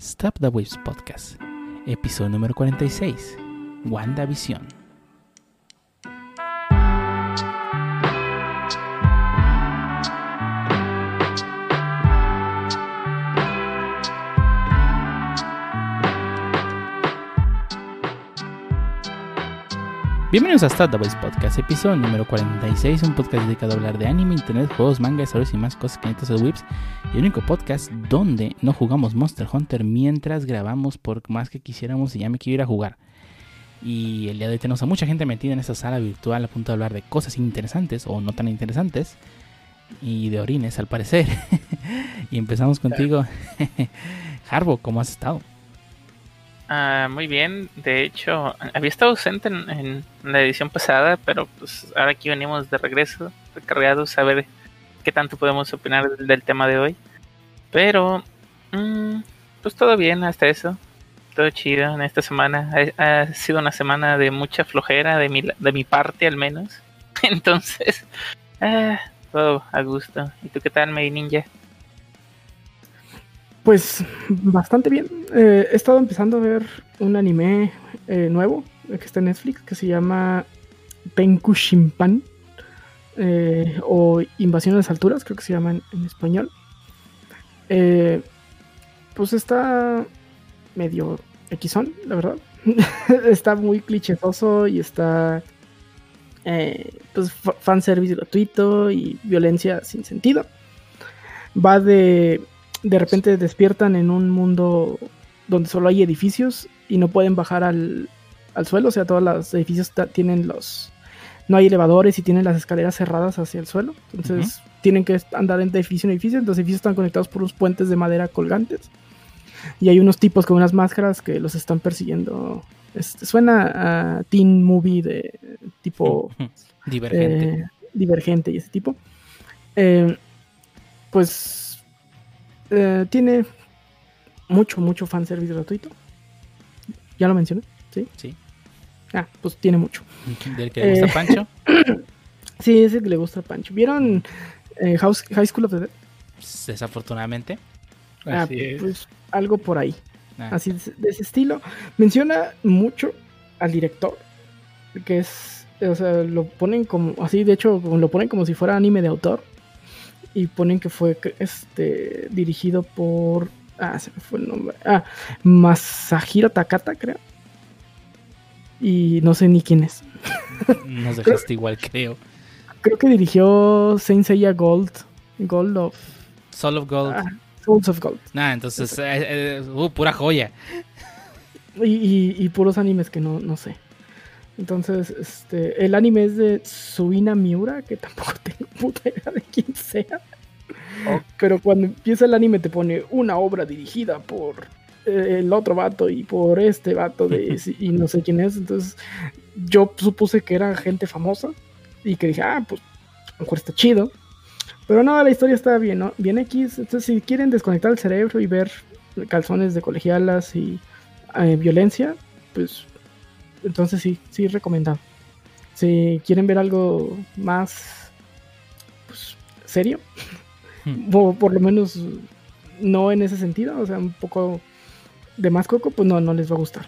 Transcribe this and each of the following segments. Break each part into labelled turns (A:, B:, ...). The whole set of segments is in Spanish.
A: Stop the Waves Podcast, episodio número 46, WandaVision. Bienvenidos a Start the Voice Podcast, episodio número 46, un podcast dedicado a hablar de anime, internet, juegos, manga, historias y más cosas que necesitas de Whips. El único podcast donde no jugamos Monster Hunter mientras grabamos por más que quisiéramos y ya me quiero ir a jugar. Y el día de hoy tenemos a mucha gente metida en esta sala virtual a punto de hablar de cosas interesantes o no tan interesantes. Y de orines al parecer. y empezamos contigo. Harbo, ¿cómo has estado?
B: Ah, muy bien, de hecho, había estado ausente en, la edición pasada, pero pues ahora aquí venimos de regreso, recargados a ver qué tanto podemos opinar del, tema de hoy. Pero, mm, pues todo bien hasta eso, todo chido en esta semana. Ha, sido una semana de mucha flojera, de mi, de mi parte al menos. Entonces, ah, todo a gusto. ¿Y tú qué tal, Made Ninja?
C: Pues bastante bien. Eh, he estado empezando a ver un anime eh, nuevo que está en Netflix que se llama Penku Shimpan eh, o Invasión a las Alturas, creo que se llama en, español. pues está medio equisón, la verdad. está muy clichésoso y está pues fanservice gratuito y violencia sin sentido. Va de de repente despiertan en un mundo donde solo hay edificios y no pueden bajar al, suelo, o sea, todos los edificios tienen los... No hay elevadores y tienen las escaleras cerradas hacia el suelo, entonces tienen que andar de edificio en edificio, entonces los edificios están conectados por unos puentes de madera colgantes y hay unos tipos con unas máscaras que los están persiguiendo. Este, suena a teen movie de tipo...
A: Divergente.
C: Eh, divergente y ese tipo. Eh, pues eh, tiene mucho, mucho fanservice gratuito. ¿Ya lo mencioné? ¿Sí?
A: Sí.
C: Ah, pues tiene mucho.
A: ¿Del que le gusta eh, Pancho?
C: sí, es el que le gusta Pancho. ¿Vieron eh, High School of the Dead?
A: Desafortunadamente.
C: Ah, pues algo por ahí. Ah. Así de, ese estilo. Menciona mucho al director, que es, o sea, lo ponen como, así de hecho, lo ponen como si fuera anime de autor y ponen que fue este dirigido por ah se me fue el nombre ah Masahiro Takata creo y no sé ni quién es.
A: Nos dejaste igual creo.
C: Creo que dirigió Saint Seiya Gold Gold of
A: Soul of Gold.
C: Ah, Souls of Gold.
A: Nah entonces eh, eh, uh, pura joya.
C: Y, y, puros animes que no, no sé. Entonces, este, el anime es de Suina Miura, que tampoco tengo puta idea de quién sea. Pero cuando empieza el anime te pone una obra dirigida por el otro vato y por este vato de y no sé quién es. Entonces, yo supuse que era gente famosa y que dije, ah, pues a lo mejor está chido. Pero no, la historia está bien, ¿no? Bien X. Entonces, si quieren desconectar el cerebro y ver calzones de colegialas y eh, violencia, pues entonces sí, sí recomendado. Si quieren ver algo más pues, serio, hmm. o por lo menos no en ese sentido, o sea, un poco de más coco, pues no, no les va a gustar.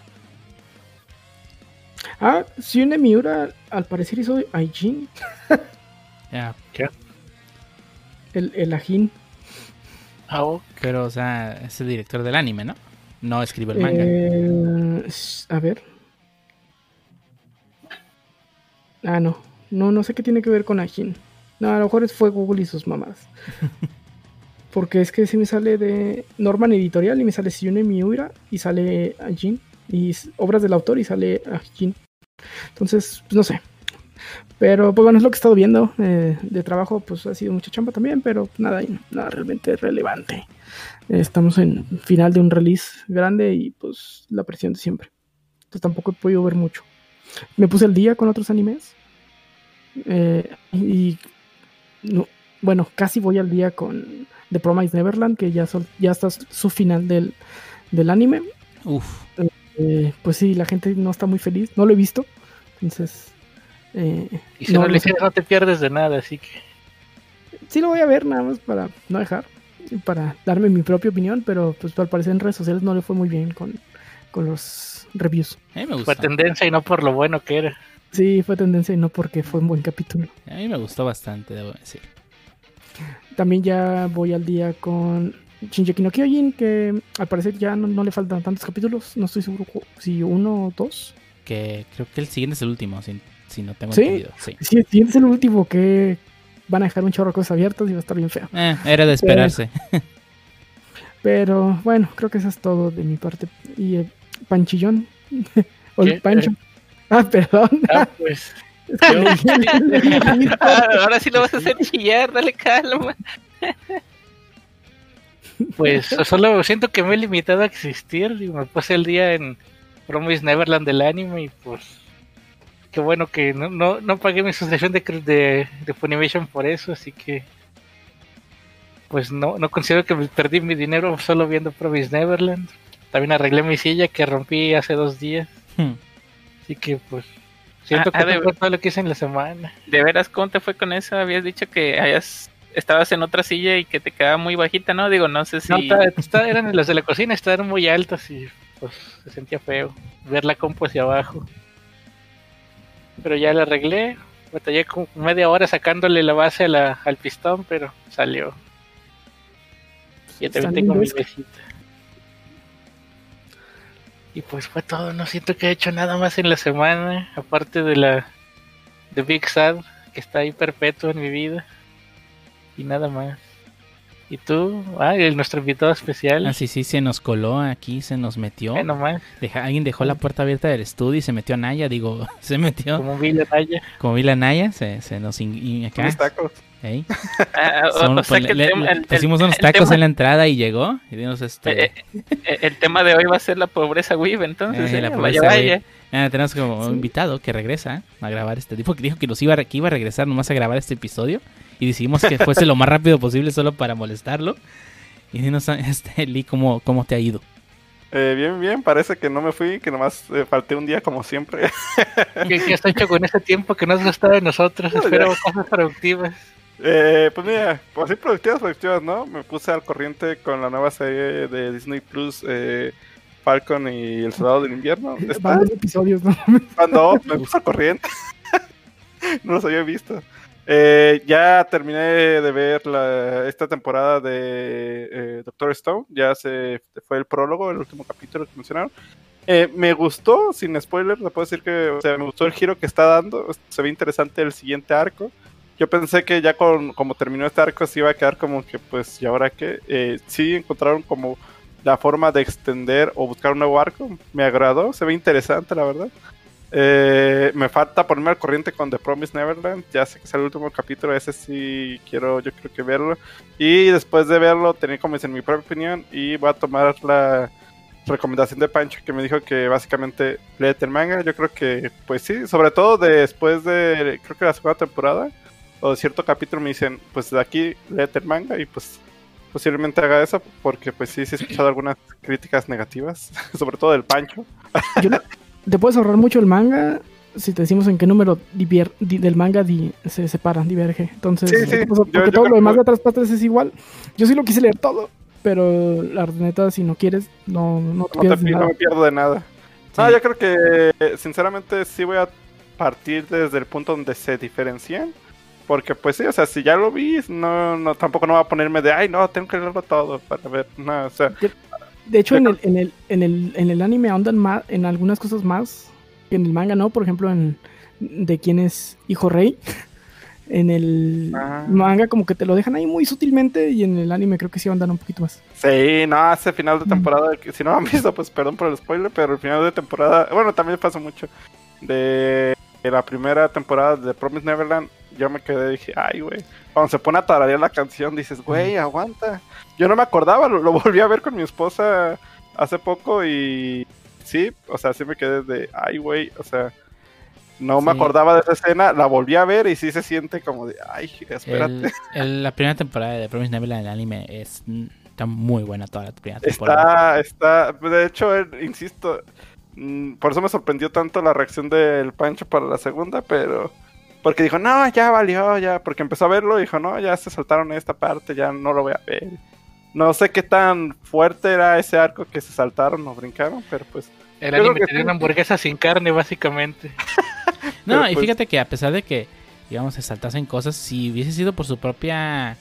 C: Ah, Sune Miura al parecer hizo Aijin.
A: Ya, ¿qué?
C: El, el Ajin.
A: Ah, oh. Pero, o sea, es el director del anime, ¿no? No escribe el manga.
C: Eh, a ver. Ah, no. No, no sé qué tiene que ver con Ajin. No, a lo mejor fue Google y sus mamás. Porque es que si me sale de Norman Editorial y me sale Sione Miura y sale Ajin. Y obras del autor y sale Ajin. Entonces, pues no sé. Pero pues bueno, es lo que he estado viendo. Eh, de trabajo, pues ha sido mucha chamba también, pero nada, nada realmente relevante. estamos en final de un release grande y pues la presión de siempre. Entonces tampoco he podido ver mucho me puse al día con otros animes. Eh, y bueno, casi voy al día con The Promise Neverland, que ya, ya está su final del, anime.
A: Uf.
C: Eh, pues sí, la gente no está muy feliz. No lo he visto. Entonces.
B: Eh, y si no, le no te pierdes de nada, así que.
C: Sí, lo voy a ver nada más para no dejar. para darme mi propia opinión, pero pues al parecer en redes sociales no le fue muy bien con, con los reviews.
A: A mí me gustó.
B: Fue tendencia y no por lo bueno que era.
C: Sí, fue tendencia y no porque fue un buen capítulo.
A: A mí me gustó bastante, debo decir.
C: También ya voy al día con Shinjeki no Kyojin, que al parecer ya no, no le faltan tantos capítulos. No estoy seguro si uno o dos.
A: Que creo que el siguiente es el último, si, si no tengo
C: ¿Sí?
A: entendido. Sí.
C: Sí, el siguiente es el último que van a dejar un chorro de cosas abiertas y va a estar bien feo.
A: Eh, era de esperarse.
C: Pero bueno, creo que eso es todo de mi parte. Y eh, Panchillón. o el. Pancho. Ah, perdón.
B: Ah, pues. Ah, ahora sí lo vas a hacer chillar, dale calma. Pues solo siento que me he limitado a existir y me puse el día en Promise Neverland del anime y pues qué bueno que no, no, no pagué mi suscripción de, de, de Funimation por eso, así que pues no, no considero que perdí mi dinero solo viendo Promise Neverland. También arreglé mi silla que rompí hace dos días,
A: Hmm.
B: así que pues siento Ah, que ah, de- todo lo que hice en la semana. De veras, ¿cómo te fue con eso? Habías dicho que hayas, estabas en otra silla y que te quedaba muy bajita, ¿no? Digo, no sé si... No, ta- ta- eran los de la cocina, estaban muy altos y pues se sentía feo ver la compu hacia abajo. Pero ya la arreglé, batallé como media hora sacándole la base a la- al pistón, pero salió. Ya también tengo mi besita. Y pues fue todo, no siento que he hecho nada más en la semana, aparte de la de Big Sad, que está ahí perpetuo en mi vida. Y nada más. ¿Y tú? Ah, el, nuestro invitado especial.
A: Ah, sí, sí, se nos coló aquí, se nos metió.
B: Eh, nomás,
A: Deja- alguien dejó la puerta abierta del estudio y se metió Naya, digo, se metió.
B: como un Villa Naya.
A: Como vi la Naya, se, se nos... acá,
D: Mis tacos.
A: Ahí.
B: Ah, o-
A: Son-
B: o sea
A: pues,
B: que el
A: le-
B: tema- el-
A: pusimos unos tacos
B: tema-
A: en la entrada y llegó. Y dimos este...
B: eh, eh, el tema de hoy va a ser la pobreza Weave, entonces.
A: Eh,
B: eh,
A: la
B: vaya,
A: pobreza
B: vaya.
A: Ah, tenemos como
C: Sí.
A: invitado que regresa a grabar este tipo que dijo que nos iba a, que iba a regresar nomás a grabar este episodio y decidimos que fuese lo más rápido posible solo para molestarlo. Y dinos, este, Lee, ¿cómo, cómo te ha ido?
D: Eh, bien, bien, parece que no me fui, que nomás eh, falté un día como siempre.
B: ¿Qué, qué has hecho con ese tiempo que no has gastado en nosotros? Espero cosas productivas.
D: Eh, pues mira, pues sí, productivas, productivas, ¿no? Me puse al corriente con la nueva serie de Disney Plus, eh, Falcon y El Soldado del Invierno.
C: Van dos episodios, ¿no?
D: cuando me puse al corriente. no los había visto. Eh, ya terminé de ver la- esta temporada de eh, Doctor Stone. Ya se fue el prólogo, el último capítulo que mencionaron. Eh, me gustó, sin spoiler, le puedo decir que o sea, me gustó el giro que está dando. Se ve interesante el siguiente arco. Yo pensé que ya con como terminó este arco se iba a quedar como que pues y ahora qué. Eh, sí encontraron como la forma de extender o buscar un nuevo arco. Me agradó, se ve interesante la verdad. Eh, me falta ponerme al corriente con The Promised Neverland. Ya sé que es el último capítulo. Ese sí quiero, yo creo que verlo. Y después de verlo, tener como dicen mi propia opinión. Y voy a tomar la recomendación de Pancho que me dijo que básicamente léete el manga. Yo creo que, pues sí, sobre todo después de, creo que la segunda temporada o cierto capítulo me dicen, pues de aquí léete el manga. Y pues posiblemente haga eso porque, pues sí, sí he escuchado algunas críticas negativas, sobre todo del Pancho.
C: Yo no- te puedes ahorrar mucho el manga si te decimos en qué número divier- di- del manga di- se separa, diverge. Entonces,
D: Sí, sí,
C: pues, porque
D: yo- yo
C: todo lo demás de otras partes es igual. Yo sí lo quise leer todo, pero la neta, si no quieres, no, no te
D: No, te
C: pierdes
D: pi- no me pierdo de nada. No,
A: Sí.
D: yo creo que sinceramente sí voy a partir desde el punto donde se diferencian. Porque pues sí, o sea, si ya lo vi, no, no, tampoco no va a ponerme de, ay, no, tengo que leerlo todo para ver. No, o sea,
C: De hecho, en el, en, el, en, el, en el anime ahondan más en algunas cosas más que en el manga, ¿no? Por ejemplo, en de quién es hijo rey. En el
D: Ah.
C: manga como que te lo dejan ahí muy sutilmente y en el anime creo que sí ahondan un poquito más.
D: sí, no, ese final de temporada, que si no lo han visto, pues perdón por el spoiler, pero el final de temporada, bueno, también pasa mucho. De la primera temporada de Promise Neverland, yo me quedé y dije, ay, güey. Cuando se pone a tararear la canción, dices, güey, aguanta. Yo no me acordaba, lo, lo volví a ver con mi esposa hace poco y sí, o sea, sí me quedé de, ay, güey, o sea, no me acordaba de esa escena, la volví a ver y sí se siente como de, ay, espérate.
A: El- el- la primera temporada de Promise Neverland en el anime es, está muy buena toda la primera temporada.
D: Está, está, de hecho, él, insisto, mm, por eso me sorprendió tanto la reacción del Pancho para la segunda, pero porque dijo, no, ya valió, ya, porque empezó a verlo y dijo, no, ya se saltaron esta parte, ya no lo voy a ver. No sé qué tan fuerte era ese arco que se saltaron o brincaron, pero pues.
E: El anime
D: que
E: tenía
D: sí.
E: una hamburguesa sin carne, básicamente.
A: No,
D: Pero,
A: y
D: pues-
A: fíjate que a pesar de que, digamos, se saltasen cosas, si hubiese sido por su propia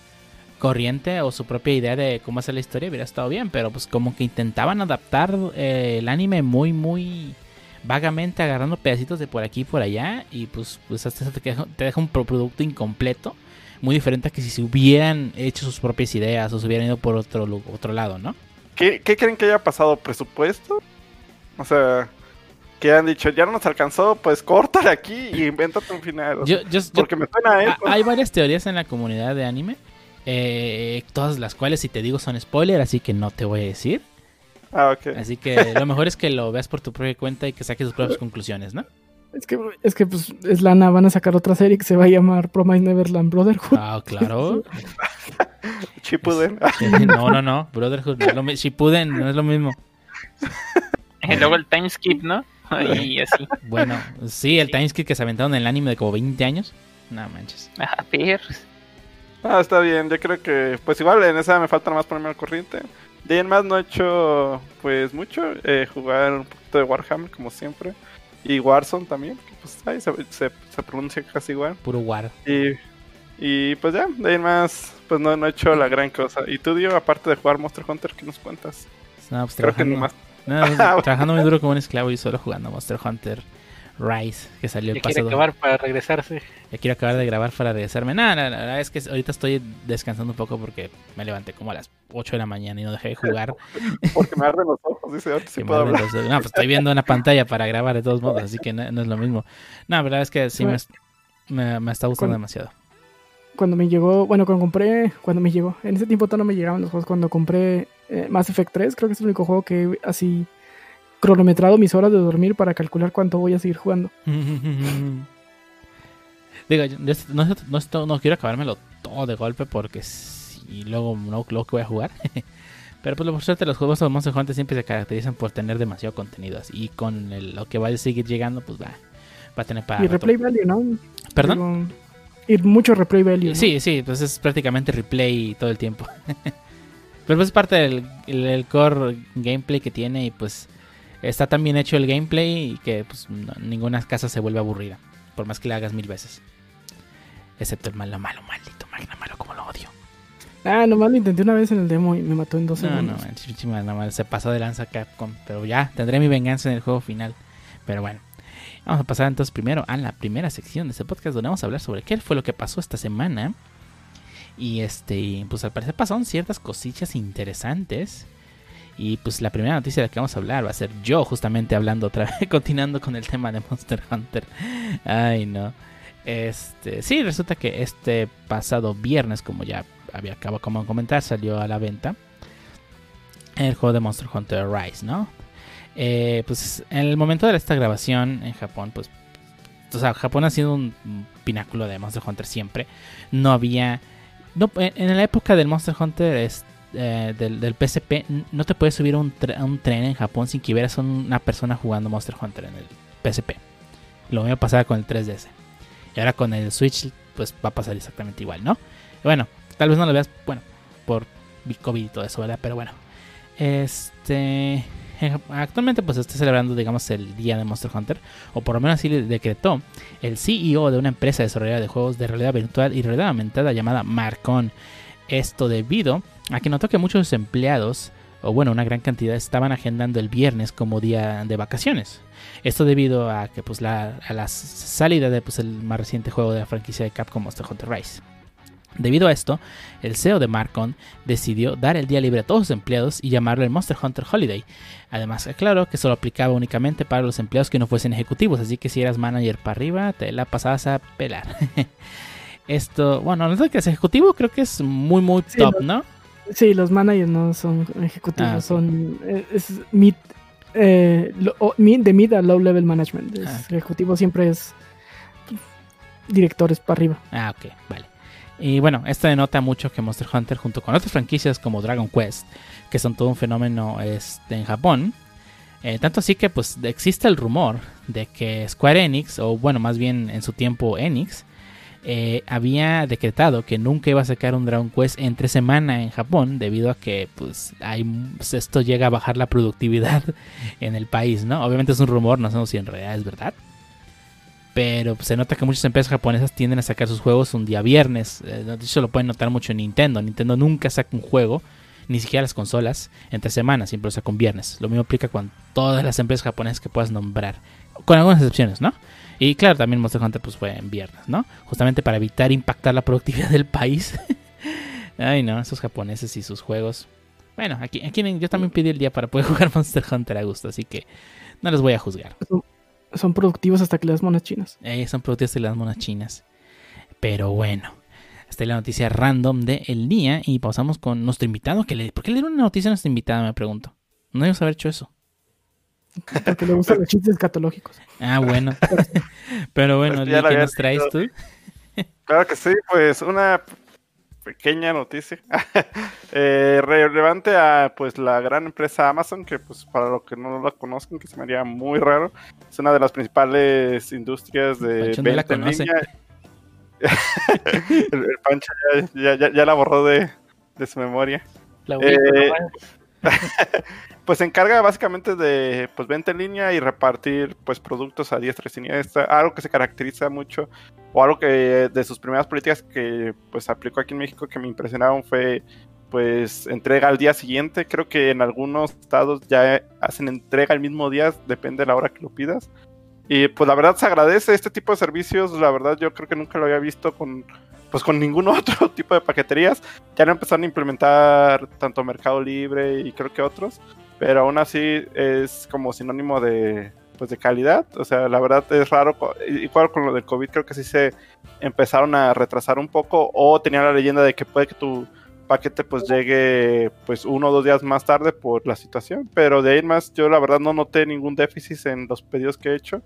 A: corriente o su propia idea de cómo hacer la historia, hubiera estado bien. Pero pues como que intentaban adaptar eh, el anime muy, muy vagamente, agarrando pedacitos de por aquí y por allá. Y pues, pues hasta eso te, deja, te deja un pro- producto incompleto. Muy diferente a que si se hubieran hecho sus propias ideas o se hubieran ido por otro, otro lado, ¿no?
D: ¿Qué, qué creen que haya pasado? ¿Presupuesto? O sea, que han dicho, ya no nos alcanzó, pues córtale aquí y invéntate un final.
A: Yo, yo, yo-
D: porque me suena a eso.
A: Hay varias teorías en la comunidad de anime. eh, todas las cuales, si te digo, son spoiler, así que no te voy a decir.
D: Ah, ok.
A: Así que lo mejor es que lo veas por tu propia cuenta y que saques tus propias conclusiones, ¿no?
C: Es que, es que pues es lana, van a sacar otra serie que se va a llamar Promise Neverland Brotherhood.
A: Ah, claro.
D: Chipuden.
A: No, no, no. Brotherhood no es lo Shippuden no es lo mismo.
B: Y luego el time skip, ¿no? Y así.
A: Bueno, sí, el timeskip que se aventaron en el anime de como 20 años. No manches.
B: Ah, perros.
D: Ah, está bien, yo creo que, pues igual en esa me falta más ponerme al corriente. De ahí en más no he hecho, pues mucho, eh, jugar un poquito de Warhammer como siempre. Y Warzone también, que pues ahí se, se, se pronuncia casi igual.
A: Puro war.
D: Y, y pues ya, de ahí en más, pues no, no he hecho la gran cosa. ¿Y tú, Dio, aparte de jugar Monster Hunter, qué nos cuentas?
A: No, pues
D: Creo que
A: trabajando,
D: nomás.
A: no, trabajando muy duro como un esclavo y solo jugando Monster Hunter Rise, que salió el
E: Ya
A: pasado.
E: acabar para regresarse.
A: Ya quiero acabar de grabar para regresarme. Nada, la verdad es que ahorita estoy descansando un poco porque me levanté como a las 8 de la mañana y no dejé de jugar.
D: Porque me arden los ojos, dice, ahorita sí puedo hablar.
A: los- no, pues estoy viendo una pantalla para grabar de todos modos, así que no, no es lo mismo. No, la verdad es que sí me, me, me está gustando demasiado.
C: Cuando me llegó, bueno, cuando compré, cuando me llegó, en ese tiempo todavía no me llegaban los juegos. Cuando compré eh, Mass Effect 3, creo que es el único juego que así cronometrado mis horas de dormir para calcular cuánto voy a seguir jugando.
A: Digo, yo- yo no, no, esto- no quiero acabármelo todo de golpe porque si luego no lo que voy a jugar. Pero pues por suerte los juegos de Monster Hunter siempre se caracterizan por tener demasiado contenido así. Y con el- lo que va a seguir llegando, pues va, va a tener para...
C: y
A: rato.
C: replay value, ¿no?
A: ¿Perdón?
C: Digo, y mucho replay value. ¿no?
A: Sí, sí, pues es prácticamente replay todo el tiempo. Pero pues es parte del el- el core gameplay que tiene y pues está tan bien hecho el gameplay y que pues no- ninguna casa se vuelve aburrida. Por más que le hagas mil veces. Excepto el malo, malo, maldito, magna malo, como lo odio.
C: Ah, nomás lo intenté una vez en el demo y me mató en dos
A: No, no,
C: segundos.
A: manches, pinche magna malo, se pasó de lanza Capcom. Pero ya, tendré mi venganza en el juego final. Pero bueno. Vamos a pasar entonces primero a la primera sección de este podcast donde vamos a hablar sobre qué fue lo que pasó esta semana. Y este, pues al parecer pasaron ciertas cosillas interesantes. Y pues la primera noticia de la que vamos a hablar va a ser yo justamente hablando otra vez, continuando con el tema de Monster Hunter. Ay, no. Este, sí, resulta que este pasado viernes, como ya había acabo como comentar, salió a la venta el juego de Monster Hunter Rise, ¿no? Eh, pues en el momento de esta grabación en Japón, pues, o sea, Japón ha sido un pináculo de Monster Hunter siempre. No había, no, en, la época del Monster Hunter es, eh, del, del PSP, no te puedes subir a un, tre- a un tren en Japón sin que hubieras una persona jugando Monster Hunter en el PSP. Lo mismo pasaba con el 3DS. Y ahora con el Switch, pues va a pasar exactamente igual, ¿no? Bueno, tal vez no lo veas, bueno, por COVID y todo eso, ¿verdad? Pero bueno, este. Actualmente, pues está celebrando, digamos, el día de Monster Hunter, o por lo menos así le decretó el CEO de una empresa desarrolladora de juegos de realidad virtual y realidad aumentada llamada Marcon. Esto debido a que notó que muchos empleados, o bueno, una gran cantidad, estaban agendando el viernes como día de vacaciones. Esto debido a que, pues, la, a la salida de pues, el más reciente juego de la franquicia de Capcom Monster Hunter Rise. Debido a esto, el CEO de Marcon decidió dar el día libre a todos sus empleados y llamarlo el Monster Hunter Holiday. Además, aclaró que solo aplicaba únicamente para los empleados que no fuesen ejecutivos, así que si eras manager para arriba, te la pasabas a pelar. Esto, bueno, no sé que es ejecutivo, creo que es muy, muy top,
C: no. Sí, los managers no son ejecutivos,
A: Ah,
C: son eh, es mid, eh, lo- o- mid- de mid a low level management. Es-
A: Ah.
C: Ejecutivo siempre es directores para arriba.
A: Ah, ok, vale. Y bueno, esto denota mucho que Monster Hunter, junto con otras franquicias como Dragon Quest, que son todo un fenómeno este, en Japón, eh, tanto así que pues existe el rumor de que Square Enix, o bueno, más bien en su tiempo Enix, eh, había decretado que nunca iba a sacar un Dragon Quest entre semana en Japón debido a que pues, pues, esto llega a bajar la productividad en el país, ¿no? Obviamente es un rumor, no sabemos si en realidad es verdad. Pero pues, se nota que muchas empresas japonesas tienden a sacar sus juegos un día viernes. Eh, eso lo pueden notar mucho en Nintendo. Nintendo nunca saca un juego, ni siquiera las consolas, entre semanas, siempre lo saca un viernes. Lo mismo aplica con todas las empresas japonesas que puedas nombrar. Con algunas excepciones, ¿no? Y claro, también Monster Hunter pues fue en viernes, ¿no? Justamente para evitar impactar la productividad del país. Ay, no, esos japoneses y sus juegos. Bueno, aquí, aquí yo también pedí el día para poder jugar Monster Hunter a gusto, así que no les voy a juzgar.
C: Son, productivos hasta que las monas chinas.
A: Eh, son productivos hasta las monas chinas. Pero bueno, esta es la noticia random del día y pasamos con nuestro invitado. Que le, ¿Por qué le dieron una noticia a nuestro invitado? Me pregunto. No debemos haber hecho eso.
C: Porque le gustan los chistes escatológicos.
A: Ah, bueno. Pero bueno, pues ¿qué nos traes tú?
D: Claro que sí, pues una pequeña noticia eh, relevante a pues la gran empresa Amazon que pues para los que no la conozcan que se me haría muy raro es una de las principales industrias de venta en línea el, Pancho ya, ya, ya, la borró de, de su memoria la eh, pues se encarga básicamente de pues venta en línea y repartir pues productos a diestra y siniestra, algo que se caracteriza mucho o algo que de sus primeras políticas que pues aplicó aquí en México que me impresionaron fue pues entrega al día siguiente, creo que en algunos estados ya hacen entrega el mismo día, depende de la hora que lo pidas. Y pues la verdad se agradece este tipo de servicios, la verdad yo creo que nunca lo había visto con pues con ningún otro tipo de paqueterías. Ya lo empezaron a implementar tanto Mercado Libre y creo que otros pero aún así es como sinónimo de, pues de calidad. O sea, la verdad es raro. Igual con lo del COVID, creo que sí se empezaron a retrasar un poco. O tenía la leyenda de que puede que tu paquete pues llegue pues uno o dos días más tarde por la situación. Pero de ahí más, yo la verdad no noté ningún déficit en los pedidos que he hecho.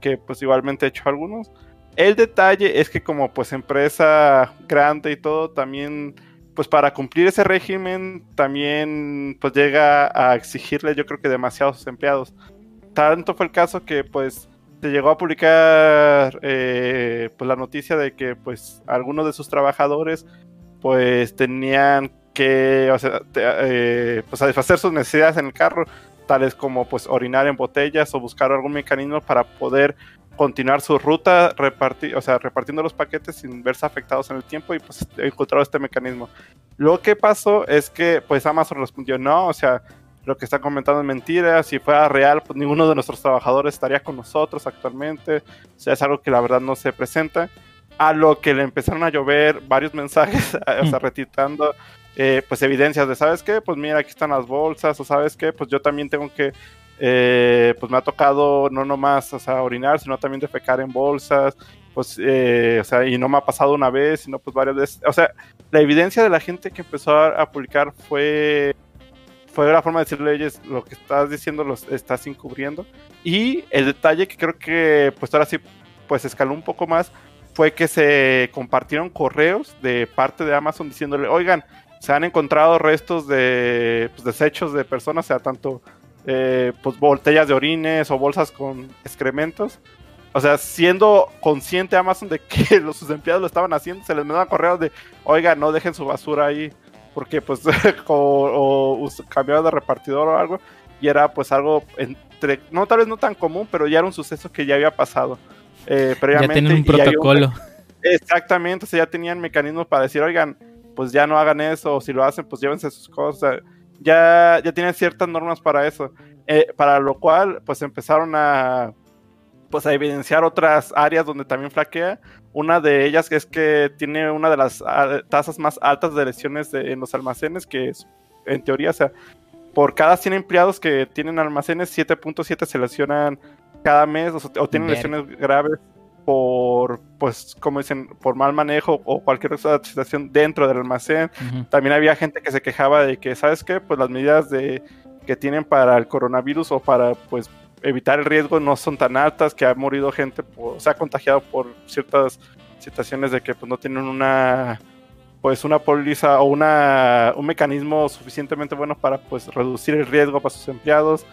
D: Que pues igualmente he hecho algunos. El detalle es que como pues empresa grande y todo, también pues para cumplir ese régimen también pues llega a exigirle yo creo que demasiados empleados. Tanto fue el caso que pues se llegó a publicar eh, pues la noticia de que pues algunos de sus trabajadores pues tenían que o sea, eh, pues satisfacer sus necesidades en el carro, tales como pues orinar en botellas o buscar algún mecanismo para poder continuar su ruta repartir, o sea, repartiendo los paquetes sin verse afectados en el tiempo y pues encontrado este mecanismo. Lo que pasó es que pues Amazon respondió no, o sea, lo que está comentando es mentira, si fuera real pues ninguno de nuestros trabajadores estaría con nosotros actualmente, o sea, es algo que la verdad no se presenta. A lo que le empezaron a llover varios mensajes, o sea, mm. retitando eh, pues evidencias de, ¿sabes qué? Pues mira, aquí están las bolsas, o ¿sabes qué? Pues yo también tengo que eh, pues me ha tocado no nomás, o sea, orinar, sino también defecar en bolsas, pues, eh, o sea, y no me ha pasado una vez, sino pues varias veces. O sea, la evidencia de la gente que empezó a, publicar fue, fue la forma de decirle, ellos lo que estás diciendo lo estás encubriendo. Y el detalle que creo que, pues ahora sí, pues escaló un poco más, fue que se compartieron correos de parte de Amazon diciéndole, oigan, se han encontrado restos de pues, desechos de personas, o sea, tanto eh, pues botellas de orines o bolsas con excrementos. O sea, siendo consciente Amazon de que los, sus empleados lo estaban haciendo, se les mandaban correos de, oiga, no dejen su basura ahí, porque pues o, cambiaron de repartidor o algo, y era pues algo entre, no tal vez no tan común, pero ya era un suceso que ya había pasado. Eh, previamente,
A: ya tienen un protocolo.
D: exactamente, o sea, ya tenían mecanismos para decir, oigan, pues ya no hagan eso, o si lo hacen, pues llévense sus cosas ya, ya tienen ciertas normas para eso. Eh, para lo cual, pues empezaron a, pues, a evidenciar otras áreas donde también flaquea. Una de ellas es que tiene una de las ah, tasas más altas de lesiones en los almacenes, que es, en teoría, o sea, por cada 100 empleados que tienen almacenes, 7.7 se lesionan cada mes o, tienen lesiones graves por, pues, como dicen, por mal manejo o cualquier otra situación dentro del almacén. También había gente que se quejaba de que, ¿sabes qué? Pues las medidas de, que tienen para el coronavirus o para, pues, evitar el riesgo no son tan altas, que ha morido gente, se ha contagiado por ciertas situaciones de que, pues, no tienen una pues una póliza o una, un mecanismo suficientemente bueno para pues reducir el riesgo para sus empleados,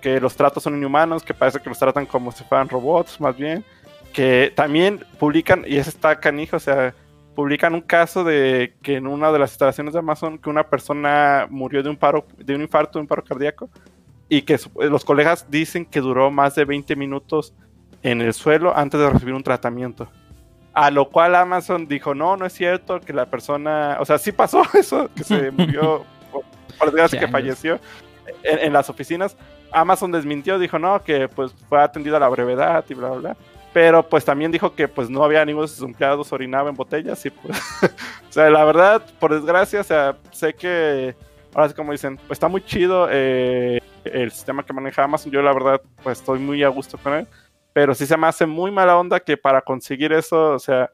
D: que los tratos son inhumanos, que parece que los tratan como si fueran robots más bien, que también publican, y eso está canijo, o sea, publican un caso de que en una de las instalaciones de Amazon que una persona murió de un paro, de un infarto, de un paro cardíaco, y que los colegas dicen que duró más de 20 minutos en el suelo antes de recibir un tratamiento. A lo cual Amazon dijo, no, no es cierto, que la persona, o sea, sí pasó eso, que se murió, por, desgracia que falleció en, en, las oficinas. Amazon desmintió, dijo, no, que pues fue atendido a la brevedad y bla, bla, bla pero pues también dijo que pues no había ninguno de sus empleados orinaba en botellas y pues, o sea, la verdad, por desgracia, o sea, sé que, ahora sí como dicen, pues está muy chido eh, el sistema que maneja Amazon, yo la verdad, pues estoy muy a gusto con él, pero sí se me hace muy mala onda que para conseguir eso, o sea,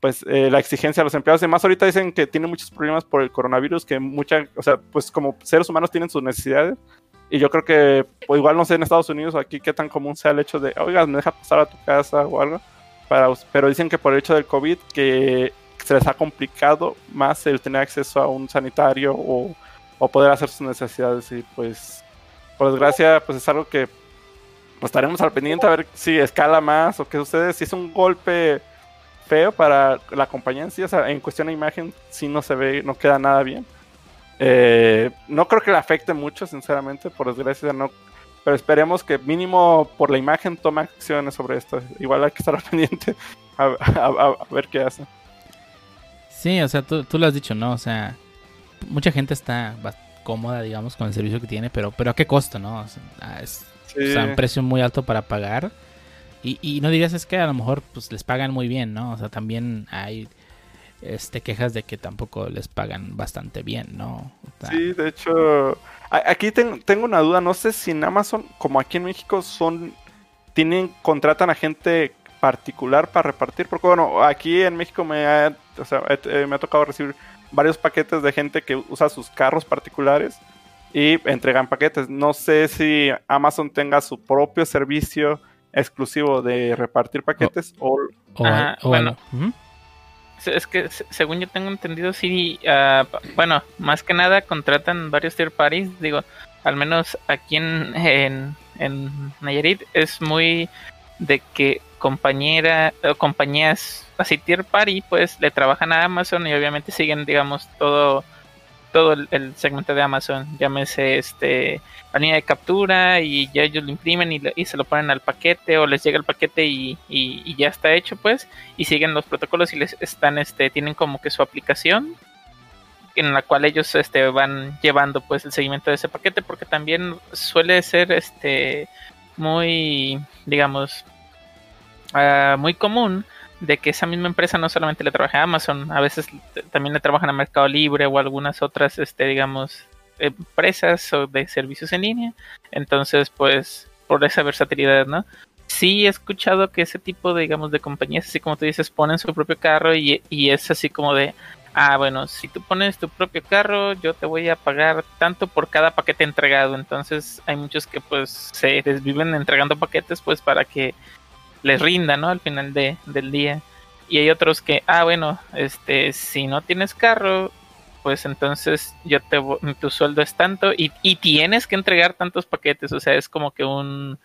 D: pues eh, la exigencia a los empleados, además ahorita dicen que tienen muchos problemas por el coronavirus, que mucha, o sea, pues como seres humanos tienen sus necesidades, y yo creo que, pues, igual no sé en Estados Unidos aquí qué tan común sea el hecho de, oiga, me deja pasar a tu casa o algo. Para, pero dicen que por el hecho del COVID que se les ha complicado más el tener acceso a un sanitario o, o poder hacer sus necesidades. Y pues, por desgracia, pues es algo que pues, estaremos al pendiente a ver si escala más o qué sucede. Si es un golpe feo para la compañía en sí, o sea, en cuestión de imagen, si no se ve, no queda nada bien. Eh, no creo que le afecte mucho, sinceramente, por desgracia no. Pero esperemos que mínimo por la imagen tome acciones sobre esto. Igual hay que estar pendiente a, ver qué hace.
A: Sí, o sea, tú, lo has dicho, ¿no? O sea, mucha gente está cómoda, digamos, con el servicio que tiene, pero, pero ¿a qué costo, no? O sea, ah, es un precio muy alto para pagar. Y, y no dirías es que a lo mejor pues les pagan muy bien, ¿no? O sea, también hay este, quejas de que tampoco les pagan bastante bien, ¿no?
D: sí, de hecho, aquí tengo una duda, no sé si en Amazon, como aquí en México, son, tienen, contratan a gente particular para repartir, porque bueno, aquí en México me ha, eh, me ha tocado recibir varios paquetes de gente que usa sus carros particulares y entregan paquetes. No sé si Amazon tenga su propio servicio exclusivo de repartir paquetes o,
B: bueno es que según yo tengo entendido, sí, uh, bueno, más que nada contratan varios tier parties, digo, al menos aquí en, en, en Nayarit es muy de que compañera o compañías así tier party pues le trabajan a Amazon y obviamente siguen digamos todo todo el, segmento de Amazon, llámese este la línea de captura y ya ellos lo imprimen y, se lo ponen al paquete o les llega el paquete y, y, ya está hecho pues y siguen los protocolos y les están este tienen como que su aplicación en la cual ellos este van llevando pues el seguimiento de ese paquete porque también suele ser este muy digamos uh, muy común de que esa misma empresa no solamente le trabaja a Amazon, a veces también le trabajan a Mercado Libre o algunas otras, este, digamos, empresas o de servicios en línea. Entonces, pues, por esa versatilidad, ¿no? Sí he escuchado que ese tipo de, digamos, de compañías, así como tú dices, ponen su propio carro y, y es así como de, ah, bueno, si tú pones tu propio carro, yo te voy a pagar tanto por cada paquete entregado. Entonces hay muchos que pues se desviven entregando paquetes pues para que les rinda, ¿no? Al final de, del día. Y hay otros que, ah, bueno, este, si no tienes carro, pues entonces yo te tu sueldo es tanto y, y tienes que entregar tantos paquetes, o sea, es como que un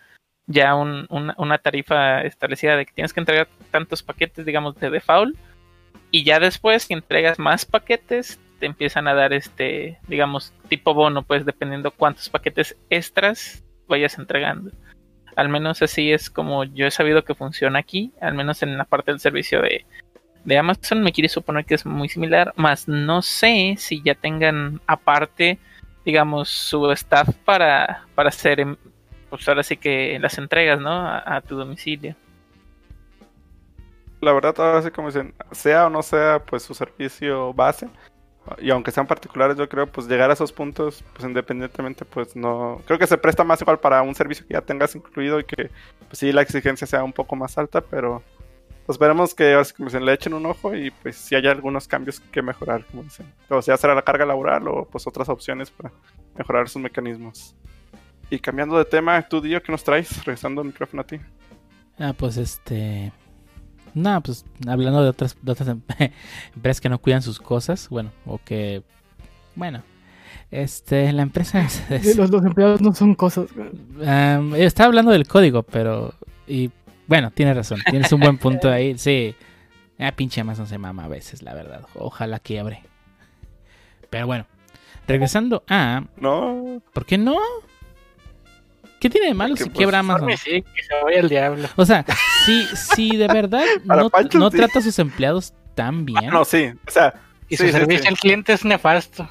B: ya un, una tarifa establecida de que tienes que entregar tantos paquetes, digamos, de default, y ya después si entregas más paquetes, te empiezan a dar este, digamos, tipo bono, pues dependiendo cuántos paquetes extras vayas entregando. Al menos así es como yo he sabido que funciona aquí, al menos en la parte del servicio de, Amazon. Me quiere suponer que es muy similar, más no sé si ya tengan aparte, digamos, su staff para, para hacer, em, pues ahora sí que las entregas, ¿no? A, tu domicilio.
D: La verdad, ahora sí como dicen, sea o no sea, pues su servicio base, y aunque sean particulares, yo creo, pues llegar a esos puntos, pues independientemente, pues no. Creo que se presta más igual para un servicio que ya tengas incluido y que, pues sí, la exigencia sea un poco más alta, pero pues esperemos que como le echen un ojo y pues si hay algunos cambios que mejorar, como dicen. O sea, será la carga laboral o pues otras opciones para mejorar sus mecanismos. Y cambiando de tema, tú, Dio, ¿qué nos traes? Regresando el micrófono a ti.
A: Ah, pues este. No, pues hablando de otras, otras empresas que no cuidan sus cosas, bueno, o que, bueno, este, la empresa...
C: los, empleados no son cosas.
A: estaba hablando del código, pero... Y Bueno, tienes razón, tienes un buen punto ahí. Sí, ah, pinche Amazon se mama a veces, la verdad. Ojalá quiebre. Pero bueno, regresando a.
D: No.
A: ¿Por qué no? ¿Qué tiene de malo
D: Porque,
A: si
D: pues,
A: quiebra Amazon?
E: Sí, que se vaya al diablo.
A: O sea, si, si de verdad no,
D: Pancho,
A: no
D: sí.
A: trata a sus empleados tan bien.
D: No, sí. O sea,
E: Y su
D: sí,
E: servicio
D: sí.
E: al cliente es nefasto.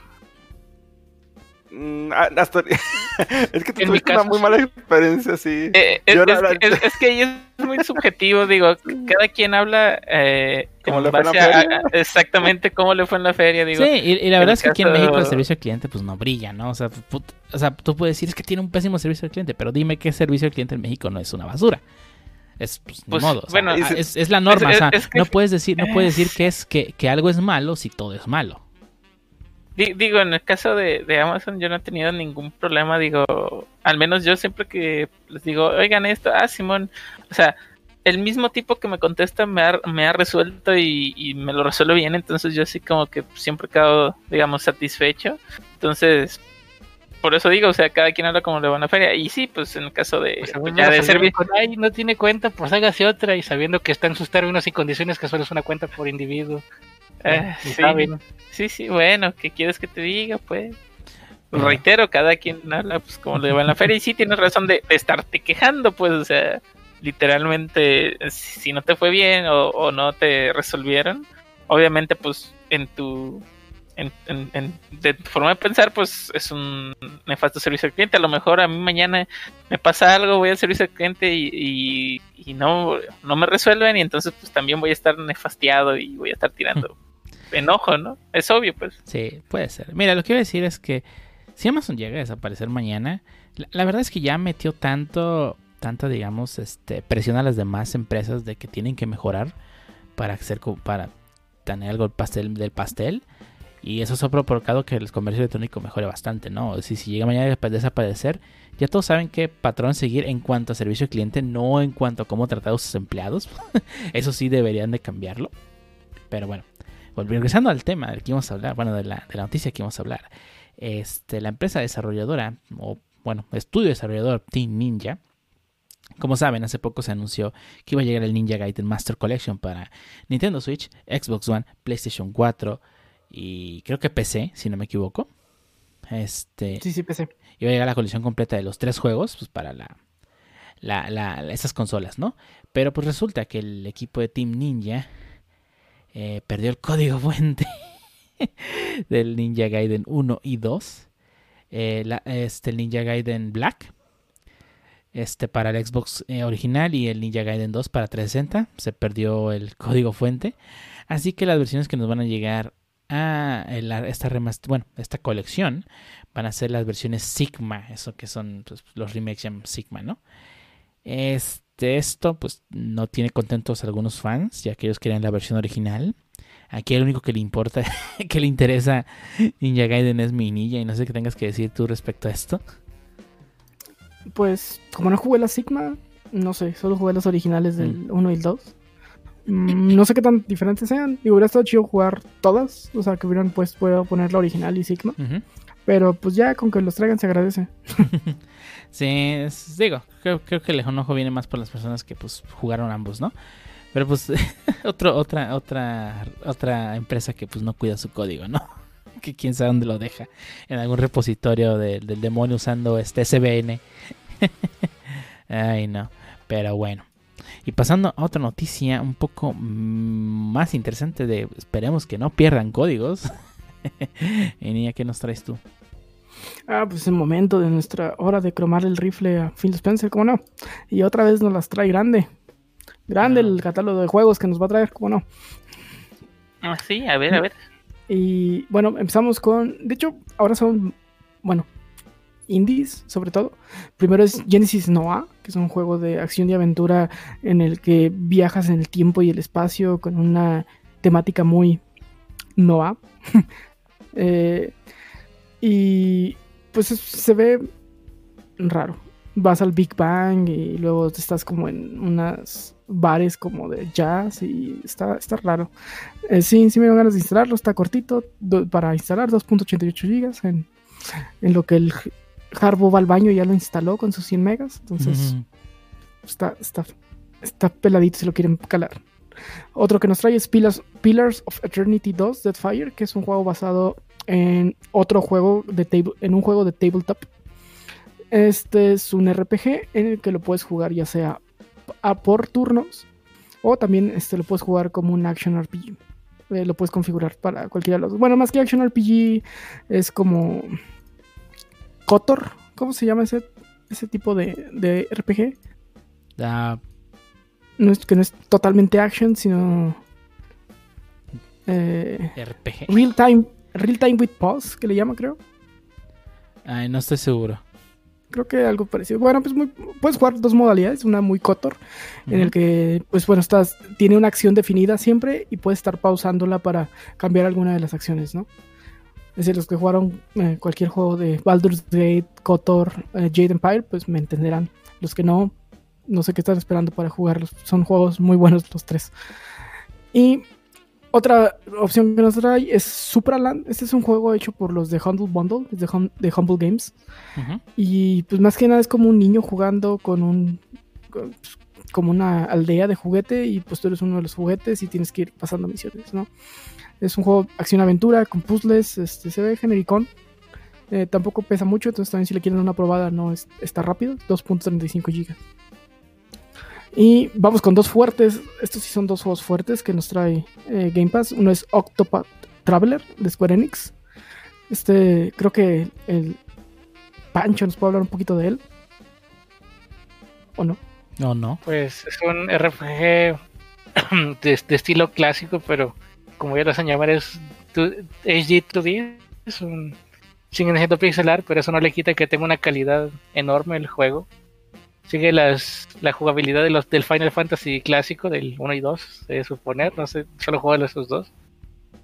D: Mm, ah, hasta... es que tú tuviste una muy mala experiencia, sí.
B: Eh, es,
D: Yo
B: es
D: la-
B: que- es- es que ahí es muy subjetivo, digo, cada quien habla eh,
D: ¿Cómo
B: en
D: le fue en la feria?
B: a- exactamente cómo le fue en la feria, digo.
A: Sí, y, y la verdad es que aquí en México el servicio al cliente pues no brilla, ¿no? O sea, put- o sea, tú puedes decir es que tiene un pésimo servicio al cliente, pero dime qué servicio al cliente en México no es una basura. Es pues,
B: Pues,
A: modo, o sea,
B: bueno,
A: es, es la norma,
B: es-
A: o sea,
B: es que-
A: no puedes decir, no puedes decir que es que, que algo es malo si todo es malo.
B: Di- Digo, en el caso de, de Amazon yo no he tenido ningún problema, digo, al menos yo siempre que les digo, oigan esto, ah, Simón, o sea, el mismo tipo que me contesta me ha, me ha resuelto y, y me lo resuelve bien, entonces yo así como que siempre quedo, digamos, satisfecho. Entonces, por eso digo, o sea, cada quien habla como le va a la feria. Y sí, pues en el caso de,
E: Pues,
B: pues, ya de servicio.
E: con, Ay, no tiene cuenta, pues hágase otra y sabiendo que está en sus términos y condiciones que solo es una cuenta por individuo.
B: Eh,
E: Y
B: sí. Sí, sí, bueno, ¿qué quieres que te diga? Pues reitero, cada quien habla pues como le va en la feria y sí tienes razón de, de estarte quejando, pues, o sea, literalmente, si si no te fue bien o, o no te resolvieron, obviamente, pues, en tu, en, en- en- de tu forma de pensar, pues, es un nefasto servicio al cliente. A lo mejor a mí mañana me pasa algo, voy al servicio al cliente y, y, y no, no me resuelven y entonces, pues, también voy a estar nefastiado y voy a estar tirando enojo, ¿no? Es obvio, pues.
A: Sí, puede ser. Mira, lo que iba a decir es que si Amazon llega a desaparecer mañana, la, la verdad es que ya metió tanto, tanto, digamos, este, presión a las demás empresas de que tienen que mejorar para hacer, para tener algo del pastel, del pastel. Y eso ha provocado que el comercio electrónico mejore bastante, ¿no? Si, si llega mañana a desaparecer, ya todos saben qué patrón seguir en cuanto a servicio al cliente, no en cuanto a cómo tratar a sus empleados. eso sí deberían de cambiarlo. Pero bueno, regresando al tema del que íbamos a hablar, bueno, de la, de la noticia que íbamos a hablar. Este, la empresa desarrolladora, o bueno, estudio desarrollador Team Ninja, como saben, hace poco se anunció que iba a llegar el Ninja Gaiden Master Collection para Nintendo Switch, Xbox One, PlayStation 4 y creo que PC, si no me equivoco. Este,
C: Sí, sí, PC.
A: iba a llegar la colección completa de los tres juegos pues, para la, la, la- esas consolas, ¿no? Pero pues resulta que el equipo de Team Ninja eh, perdió el código fuente del Ninja Gaiden 1 y 2. Eh, este, Ninja Gaiden Black. Este para el Xbox eh, original y el Ninja Gaiden 2 para 360. Se perdió el código fuente. Así que las versiones que nos van a llegar a esta remaster, bueno, esta colección van a ser las versiones Sigma, eso que son pues, los remakes llaman Sigma, ¿no? Este, esto pues no tiene contentos a algunos fans, ya que ellos querían la versión original. Aquí el único que le importa, que le interesa Ninja Gaiden es mi ninja y no sé qué tengas que decir tú respecto a esto.
C: Pues, como no jugué la Sigma, no sé, solo jugué los originales del 1 y el 2. Mm, no sé qué tan diferentes sean. Digo, hubiera estado chido jugar todas. O sea, que hubieran pues puedo poner la original y Sigma. Pero pues ya con que los traigan se agradece.
A: Sí, digo, creo, creo que el enojo viene más por las personas que pues jugaron ambos, ¿no? Pero pues otro, otra, otra, otra empresa que pues no cuida su código, ¿no? Que quién sabe dónde lo deja. En algún repositorio de- del demonio usando este SBN. Ay, no. Pero bueno. Y pasando a otra noticia un poco mm, más interesante de esperemos que no pierdan códigos. niña, ¿qué nos traes tú?
C: Ah, pues el momento de nuestra hora de cromar el rifle a Phil Spencer, ¿cómo no? Y otra vez nos las trae grande. Grande el catálogo de juegos que nos va a traer, ¿cómo no?
B: Ah, sí, a ver, a ver.
C: Y bueno, empezamos con. De hecho, ahora son. Bueno, indies, sobre todo. Primero es Genesis Noah, que es un juego de acción y aventura en el que viajas en el tiempo y el espacio con una temática muy Noah. Eh, y pues es- se ve raro. Vas al Big Bang y luego estás como en unas bares como de jazz y está, está raro. Eh, sí, sí me dan ganas de instalarlo, está cortito do- para instalar 2.88 gigas en, en lo que el Harbo va al baño y ya lo instaló con sus 100 megas, entonces está, está está peladito si lo quieren calar. Otro que nos trae es Pillars, Pillars of Eternity 2 Deadfire, que es un juego basado en otro juego de table, en un juego de tabletop. Este es un RPG en el que lo puedes jugar ya sea a por turnos o también este, lo puedes jugar como un action RPG. Eh, lo puedes configurar para cualquiera de los. Bueno, más que action RPG es como Kotor. ¿Cómo se llama ese, ese tipo de, de RPG? No es, que no es totalmente action, sino eh,
A: RPG.
C: real time, real time with pause, que le llama, creo.
A: Ay, no estoy seguro.
C: Creo que algo parecido. Bueno, pues muy- puedes jugar dos modalidades, una muy Kotor, en el que, pues bueno, estás, tiene una acción definida siempre y puedes estar pausándola para cambiar alguna de las acciones, ¿no? Es decir, los que jugaron eh, cualquier juego de Baldur's Gate, Kotor, eh, Jade Empire, pues me entenderán. Los que no, no sé qué están esperando para jugarlos. Son juegos muy buenos los tres. Y otra opción que nos trae es Supraland. Este es un juego hecho por los de Humble Bundle, de, Hum- de Humble Games.
A: Ujú.
C: Y pues más que nada es como un niño jugando con un con- pues, como una aldea de juguete y pues tú eres uno de los juguetes y tienes que ir pasando misiones, ¿no? Es un juego acción-aventura con puzzles, este, se ve genericón. Eh, tampoco pesa mucho, entonces también si le quieren una probada no es, está rápido, 2.35 GB. Y vamos con dos fuertes, estos sí son dos juegos fuertes que nos trae eh, Game Pass. Uno es Octopath Traveler de Square Enix. Este, creo que el, Pancho nos puede hablar un poquito de él. ¿O no?
A: No, no.
E: Pues es un RPG de, de estilo clásico, pero como ya lo hacen llamar, es HD 2D. Es un. Siendo pixelar, pero eso no le quita que tenga una calidad enorme el juego. Sigue las, la jugabilidad de los, del Final Fantasy clásico, del 1 y 2, de suponer. No sé, solo juego de esos dos.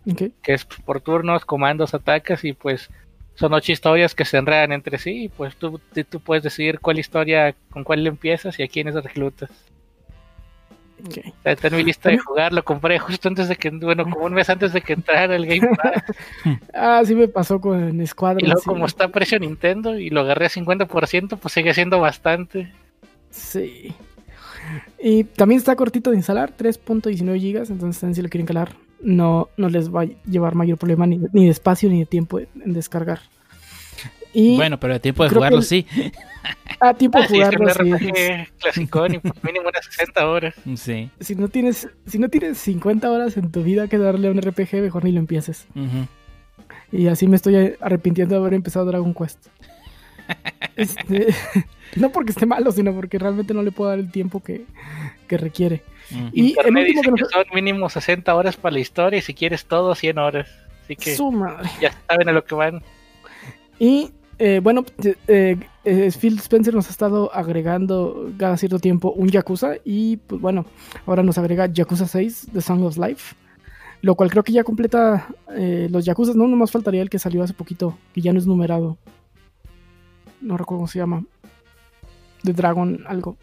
C: Ok.
E: que es por turnos, comandos, atacas y pues son ocho historias que se enredan entre sí y pues tú, tú- puedes decidir cuál historia, con cuál empiezas y a quiénes reclutas.
C: ok.
E: Está está en mi lista de jugar, lo compré justo antes de que, bueno, como un mes antes de que entrara el Game Pass
C: Ah, sí me pasó con Squadron.
E: y luego
C: sí.
E: como está a precio Nintendo y lo agarré a 50%, pues sigue siendo bastante.
C: Sí. Y también está cortito de instalar, 3.19 GB, entonces también si lo quieren calar, no, no les va a llevar mayor problema ni, ni de espacio ni de tiempo en, descargar. Y
A: Bueno, pero el tiempo de jugarlo
C: el-
A: sí.
C: a tiempo de
E: Ah, sí, es un
C: jugarlo, sí,
E: y pues mínimo unas 60 horas.
A: Sí.
C: si no tienes si no tienes 50 horas en tu vida que darle a un RPG, mejor ni lo empieces. Y así me estoy arrepintiendo de haber empezado Dragon Quest. Este, no porque esté malo, sino porque realmente no le puedo dar el tiempo que, que requiere.
A: Mm.
C: Y el último
E: dice
C: que
E: que
C: nos...
E: son mínimo 60 horas para la historia y si quieres todo 100 horas. Así que
C: Su madre.
E: ya saben a lo que van.
C: Y eh, bueno, eh, eh, Phil Spencer nos ha estado agregando cada cierto tiempo un Yakuza. Y pues bueno, ahora nos agrega Yakuza 6 The Song of Life. Lo cual creo que ya completa eh, los Yakuza. No, nomás faltaría el que salió hace poquito, que ya no es numerado. No recuerdo cómo se llama. The Dragon, algo.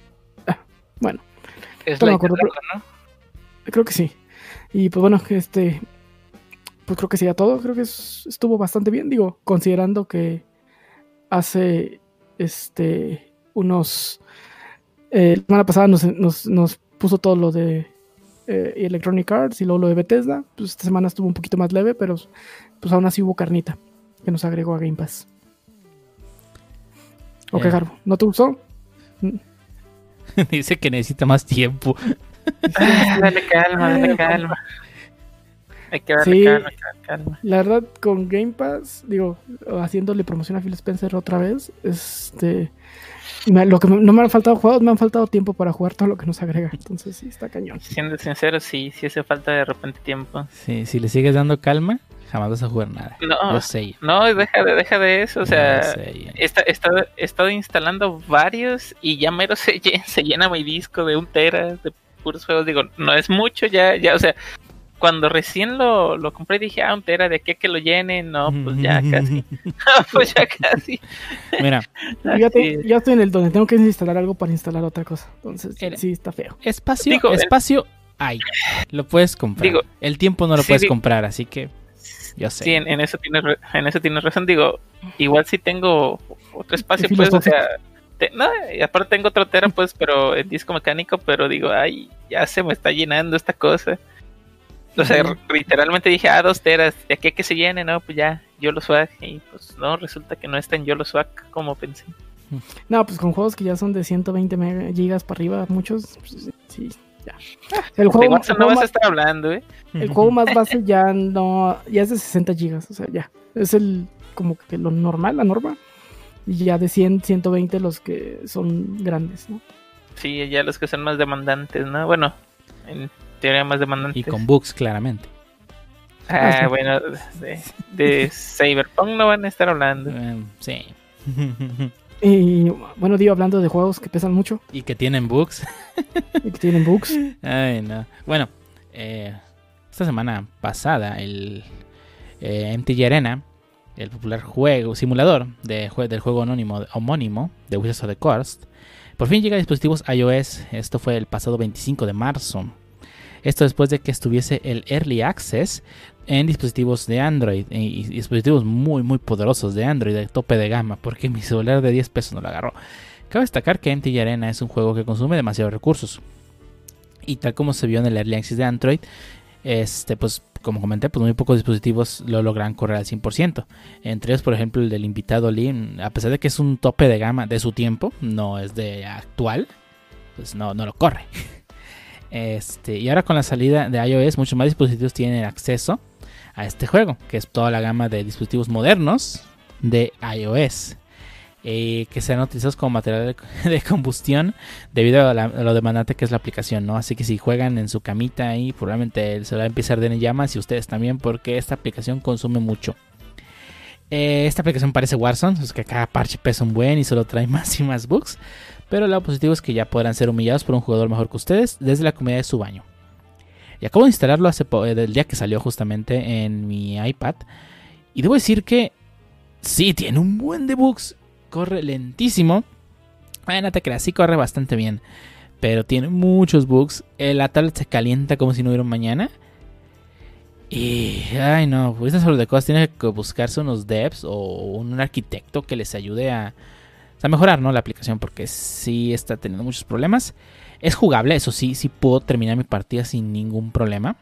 C: Ah, bueno.
E: Es
C: No acuerdo, pero-
E: ¿no?
C: Creo que sí. Y pues bueno, este. Pues creo que sería todo. Creo que es- estuvo bastante bien. Digo, considerando que hace este unos. eh, la semana pasada nos, nos- nos puso todo lo de eh, Electronic Arts y luego lo de Bethesda. Pues esta semana estuvo un poquito más leve, pero pues aún así hubo carnita que nos agregó a Game Pass. Ok. Garbo, ¿no te gustó?
A: Dice que necesita más tiempo.
B: Dale calma, dale calma. Hay que darle
C: Sí.
B: calma, calma, calma.
C: La verdad, con Game Pass, digo, haciéndole promoción a Phil Spencer otra vez, este. me- lo que me- no me han faltado juegos, me han faltado tiempo para jugar todo lo que nos agrega. Entonces, sí, está cañón.
B: Siendo sincero, sí, sí hace falta de repente tiempo.
A: Sí, si le sigues dando calma, jamás vas a jugar nada.
B: No,
A: Lo sé.
B: no, deja de, deja de eso, o sea,
A: sé.
B: he, esta- he estado, instalando varios y ya mero se, se llena mi disco de un tera de puros juegos. Digo, no es mucho, ya, ya, o sea, cuando recién lo, lo compré dije, ah, un tera, ¿de qué que lo llene? No, pues ya casi, pues ya casi.
A: Mira,
C: Yo ya, te- ya estoy en el donde tengo que instalar algo para instalar otra cosa. Entonces,
A: Era-
C: sí, está feo.
A: espacio,
B: Digo, el-
A: espacio hay. Lo puedes comprar.
B: Digo,
A: el tiempo no lo
B: sí,
A: puedes comprar, así que sé.
B: Sí, en, en eso tienes, re- en eso tienes razón. Digo, igual si tengo otro espacio, pues, o sea, te- no, y aparte tengo otro tera, pues, pero en disco mecánico, pero digo, ay, ya se me está llenando esta cosa. O sea, literalmente dije, ah, dos teras, de aquí a que se llene, no, pues ya, yo lo swag. Y pues no, resulta que no está en yo lo swag como pensé.
C: No, pues con juegos que ya son de 120 mega- gigas para arriba, muchos, pues, sí, ya. El
B: De
C: juego,
B: Watson
C: el
B: no vas a
C: más,
B: estar hablando, ¿eh?
C: el juego más base ya no, ya es de 60 gigas, o sea, ya. Es el, como que lo normal, la norma. Y ya de 100, 120 los que son grandes, ¿no?
B: Sí, ya los que son más demandantes, ¿no? Bueno, en teoría más demandantes.
A: Y con bugs, claramente.
B: Ah,
C: Ah, sí.
B: bueno, de, de Cyberpunk no van a estar hablando.
A: Eh, sí.
C: Y bueno, digo, hablando de juegos que pesan mucho
A: y que tienen bugs.
C: y que tienen bugs.
A: Ay, no. Bueno, eh, esta semana pasada, el eh, MTG Arena, el popular juego, simulador de jue- del juego anónimo, homónimo de Wizards of the Coast, por fin llega a dispositivos iOS. Esto fue el pasado 25 de marzo. Esto después de que estuviese el Early Access en dispositivos de Android y, dispositivos muy muy poderosos de Android de tope de gama, porque mi celular de 10 pesos no lo agarró. Cabe destacar que MTG Arena es un juego que consume demasiados recursos. Y tal como se vio en el Early Access de Android, este, pues como comenté, pues muy pocos dispositivos lo logran correr al 100%. Entre ellos, por ejemplo, el del invitado Lee, a pesar de que es un tope de gama de su tiempo, no es de actual, pues no, no lo corre. Este, y ahora con la salida de iOS, muchos más dispositivos tienen acceso a este juego, que es toda la gama de dispositivos modernos de iOS. eh, que sean utilizados como material de, combustión debido a lo demandante que es la aplicación, ¿no? Así que si juegan en su camita ahí, probablemente el celular empiece a arder en llamas y ustedes también, porque esta aplicación consume mucho. Eh, esta aplicación parece Warzone, es que cada parche pesa un buen y solo trae más y más bugs. Pero lo positivo es que ya podrán ser humillados por un jugador mejor que ustedes desde la comunidad de su baño. Y acabo de instalarlo hace eh, del día que salió justamente en mi iPad. Y debo decir que sí, tiene un buen de bugs. Corre lentísimo. No te sí corre bastante bien. Pero tiene muchos bugs. Eh, La tablet se calienta como si no hubiera mañana. Y, ay no, pues sobre de cosas tiene que buscarse unos devs o un arquitecto que les ayude a, a mejorar ¿no? la aplicación porque sí está teniendo muchos problemas. Es jugable, eso sí, sí puedo terminar mi partida sin ningún problema.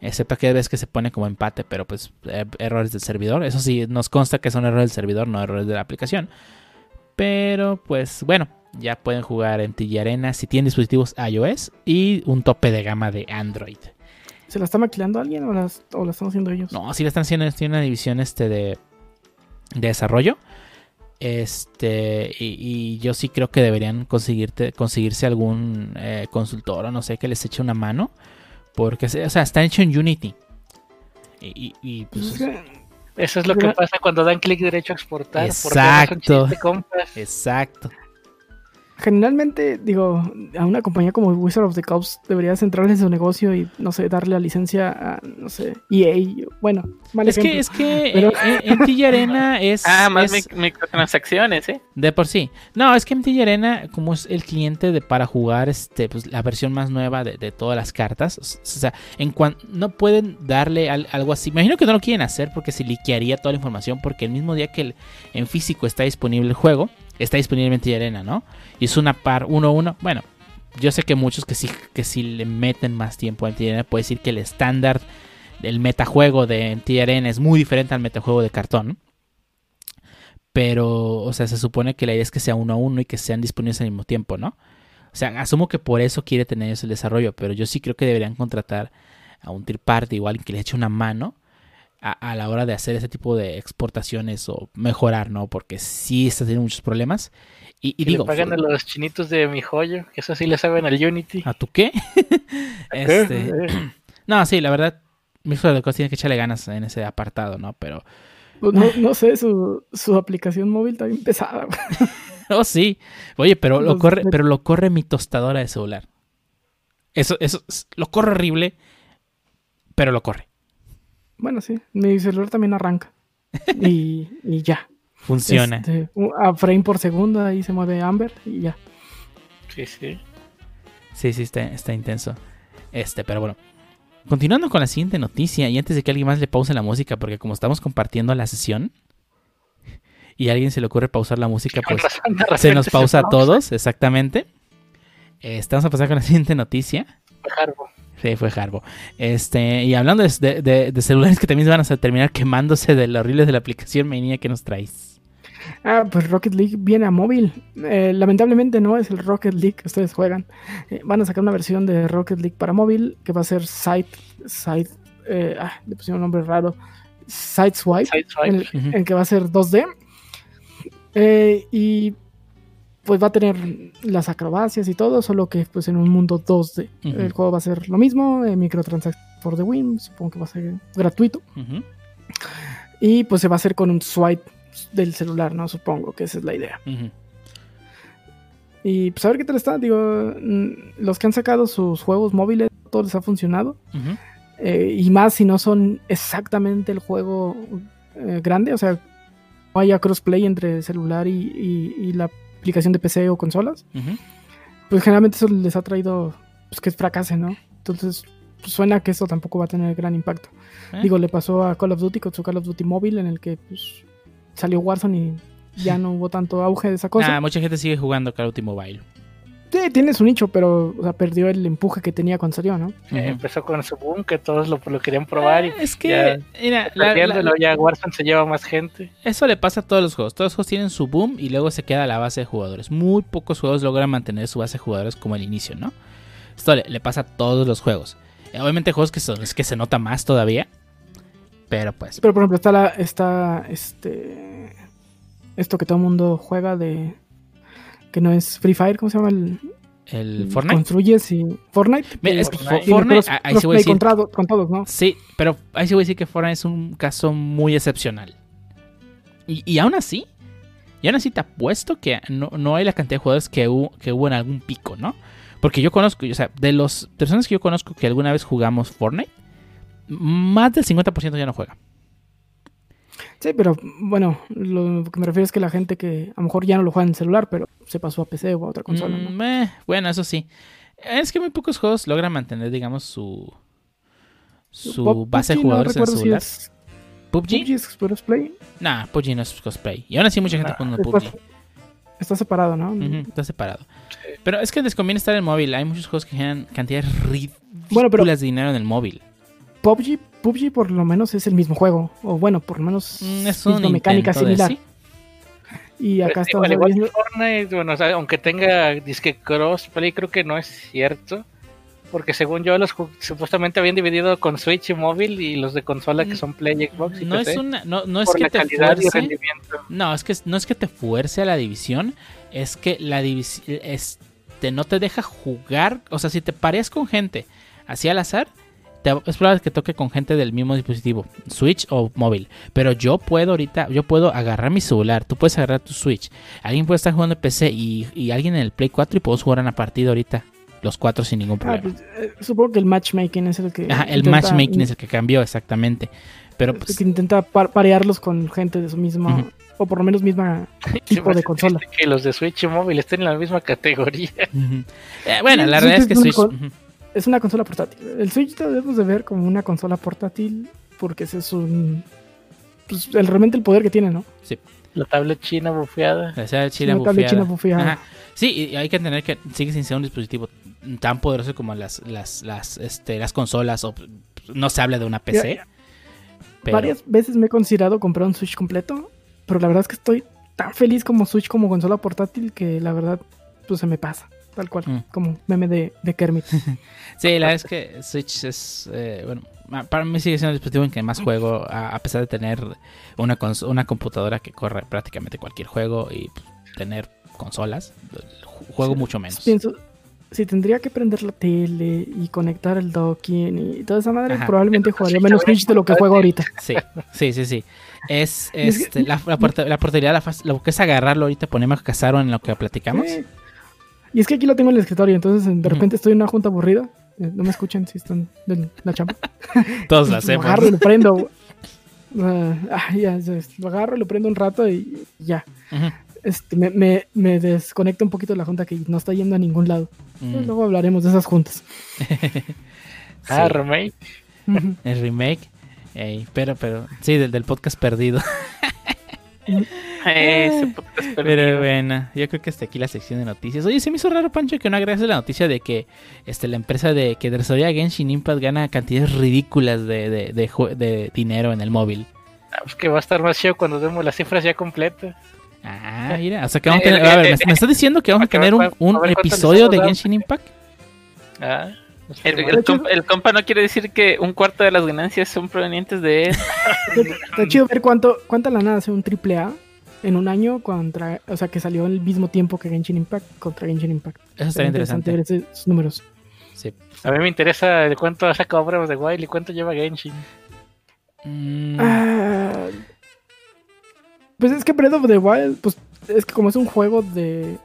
A: Excepto que ves que se pone como empate, pero pues eh, errores del servidor. Eso sí, nos consta que son errores del servidor, no errores de la aplicación. Pero pues bueno, ya pueden jugar en TG Arena si tienen dispositivos iOS y un tope de gama de Android.
C: ¿Se la está maquilando alguien o, la están haciendo ellos?
A: No, sí le están haciendo, tiene una división este de, de desarrollo. Este, y, y yo sí creo que deberían conseguirte, conseguirse algún eh, consultor o no sé que les eche una mano. Porque, o sea, está hecho en Unity. Y, y- y, pues,
C: Pues es que-
E: Eso es lo que pasa cuando dan clic derecho a exportar. porque
A: Exacto.
E: no son chiste, compas.
A: exacto.
C: Generalmente, digo, a una compañía como Wizard of the Coast debería centrarle en su negocio y, no sé, darle la licencia a, no sé, EA. Bueno, mal
A: Es que, es que
C: Pero-
A: eh, eh, MTG Arena es,
B: Ah, más
A: es-
B: mic- microtransacciones, ¿eh?
A: De por sí. No, es que MTG Arena, como es el cliente de para jugar este, pues, la versión más nueva de, de todas las cartas, o sea, en cuan- no pueden darle al- algo así. Me imagino que no lo quieren hacer porque se liquearía toda la información, porque el mismo día que el- en físico está disponible el juego, está disponible en Arena, ¿no? Y es una par 1-1. Bueno, yo sé que muchos que sí, que sí le meten más tiempo a Arena, puede decir que el estándar del metajuego de Arena es muy diferente al metajuego de cartón. Pero, o sea, se supone que la idea es que sea uno a uno y que sean disponibles al mismo tiempo, ¿no? O sea, asumo que por eso quiere tener el desarrollo, pero yo sí creo que deberían contratar a un third party igual que le eche una mano a, a la hora de hacer ese tipo de exportaciones o mejorar, ¿no? Porque sí está teniendo muchos problemas. Y, y
E: Que
A: digo,
E: le pagan a los chinitos de mi joyo, que eso sí le saben al Unity.
A: ¿a tu qué? este, no, sí, la verdad, Microsoft de Coast tiene que echarle ganas en ese apartado, ¿no? Pero,
C: Pues no, no sé, su, su aplicación móvil está bien pesada.
A: oh, sí. Oye, pero lo corre, pero lo corre mi tostadora de celular. Eso, eso, es- lo corre horrible, pero lo corre.
C: Bueno, sí, mi celular también arranca. Y, y ya.
A: Funciona.
C: Este, a frame por segundo, ahí se mueve Amber y ya.
E: Sí, sí.
A: Sí, sí, está, está intenso. Este, pero bueno. Continuando con la siguiente noticia, y antes de que alguien más le pause la música, porque como estamos compartiendo la sesión, y a alguien se le ocurre pausar la música, pues se nos pausa a
E: pausa.
A: todos, exactamente. Eh, Estamos a pasar con la siguiente noticia.
E: Harbo.
A: Sí, fue Harbo. Este, y hablando de, de- celulares que también van a terminar quemándose de lo horribles de la aplicación, Menia, ¿qué nos traes?
C: Ah, pues Rocket League viene a móvil. Eh, lamentablemente no es el Rocket League que ustedes juegan. Eh, van a sacar una versión de Rocket League para móvil que va a ser Side. Side eh, ah, le pusieron un nombre raro. Sideswipe.
E: Sideswipe.
C: En, el-
A: Ujú.
C: en que va a ser 2D. Eh, y pues va a tener las acrobacias y todo, solo que pues en un mundo 2D.
A: Ujú.
C: El juego va a ser lo mismo, eh, microtransacciones por The Win, supongo que va a ser gratuito. Y pues se va a hacer con un swipe del celular, ¿no? Supongo que esa es la idea. Y pues a ver qué tal está. Digo, mm, los que han sacado sus juegos móviles, todo les ha funcionado. Eh, y más si no son exactamente el juego eh, grande, o sea, no haya crossplay entre celular y, y- y la aplicación de PC o consolas. Pues generalmente eso les ha traído pues, que fracasen, ¿no? Entonces, pues, suena que eso tampoco va a tener gran impacto.
A: Eh.
C: Digo, le pasó a Call of Duty con su Call of Duty móvil, en el que pues, salió Warzone y ya no hubo tanto auge de esa cosa.
A: Ah, mucha gente sigue jugando Call of Duty Mobile.
C: Sí, tiene su nicho, pero o sea, perdió el empuje que tenía cuando salió, ¿no?
E: Eh, empezó con su boom, que todos lo, lo querían probar y
A: Eh, es que,
E: ya
A: mira, la- la-
E: ya Warzone se lleva más gente.
A: eso le pasa a todos los juegos. Todos los juegos tienen su boom y luego se queda la base de jugadores. Muy pocos juegos logran mantener su base de jugadores como el inicio, ¿no? Esto le, le pasa a todos los juegos. Eh, Obviamente juegos que son es que se nota más todavía. Pero pues.
C: Pero por ejemplo, está la, está este esto que todo el mundo juega de que no es Free Fire, ¿cómo se llama? El,
A: El Fortnite.
C: Construyes y Fortnite.
A: Mira, es que
E: Fortnite.
A: Ah, ahí sí voy a decir-
C: con todos, ¿no?
A: Sí, pero ahí sí voy a decir que Fortnite es un caso muy excepcional. Y, y aún así, y aún así te apuesto que no, no hay la cantidad de jugadores que hubo, que hubo en algún pico, ¿no? Porque yo conozco, o sea, de las personas que yo conozco que alguna vez jugamos Fortnite, más del 50% ya no juega.
C: Sí, pero bueno, lo que me refiero es que la gente que a lo mejor ya no lo juega en celular, pero se pasó a PC o a otra consola, ¿no?
A: Mm, eh, bueno, eso sí. Es que muy pocos juegos logran mantener, digamos, su, su
C: Pop-
A: base de
C: no
A: jugadores en
C: recuerdo si
A: celular.
C: es
A: ¿PUBG?
C: PUBG es crossplay.
A: Nah, PUBG no es cosplay. Y aún así mucha gente
E: Nah,
C: Después
A: PUBG.
C: está separado, ¿no?
A: Ujú, está separado. Pero es que les conviene estar en móvil. Hay muchos juegos que generan cantidades ridículas
C: Bueno, pero-
A: de dinero en el móvil.
C: PUBG, PUBG por lo menos es el mismo juego, o bueno, por lo menos
A: Mm, es
C: misma
A: un
C: mecánica similar.
A: sí.
C: Y acá estamos
E: igual, igual que
C: viendo-
E: Fortnite, bueno, o sea, aunque tenga disque crossplay, creo que no es cierto. Porque según yo, los supuestamente habían dividido con Switch y móvil y los de consola que son Play, Xbox y
A: No
E: PC.
A: es una, no, no es que te fuerce. No, es que no es que te fuerce a la división, es que la división este no te deja jugar, o sea, si te pareas con gente así al azar, es probable que toque con gente del mismo dispositivo, Switch o móvil. Pero yo puedo ahorita, yo puedo agarrar mi celular, tú puedes agarrar tu Switch, alguien puede estar jugando en PC y, y alguien en el Play 4 y podemos jugar una partida ahorita los cuatro sin ningún
C: Ah,
A: problema.
C: pues, eh, supongo que el matchmaking es el que.
A: Ajá, el
C: intenta-
A: matchmaking es el que cambió exactamente. Pero pues,
C: que intenta par- parearlos con gente de su misma.
A: Ujú.
C: O por lo menos misma
E: Sí,
C: tipo de consola.
E: Que los de Switch y móvil estén en la misma categoría.
A: Eh, bueno,
C: Sí,
A: la
C: Switch
A: realidad es que Switch...
C: Es una consola portátil. El Switch lo debemos de ver como una consola portátil porque ese es un. Pues el, realmente el poder que tiene, ¿no?
E: La tablet china bufeada.
C: Una tablet china bufeada.
A: Ajá. Sí, y hay que entender que sigue sin ser un dispositivo tan poderoso como las, las, las, este, las consolas. O, no se habla de una PC.
C: Ya,
A: pero-
C: Varias veces me he considerado comprar un Switch completo, pero la verdad es que estoy tan feliz como Switch como consola portátil que la verdad pues se me pasa, tal cual,
A: Mm.
C: como meme de, de Kermit.
A: Sí, la verdad es que Switch es. eh, bueno, para mí sigue siendo el dispositivo en que más juego, a, a pesar de tener una, cons- una computadora que corre prácticamente cualquier juego y pues, tener consolas, ju- juego mucho menos.
C: Pienso, si tendría que prender la tele y conectar el docking y toda esa madre,
A: Ajá.
C: probablemente jugaría menos Switch de lo que juego ahorita.
A: Sí, sí, sí, sí. Es, este, la, la, la portabilidad, la lo que es agarrarlo ahorita, ponerme a cazar en lo que platicamos.
C: Sí. Y es que aquí lo tengo en el escritorio, entonces de repente estoy en una junta aburrida. eh, No me escuchan si están en la chamba.
A: Todos lo
C: Lo
A: hacemos.
C: agarro y lo prendo. Ah, ah, ya, ya, lo agarro, lo prendo un rato y ya. Este, me, me, me desconecta un poquito de la junta que no está yendo a ningún lado.
A: Mm,
C: Luego hablaremos de esas juntas.
E: Ah,
A: sí,
E: remake.
A: El remake. Ey, pero, pero, sí, del, del podcast perdido.
B: Ese
A: Pero bueno, yo creo que hasta aquí la sección de noticias. Oye, se me hizo raro, Pancho, que no agregaste la noticia de que este, la empresa de que desarrolla Genshin Impact gana cantidades ridículas de, de, de dinero en el móvil.
E: Ah, Pues que va a estar más chido cuando demos las cifras ya completas.
A: Ah, mira, o sea que vamos a
B: Eh,
A: tener.
B: eh,
A: A ver, ¿me,
B: eh,
A: me estás diciendo que vamos a tener un, un episodio de. Genshin Impact?
E: Ah,
B: El, el compa, el compa no quiere decir que un cuarto de las ganancias son provenientes de él.
C: Está chido ver cuánto, cuánta lana hace un triple A en un año contra, o sea, que salió al mismo tiempo que Genshin Impact contra Genshin Impact.
A: Eso estaría interesante.
C: ver esos números.
A: Sí.
E: a mí me interesa de cuánto ha sacado Breath of the Wild y cuánto lleva Genshin.
A: Mm,
C: Ah, pues es que Breath of the Wild, pues es que como es un juego de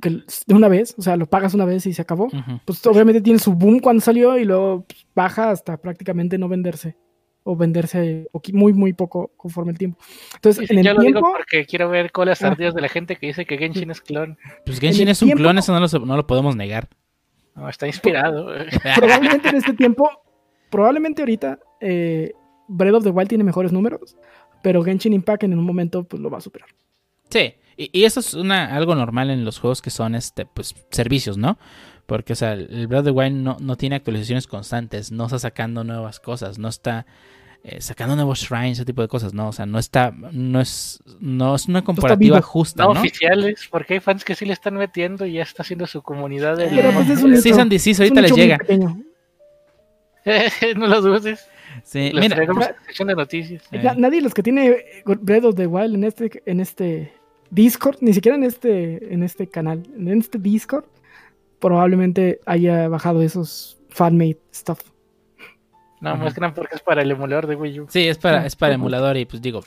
C: que de una vez, o sea, lo pagas una vez y se acabó. Pues obviamente tiene su boom cuando salió y luego pues, baja hasta prácticamente no venderse o venderse muy muy poco conforme el tiempo. Entonces,
E: Sí,
C: en el
E: yo lo digo porque quiero ver colas
C: Ah.
E: ardidas de la gente que dice que Genshin es clon.
A: Pues Genshin es un
C: tiempo-
A: clon, eso no lo, no lo podemos negar.
E: No, está inspirado.
C: probablemente en este tiempo, probablemente ahorita eh, Breath of the Wild tiene mejores números, pero Genshin Impact en un momento pues lo va a superar.
A: Sí, y, y eso es una, algo normal en los juegos que son este, pues, servicios, ¿no? Porque, o sea, el Breath of the Wild no, no tiene actualizaciones constantes, no está sacando nuevas cosas, no está eh, sacando nuevos shrines, ese tipo de cosas, ¿no? O sea, no está, no es, no es una comparativa justa,
E: No,
A: ¿no?
E: oficiales, porque hay fans que sí le están metiendo y ya está haciendo su comunidad de...
C: Pero, pues, es un
A: sí,
C: Es
A: ahorita les llega.
E: no lo dudes.
A: Sí,
E: Los
A: mira,
E: sección de noticias.
A: Eh.
C: Na- nadie de los que tiene eh, Breath of the Wild en este, en este Discord, ni siquiera en este, en este canal, en este Discord, probablemente haya bajado esos fanmade stuff.
E: No,
A: Ujú.
E: más que nada porque es para el emulador de Wii U.
A: sí, es para,
C: Ah,
A: es para emulador y pues digo,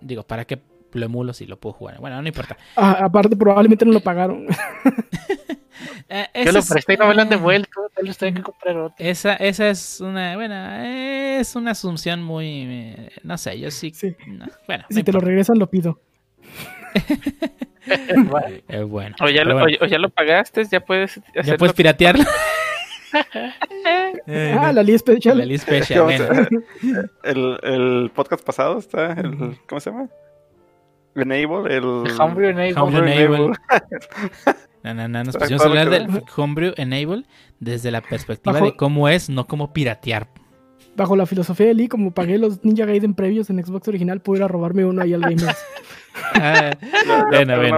A: digo, ¿para qué lo emulo si lo puedo jugar? Bueno, no importa.
C: Ah, aparte, probablemente no lo pagaron.
A: Eh,
E: Yo lo
A: es-
E: presté y no me lo han devuelto. Tal vez tengo que comprar otro.
A: Esa, esa es una, bueno, es una asunción muy, eh, no sé, yo sí,
C: Sí.
A: no, bueno,
C: si te lo regresan, lo pido.
E: Vale.
A: Eh, bueno,
B: O ya, lo,
A: bueno,
B: o, o ya lo pagaste, ya puedes
A: ya puedes piratearlo. Eh,
C: Ah, la Lee Special.
A: la lista special,
D: ¿Cómo se-
A: bueno.
D: el, el podcast pasado está el. ¿Cómo se llama? Enable, el.
E: Homebrew Enable.
A: Homebrew Enable. No, no, no, nos pusimos a hablar del Homebrew Enable desde la perspectiva
C: Bajo-
A: de cómo es, no cómo piratear.
C: Bajo la filosofía de Lee, como pagué los Ninja Gaiden previos en Xbox original, puedo ir a robarme uno ahí al Game Pass.
A: Ah, bueno, bueno.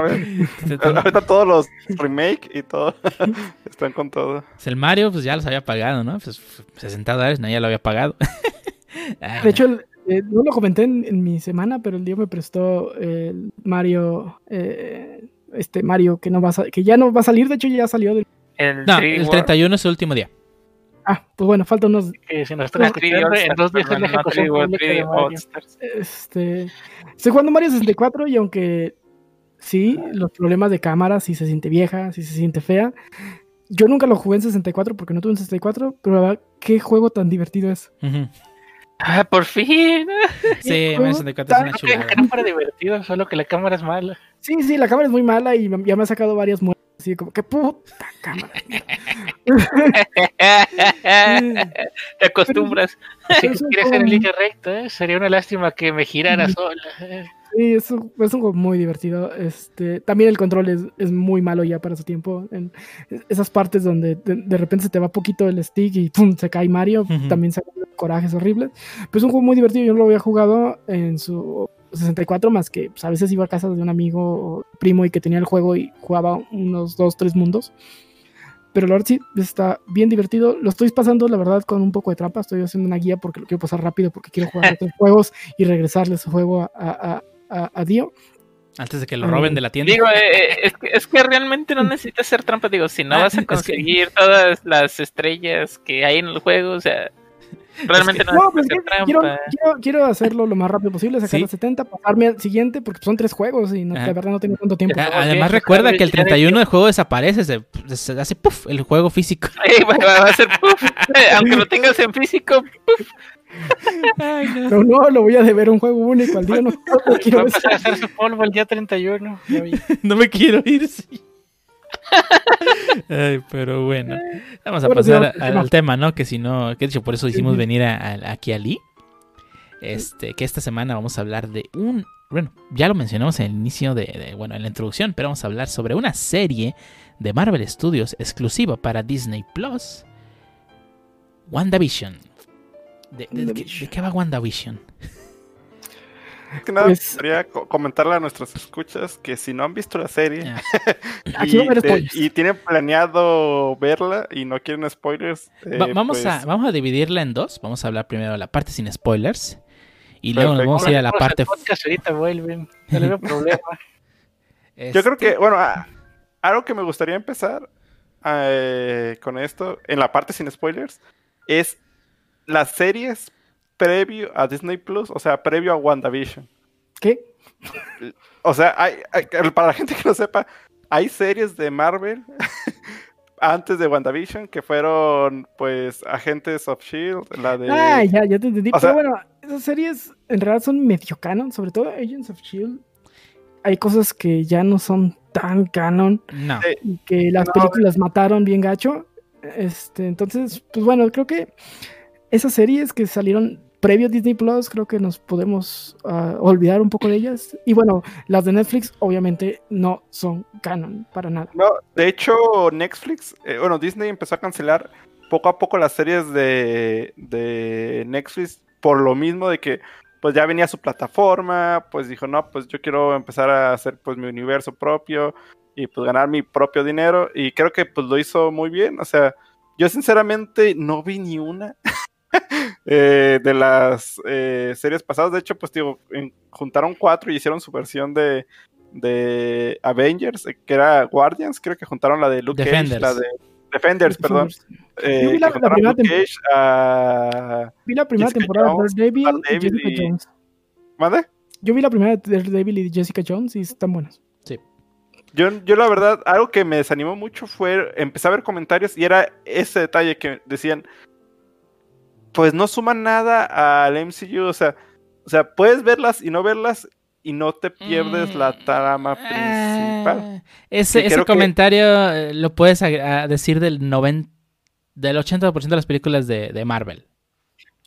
D: Ahorita todos los remake y todo están con todo.
A: Pues el Mario, pues ya los había pagado, ¿no? Pues 60 dólares, no, ya lo había pagado.
C: De hecho, el- eh, no lo comenté en, en mi semana, pero el día me prestó el Mario, eh, este Mario que no va a, que ya no va a salir, de hecho ya salió del...
B: El
A: no,
B: 3D
A: el
B: World.
A: 31 es el último día.
C: Ah, pues bueno, falta unos,
E: Que si nos están
C: No,
B: 3D
E: escuchando, en
B: All-Stars,
E: dos días es la
B: perdón, no
E: ejecución
B: 3D World,
E: pública
B: 3D
E: de Mario.
B: All-Stars.
C: este, estoy jugando Mario 64 y aunque sí, los problemas de cámara, si se siente vieja, si se siente fea, yo nunca lo jugué en 64 porque no tuve un 64, pero la verdad, qué juego tan divertido es.
B: Ah, por fin.
A: Sí, Mario 64 es una chulada.
E: que no fuera divertido, solo que la cámara es mala.
C: Sí, sí, la cámara es muy mala y ya me ha sacado varias muertes, así como, qué puta cámara.
B: Te acostumbras.
E: Si quieres ser en línea recta, ¿eh? sería una lástima que me girara sola. ¿eh?
C: Sí, es un, es un juego muy divertido. Este, también el control es, es muy malo ya para su tiempo. En esas partes donde de, de repente se te va poquito el stick y ¡pum! se cae Mario,
A: Ujú.
C: también se corajes horribles. Pero es un juego muy divertido. Yo no lo había jugado en su 64, más que pues, a veces iba a casa de un amigo o primo y que tenía el juego y jugaba unos dos, tres mundos. Pero la verdad sí, está bien divertido. Lo estoy pasando, la verdad, con un poco de trampa. Estoy haciendo una guía porque lo quiero pasar rápido, porque quiero jugar otros juegos y regresarle su juego a, a, a, a Dio.
A: Antes de que lo roben de la tienda.
B: Digo, eh, es, que, es que realmente no necesitas hacer trampa. Digo, si no
A: Ah,
B: vas a conseguir todas las estrellas que hay en el juego, o sea, realmente no
C: No, pues quiero, quiero, quiero hacerlo lo más rápido posible, sacar
A: Sí.
C: los 70, pasarme al siguiente, porque son tres juegos y no, la verdad no tengo tanto tiempo.
A: A-
E: ok,
A: Además, recuerda que el
E: ya de
A: 31 el juego desaparece, se, se hace puff el juego físico.
B: Va, a ser puff. Eh, Aunque lo tengas en físico,
A: Ay, no.
C: Pero no, lo voy a deber un juego único al día, no, no
E: Va a empezar a hacer su polvo el día 31. ya vi.
A: No me quiero ir, sí. Ay, pero bueno. Vamos a
C: Bueno,
A: pasar al, tema, ¿no? Que si no, que de hecho por eso hicimos venir a- a- aquí a Lee. Este, que esta semana vamos a hablar de un bueno, ya lo mencionamos en el inicio de, de- bueno, en la introducción, pero vamos a hablar sobre una serie de Marvel Studios exclusiva para Disney Plus, WandaVision. ¿De, de-
C: WandaVision.
A: de qué va WandaVision?
D: Que nada,
C: Pues-
D: me gustaría co- comentarle a nuestros escuchas que si no han visto la serie
A: Ah,
C: Aquí
D: de- y tienen planeado verla y no quieren spoilers, eh,
A: Va- vamos,
D: pues,
A: a, vamos a dividirla en dos. Vamos a hablar primero de la parte sin spoilers. Y luego nos
D: Perfecto.
A: vamos a ir a la parte.
E: podcast ahorita vuelven. No problema.
D: Yo creo
A: este,
D: que, bueno, a- algo que me gustaría empezar eh, con esto, en la parte sin spoilers, es las series previo a Disney Plus, o sea, previo a WandaVision.
C: ¿Qué?
D: O sea, hay, hay- para la gente que no sepa, hay series de Marvel antes de WandaVision que fueron, pues, Agentes of Shield, la de...
C: Ah, ya, ya te entendí.
D: O sea-
C: Pero bueno, esas series en realidad son medio canon, sobre todo Agents of Shield. Hay cosas que ya no son tan canon
A: No.
D: Eh,
C: y que las películas mataron bien gacho. Este, entonces, pues bueno, creo que esas series que salieron previo Disney Plus, creo que nos podemos ah, olvidar un poco de ellas. Y bueno, las de Netflix obviamente no son canon para nada.
D: No, de hecho, Netflix, eh, bueno, Disney empezó a cancelar poco a poco las series de, de Netflix por lo mismo de que pues ya venía su plataforma, pues dijo, no, pues yo quiero empezar a hacer pues mi universo propio y pues ganar mi propio dinero y creo que pues lo hizo muy bien, o sea, yo sinceramente no vi ni una eh, de las eh, series pasadas, de hecho pues digo, en- juntaron cuatro y hicieron su versión de, de Avengers, eh, que era Guardians, creo que juntaron la de Luke
A: Defenders.
D: Cage, la de Defenders, perdón. eh,
C: Yo vi la- primera
D: Luke Cage a...
C: Vi la primera
D: Jessica
C: temporada
D: Jones,
C: de Daredevil, y Jessica
D: y-
C: Jones.
D: ¿Mande?
C: Yo vi la primera de Daredevil y Jessica Jones y están buenas.
D: Yo, yo la verdad, algo que me desanimó mucho fue empezar a ver comentarios y era ese detalle que decían, pues no suman nada al MCU, o sea, o sea, puedes verlas y no verlas y no te pierdes
A: Mm,
D: la trama principal.
A: ah, ese
D: Y
A: ese
D: que-
A: comentario eh, lo puedes decir del 90, del 80% de las películas de, de Marvel.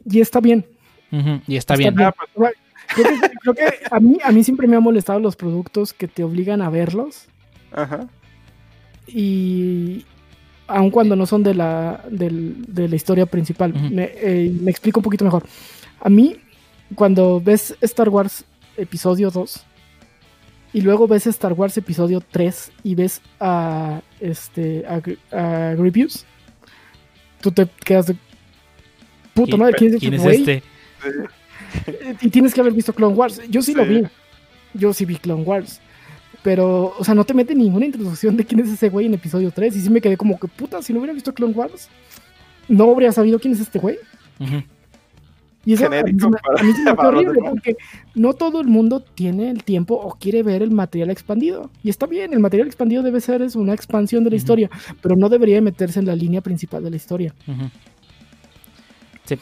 C: Y está bien.
A: Y está,
C: Está
A: bien.
C: bien.
D: Ah, pues,
C: Creo que, creo que a, mí, a mí siempre me han molestado los productos que te obligan a verlos.
D: ajá.
C: Y aun cuando no son de la, del- de la historia principal. Me, eh, me explico un poquito mejor. A mí, cuando ves Star Wars episodio 2 y luego ves Star Wars episodio 3 y ves a, este, a, Gr- a Grievous, tú te quedas de... Puta
A: ¿Quién,
C: madre, ¿quién es,
A: quién
C: este
A: es este?
C: Y tienes que haber visto Clone Wars. Yo sí, lo vi. Yo sí vi Clone Wars. Pero, o sea, no te mete ninguna introducción de quién es ese güey en episodio 3. Y sí me quedé como que, puta, si no hubiera visto Clone Wars, no habría sabido quién es este güey.
A: Ujú.
C: Y eso a mí,
D: Genérico
C: me- a mí se horrible porque no todo el mundo tiene el tiempo o quiere ver el material expandido. Y está bien, el material expandido debe ser es una expansión de la historia, pero no debería meterse en la línea principal de la historia.
A: Sí.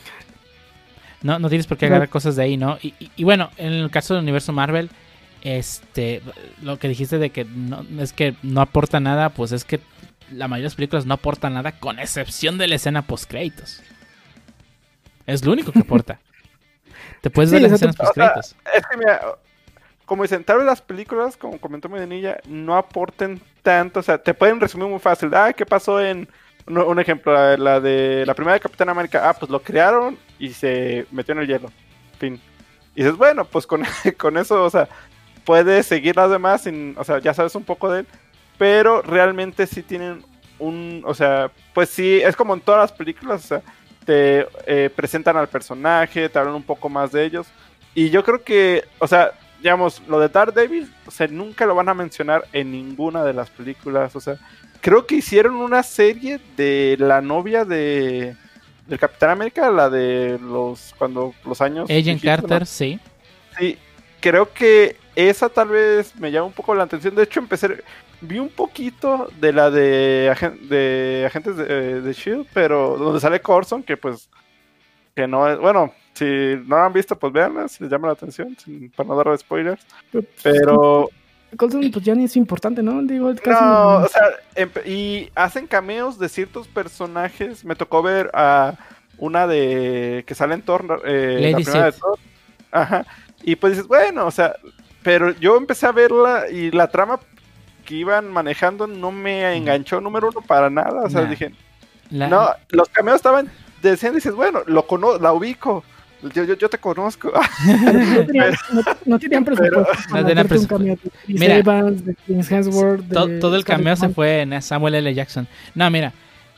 A: No, no tienes por qué agarrar cosas de ahí, ¿no? Y, y- y bueno, en el caso del universo Marvel, este, lo que dijiste de que no, es que no aporta nada, pues es que la mayoría de las películas no aportan nada, con excepción de la escena post créditos. Es lo único que aporta. Te puedes
C: Sí,
A: ver las escenas post créditos.
D: Es que mira, como dicen, tal vez las películas, como comentó Medianilla, no aporten tanto, o sea, te pueden resumir muy fácil. Ah, ¿qué pasó en un, un ejemplo, la, la de la primera de Capitán América? Ah, pues lo crearon y se metió en el hielo. Fin. Y dices, bueno, pues con, con eso, o sea, puedes seguir las demás, sin, o sea, ya sabes un poco de él, pero realmente sí tienen un, o sea, pues sí, es como en todas las películas, o sea, te eh, presentan al personaje, te hablan un poco más de ellos. Y yo creo que, o sea, digamos, lo de Daredevil, o sea, nunca lo van a mencionar en ninguna de las películas. O sea, creo que hicieron una serie de la novia de del Capitán América, la de los cuando los años.
A: Agent. Carter, sí.
D: Sí, creo que esa tal vez me llama un poco la atención. De hecho, empecé, vi un poquito de la de, agen- de agentes de, de Shield, pero donde sale Corson, que pues, que no es, bueno, si no la han visto, pues véanla, si les llama la atención, sin- para no dar spoilers. Pero,
C: Colson, pues ya ni es importante, ¿no? Digo, casi
D: no,
C: ni-
D: o sea, y hacen cameos de ciertos personajes. Me tocó ver a una de que sale en Thor, eh, la primera de. Thor. Ajá. Y pues dices, bueno, o sea, pero yo empecé a verla y la trama que iban manejando no me enganchó número uno para nada. O sea,
A: Nah.
D: dije,
A: La-
D: no, los cameos estaban, decían, dices, bueno, lo cono la ubico. Yo, yo, yo te conozco.
C: No tenían, no, no tenían presupuesto.
A: No
C: cameo de Chris
A: Mira,
C: Evans, de Chris Hemsworth, de
A: To- todo el cameo se fue en Samuel L. Jackson. No, mira,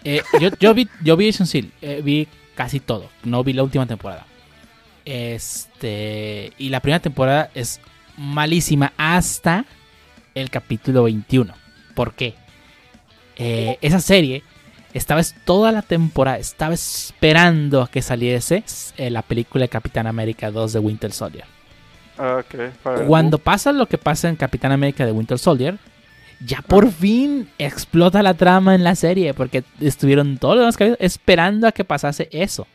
A: eh, yo, yo vi yo vi Seal, eh, vi casi todo, no vi la última temporada. Este, y la primera temporada es malísima hasta el capítulo 21. ¿Por qué? Eh, esa serie estaba es- toda la temporada, estaba esperando a que saliese eh, la película de Capitán América 2 de Winter Soldier.
D: Ah, ok, para-
A: Cuando pasa lo que pasa en Capitán América de Winter Soldier, ya por fin explota la trama en la serie, porque estuvieron todos los demás capítulos esperando a que pasase eso.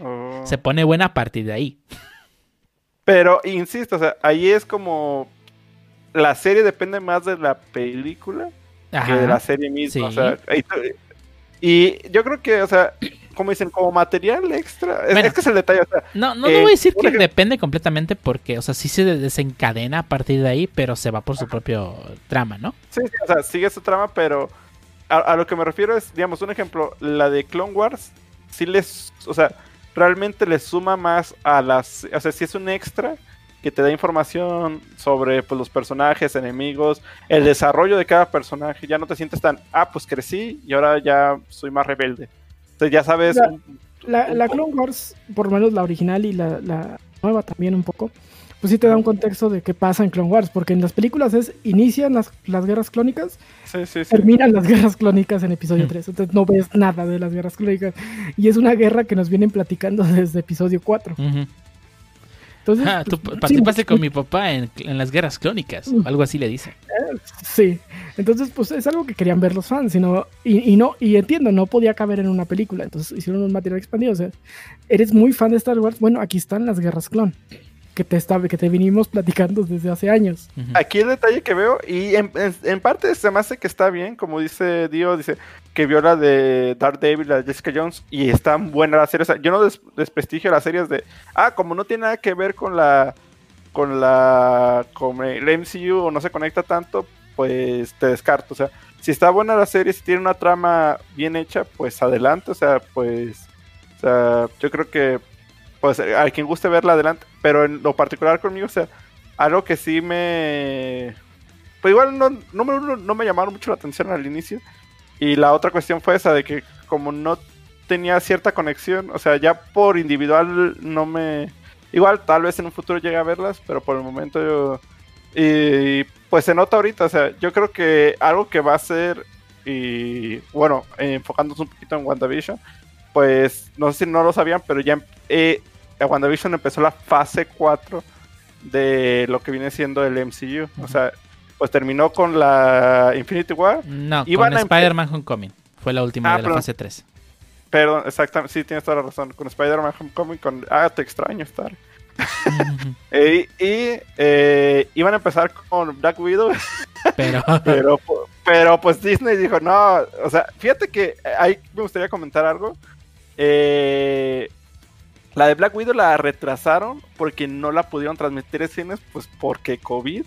D: Oh.
A: Se pone buena a partir de ahí.
D: Pero insisto, o sea, ahí es como la serie depende más de la película que de la serie misma. o sea, y yo creo que, o sea, como dicen, como material extra, es,
A: Bueno.
D: es que es el detalle, o sea,
A: No, no,
D: Eh,
A: no voy a decir que
D: ejemplo-
A: depende completamente porque, o sea, sí se desencadena a partir de ahí, pero se va por su propio trama, ¿no?
D: sí, sí, o sea, sigue su trama, pero a, a lo que me refiero es, digamos, un ejemplo, la de Clone Wars, sí les, o sea, realmente le suma más a las, o sea, si es un extra que te da información sobre pues, los personajes, enemigos, el desarrollo de cada personaje, ya no te sientes tan, ah, pues crecí y ahora ya soy más rebelde. Entonces ya sabes...
C: La-
D: un-
C: La,
D: un
C: la
D: poco.
C: Clone Wars, por lo menos la original y la, la nueva también un poco, pues sí te da un contexto de qué pasa en Clone Wars, porque en las películas es inician las, las guerras clónicas,
D: Sí, sí, sí.
C: terminan las guerras clónicas en episodio
A: Mm.
C: 3, entonces no ves nada de las guerras clónicas, y es una guerra que nos vienen platicando desde episodio 4.
A: Ujú.
C: Entonces,
A: Ah, tú
C: pues, sí,
A: participaste con
C: sí,
A: mi papá en, en las guerras clónicas,
C: Mm.
A: algo así le dice.
C: Sí, entonces pues es algo que querían ver los fans, sino, y, y no, y entiendo, no podía caber en una película, entonces hicieron un material expandido. O sea, eres muy fan de Star Wars, bueno, aquí están las guerras clon, que te está, que te vinimos platicando desde hace años.
D: Aquí el detalle que veo, y en, en- en parte se me hace que está bien, como dice Dio, dice que vio la de Daredevil, la de Jessica Jones, y está buena la serie. O sea, yo no des- desprestigio las series de, ah, como no tiene nada que ver con la, con la, con el MCU o no se conecta tanto, pues te descarto. O sea, si está buena la serie, si tiene una trama bien hecha, pues adelante. O sea, pues, o sea, yo creo que, pues a quien guste verla adelante, pero en lo particular conmigo, o sea, algo que sí me. Pues igual no, número uno, no me llamaron mucho la atención al inicio. Y la otra cuestión fue esa de que como no tenía cierta conexión, o sea, ya por individual no me... Igual tal vez en un futuro llegue a verlas, pero por el momento yo... Y pues se nota ahorita, o sea, yo creo que algo que va a ser, y bueno, enfocándonos un poquito en WandaVision, pues no sé si no lo sabían, pero ya eh, WandaVision empezó la fase 4 de lo que viene siendo el MCU. O sea, pues terminó con la Infinity War.
A: No,
D: Iban
A: con Spider-Man Homecoming. Fue la última
D: Ah,
A: de la
D: perdón.
A: fase 3.
D: Perdón, exactamente, sí, tienes toda la razón. Con Spider-Man Homecoming, con... Ah, te extraño estar. Eh, y eh, iban a empezar con Black Widow,
A: Pero,
D: pero, pero pues Disney dijo, no, o sea, fíjate que ahí me gustaría comentar algo. Eh, la de Black Widow la retrasaron porque no la pudieron transmitir en cines, pues porque COVID.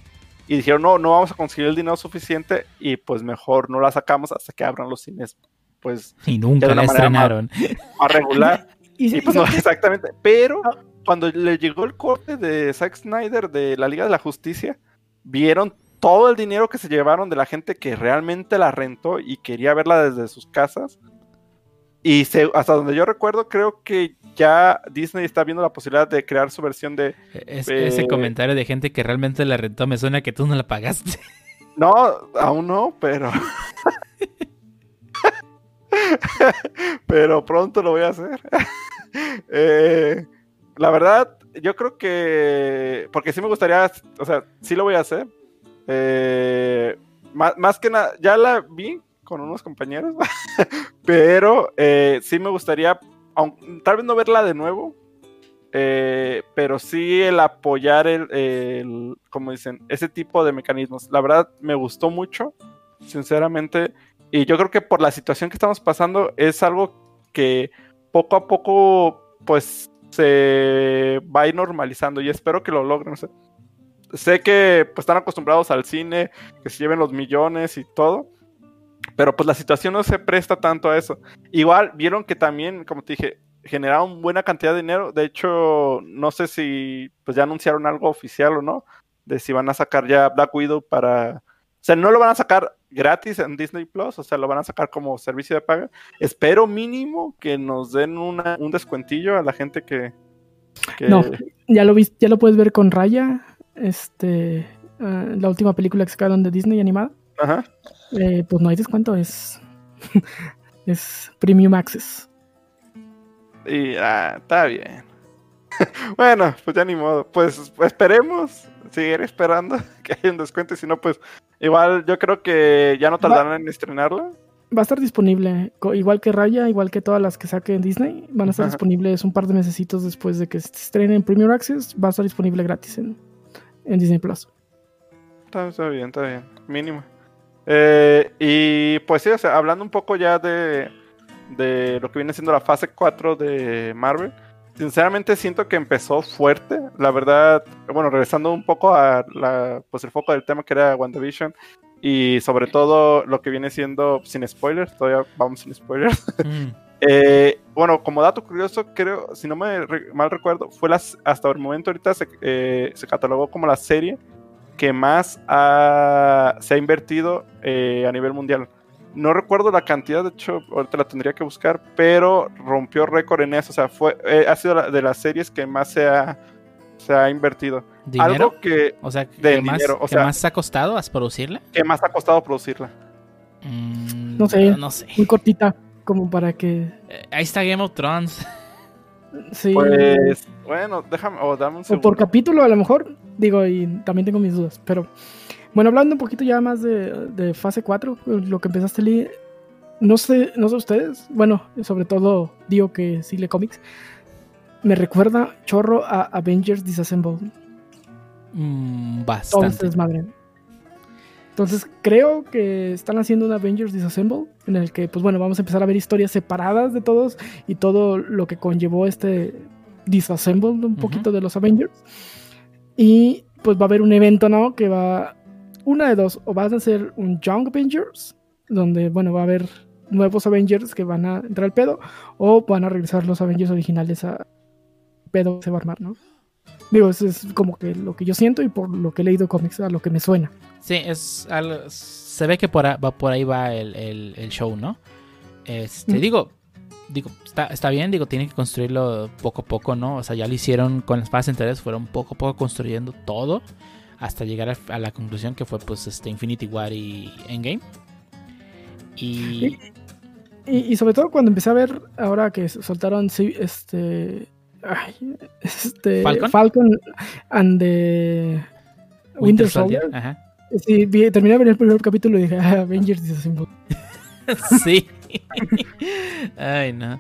D: Y dijeron, no, no vamos a conseguir el dinero suficiente y pues mejor no la sacamos hasta que abran los cines, pues
A: y nunca
D: de
A: la
D: una manera más-
A: estrenaron.
D: a regular.
C: Y,
D: Y
C: y
D: pues no, exactamente. Pero cuando le llegó el corte de Zack Snyder de la Liga de la Justicia, vieron todo el dinero que se llevaron de la gente que realmente la rentó y quería verla desde sus casas. Y se- hasta donde yo recuerdo, creo que ya Disney está viendo la posibilidad de crear su versión de...
A: Es-
D: Eh,
A: ese comentario de gente que realmente la rentó me suena que tú no la pagaste.
D: No, aún no, pero... pero pronto lo voy a hacer. Eh, la verdad, yo creo que... Porque sí me gustaría, o sea, sí lo voy a hacer. Eh, más, más que nada, ya la vi con unos compañeros, pero eh, sí me gustaría, tal vez no verla de nuevo, eh, pero sí el apoyar el, como dicen, ese tipo de mecanismos. La verdad me gustó mucho, sinceramente, y yo creo que por la situación que estamos pasando es algo que poco a poco, pues, se va a ir normalizando y espero que lo logren. sé que pues, están acostumbrados al cine, que se lleven los millones y todo. Pero pues la situación no se presta tanto a eso. Igual vieron que también, como te dije, generaron buena cantidad de dinero. De hecho, no sé si pues ya anunciaron algo oficial o no, de si van a sacar ya Black Widow para... O sea, no lo van a sacar gratis en Disney Plus, o sea, lo van a sacar como servicio de paga. Espero mínimo que nos den una, un descuentillo a la gente que... que-
C: No, ya lo viste, ya lo puedes ver con Raya, este, ah, la última película que sacaron de Disney animada.
D: Ajá.
C: Eh, pues no hay descuento, es, es Premium Access.
D: Y ah, está bien. bueno, pues ya ni modo. Pues esperemos, seguir esperando que haya un descuento. Y si no, pues igual yo creo que ya no tardarán en estrenarla.
C: Va a estar disponible, igual que Raya, igual que todas las que saque en Disney, van a estar
D: Ajá.
C: disponibles un par de mesecitos después de que se estrene en Premium Access, va a estar disponible gratis en, en Disney Plus.
D: Está, está bien, está bien. Mínimo. Eh, y pues sí, o sea, hablando un poco ya de, de lo que viene siendo la fase 4 de Marvel. Sinceramente siento que empezó fuerte. La verdad, bueno, regresando un poco a la, pues el foco del tema que era WandaVision. Y sobre todo lo que viene siendo sin spoilers. Todavía vamos sin spoilers.
A: Mm.
D: Eh, bueno, como dato curioso, creo, si no me re- mal recuerdo, fue las, hasta el momento ahorita se, eh, se catalogó como la serie que más ha- se ha invertido eh, a nivel mundial. No recuerdo la cantidad, de hecho, ahorita la tendría que buscar, pero rompió récord en eso. O sea, fue, eh, ha sido la- de las series que más se ha, se ha invertido.
A: ¿Dinero?
D: Algo que,
A: O sea, ¿qué
D: de
A: más,
D: dinero, o
A: qué
D: sea-
A: más ha costado a producirla?
D: que más ha costado producirla.
A: Mm,
C: No sé.
A: No sé.
C: Muy cortita, como para que...
A: Eh, Ahí está Game of Thrones.
C: Sí,
D: Pues, bueno, déjame, o dame un
C: o
D: segundo.
C: por capítulo a lo mejor, digo, y también tengo mis dudas, pero... Bueno, hablando un poquito ya más de, de fase 4, lo que empezaste, Lee, no sé, no sé ustedes, bueno, sobre todo digo que sigue cómics, me recuerda chorro a Avengers Disassembled.
A: Mm, bastante.
C: desmadre. Entonces creo que están haciendo un Avengers Disassemble en el que, pues bueno, vamos a empezar a ver historias separadas de todos y todo lo que conllevó este Disassemble un
A: Ujú.
C: poquito de los Avengers. Y pues va a haber un evento, ¿no? Que va, una de dos, o vas a hacer un Young Avengers, donde, bueno, va a haber nuevos Avengers que van a entrar al pedo, o van a regresar los Avengers originales a pedo que se va a armar, ¿no? Digo, eso es como que lo que yo siento y por lo que he leído cómics, a lo que me suena.
A: Sí, es algo- se ve que por, a- va, por ahí va el, el- el show, ¿no? Este,
C: Mm.
A: digo, digo, está, está bien, digo, tienen que construirlo poco a poco, ¿no? O sea, ya lo hicieron con las fases anteriores, fueron poco a poco construyendo todo hasta llegar a, a la conclusión que fue pues este Infinity War y Endgame. Y
C: Y, y sobre todo cuando empecé a ver, ahora que soltaron sí, este, ay, este
A: ¿Falcon?
C: Falcon, and the Winter, Soldier.
A: Ajá.
C: Sí, terminé de ver el primer capítulo y dije, ah, Avengers
A: sí. Ay, no.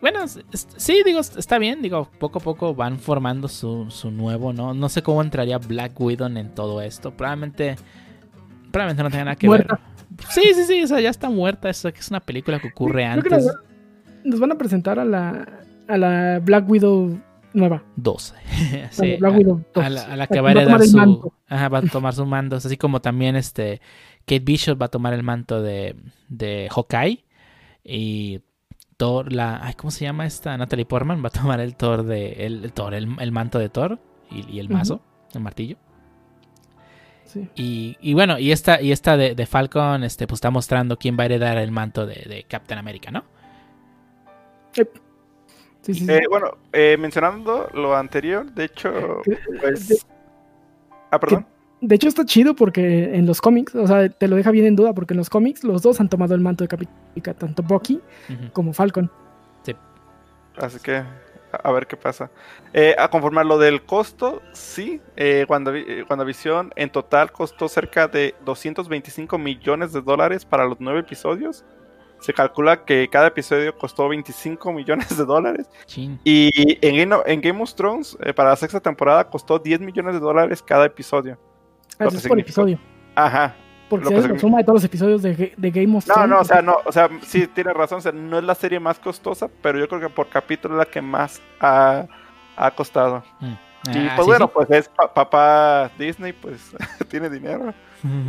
A: Bueno, sí, digo, está bien, digo, poco a poco van formando su, su nuevo, ¿no? No sé cómo entraría Black Widow en todo esto. Probablemente, probablemente no tenga nada que
C: Muerta.
A: ver. Sí, sí, sí, o sea, ya está muerta. Eso que es una película que ocurre
C: Creo
A: antes.
C: nos, nos van a presentar a la, a la Black Widow nueva.
A: Dos.
C: a
A: Sí,
C: la Black
A: a-
C: Widow
A: a,
C: 2,
A: la, a la que va a heredar su. Ajá, va a tomar su mando. Así como también este. Kate Bishop va a tomar el manto de, de Hawkeye. Y Thor, la. Ay, ¿cómo se llama esta? Natalie Portman va a tomar el Thor de. El, el Thor, el, el manto de Thor. Y, y el mazo, el martillo.
C: Sí.
A: Y, y bueno, y esta, y esta de, de Falcon, este, pues está mostrando quién va a heredar el manto de, de Captain America, ¿no?
C: Sí, sí, sí.
D: Eh, bueno, eh, mencionando lo anterior, de hecho,
C: Que-
D: pues... Ah, perdón.
C: De hecho está chido porque en los cómics, o sea, te lo deja bien en duda porque en los cómics los dos han tomado el manto de Capitán América, tanto Bucky como Falcon.
D: Así que a ver qué pasa. Eh, a conformar lo del costo, sí. Eh, eh, WandaVision en total costó cerca de 225 millones de dólares para los nueve episodios. Se calcula que cada episodio costó 25 millones de dólares.
A: Chin.
D: Y en Game, en Game of Thrones, eh, para la sexta temporada, costó 10 millones de dólares cada episodio.
C: Ah, Eso es por episodio.
D: Ajá.
C: Porque haces la suma de todos los episodios de, Ga- de Game of
D: No,
C: Thrones.
D: no, o sea, no, o sea, sí tiene razón, o sea, no es la serie más costosa, pero yo creo que por capítulo es la que más ha, ha costado. Y
A: Ah,
D: pues
A: sí,
D: bueno,
A: sí.
D: pues es pa- papá Disney, pues tiene dinero.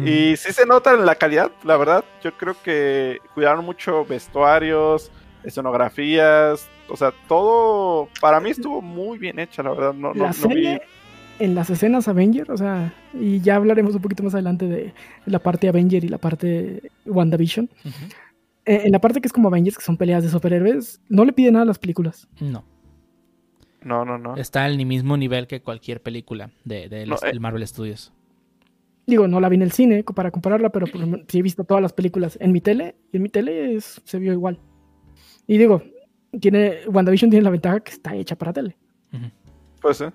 D: Y sí se nota en la calidad, la verdad. Yo creo que cuidaron mucho vestuarios, escenografías, o sea, todo para mí estuvo muy bien hecha, la verdad. No, no,
C: La
D: no
C: serie,
D: vi-
C: en las escenas Avenger, o sea, y ya hablaremos un poquito más adelante de la parte Avenger y la parte WandaVision. Eh, en la parte que es como Avengers, que son peleas de superhéroes, no le pide nada a las películas.
A: No,
D: No, no, no.
A: está al mismo nivel que cualquier película de, de
D: No, eh.
A: del Marvel Studios.
C: Digo, no la vi en el cine para compararla, pero sí he visto todas las películas en mi tele y en mi tele es- se vio igual. Y digo, tiene WandaVision tiene la ventaja que está hecha para tele.
A: Ujú.
D: Pues eh.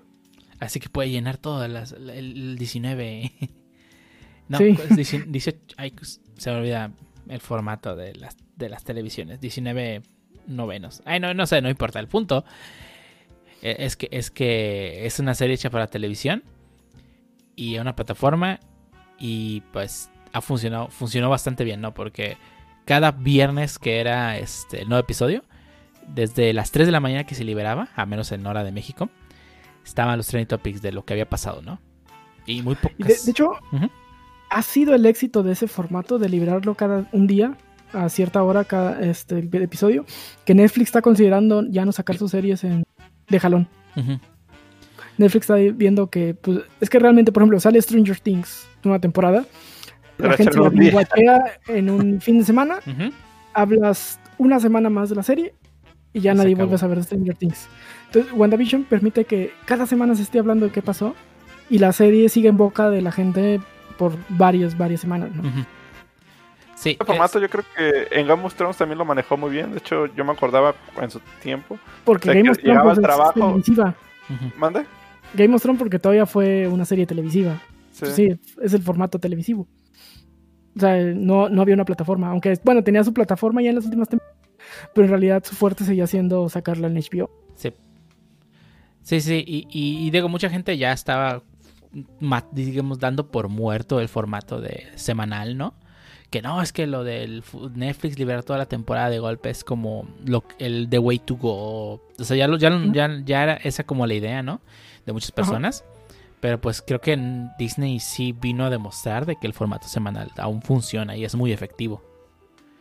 A: Así que puede llenar todo las, el, el 19. no,
C: Sí.
A: pues, 18, 18 ay, pues, se me olvida el formato de las, de las televisiones. 19 novenos. Ay, no, no sé, no importa. El punto eh, es que, es que es una serie hecha para televisión y una plataforma y pues ha funcionado, funcionó bastante bien, ¿no? Porque cada viernes que era este el nuevo episodio, desde las 3 de la mañana que se liberaba, a menos en hora de México, estaban los trending topics de lo que había pasado, ¿no? Y muy pocas.
C: De, de hecho, ha sido el éxito de ese formato de liberarlo cada un día a cierta hora cada este episodio que Netflix está considerando ya no sacar sus series en de jalón. Netflix está viendo que pues, es que realmente, por ejemplo, sale Stranger Things una temporada,
D: Pero
C: la gente
D: día.
C: binguachea en un fin de semana, hablas una semana más de la serie y ya
A: se
C: nadie
A: acabó.
C: vuelve a saber de Stranger Things. Entonces, WandaVision permite que cada semana se esté hablando de qué pasó y la serie sigue en boca de la gente por varias, varias semanas, ¿no?
A: Sí,
D: Este formato yo creo que en Game of Thrones también lo manejó muy bien. De hecho, yo me acordaba en su tiempo.
C: Porque
D: O sea,
C: Game of Thrones
D: al trabajo-
C: televisiva.
D: ¿Mande?
C: Game of Thrones porque todavía fue una serie televisiva.
D: Sí.
C: Sí, es el formato televisivo. O sea, no, no había una plataforma. Aunque, bueno, tenía su plataforma ya en las últimas temporadas. Pero en realidad su fuerte seguía siendo sacarla en HBO.
A: Sí. Sí, sí, y, y- y digo, mucha gente ya estaba, digamos, dando por muerto el formato de semanal, ¿no? Que no, es que lo del Netflix liberar toda la temporada de golpe es como lo, el The Way to Go. O sea, ya, lo- ya, lo- ya, ya era esa como la idea, ¿no? De muchas
C: Ajá.
A: personas. Pero pues creo que en Disney sí vino a demostrar de que el formato semanal aún funciona y es muy efectivo.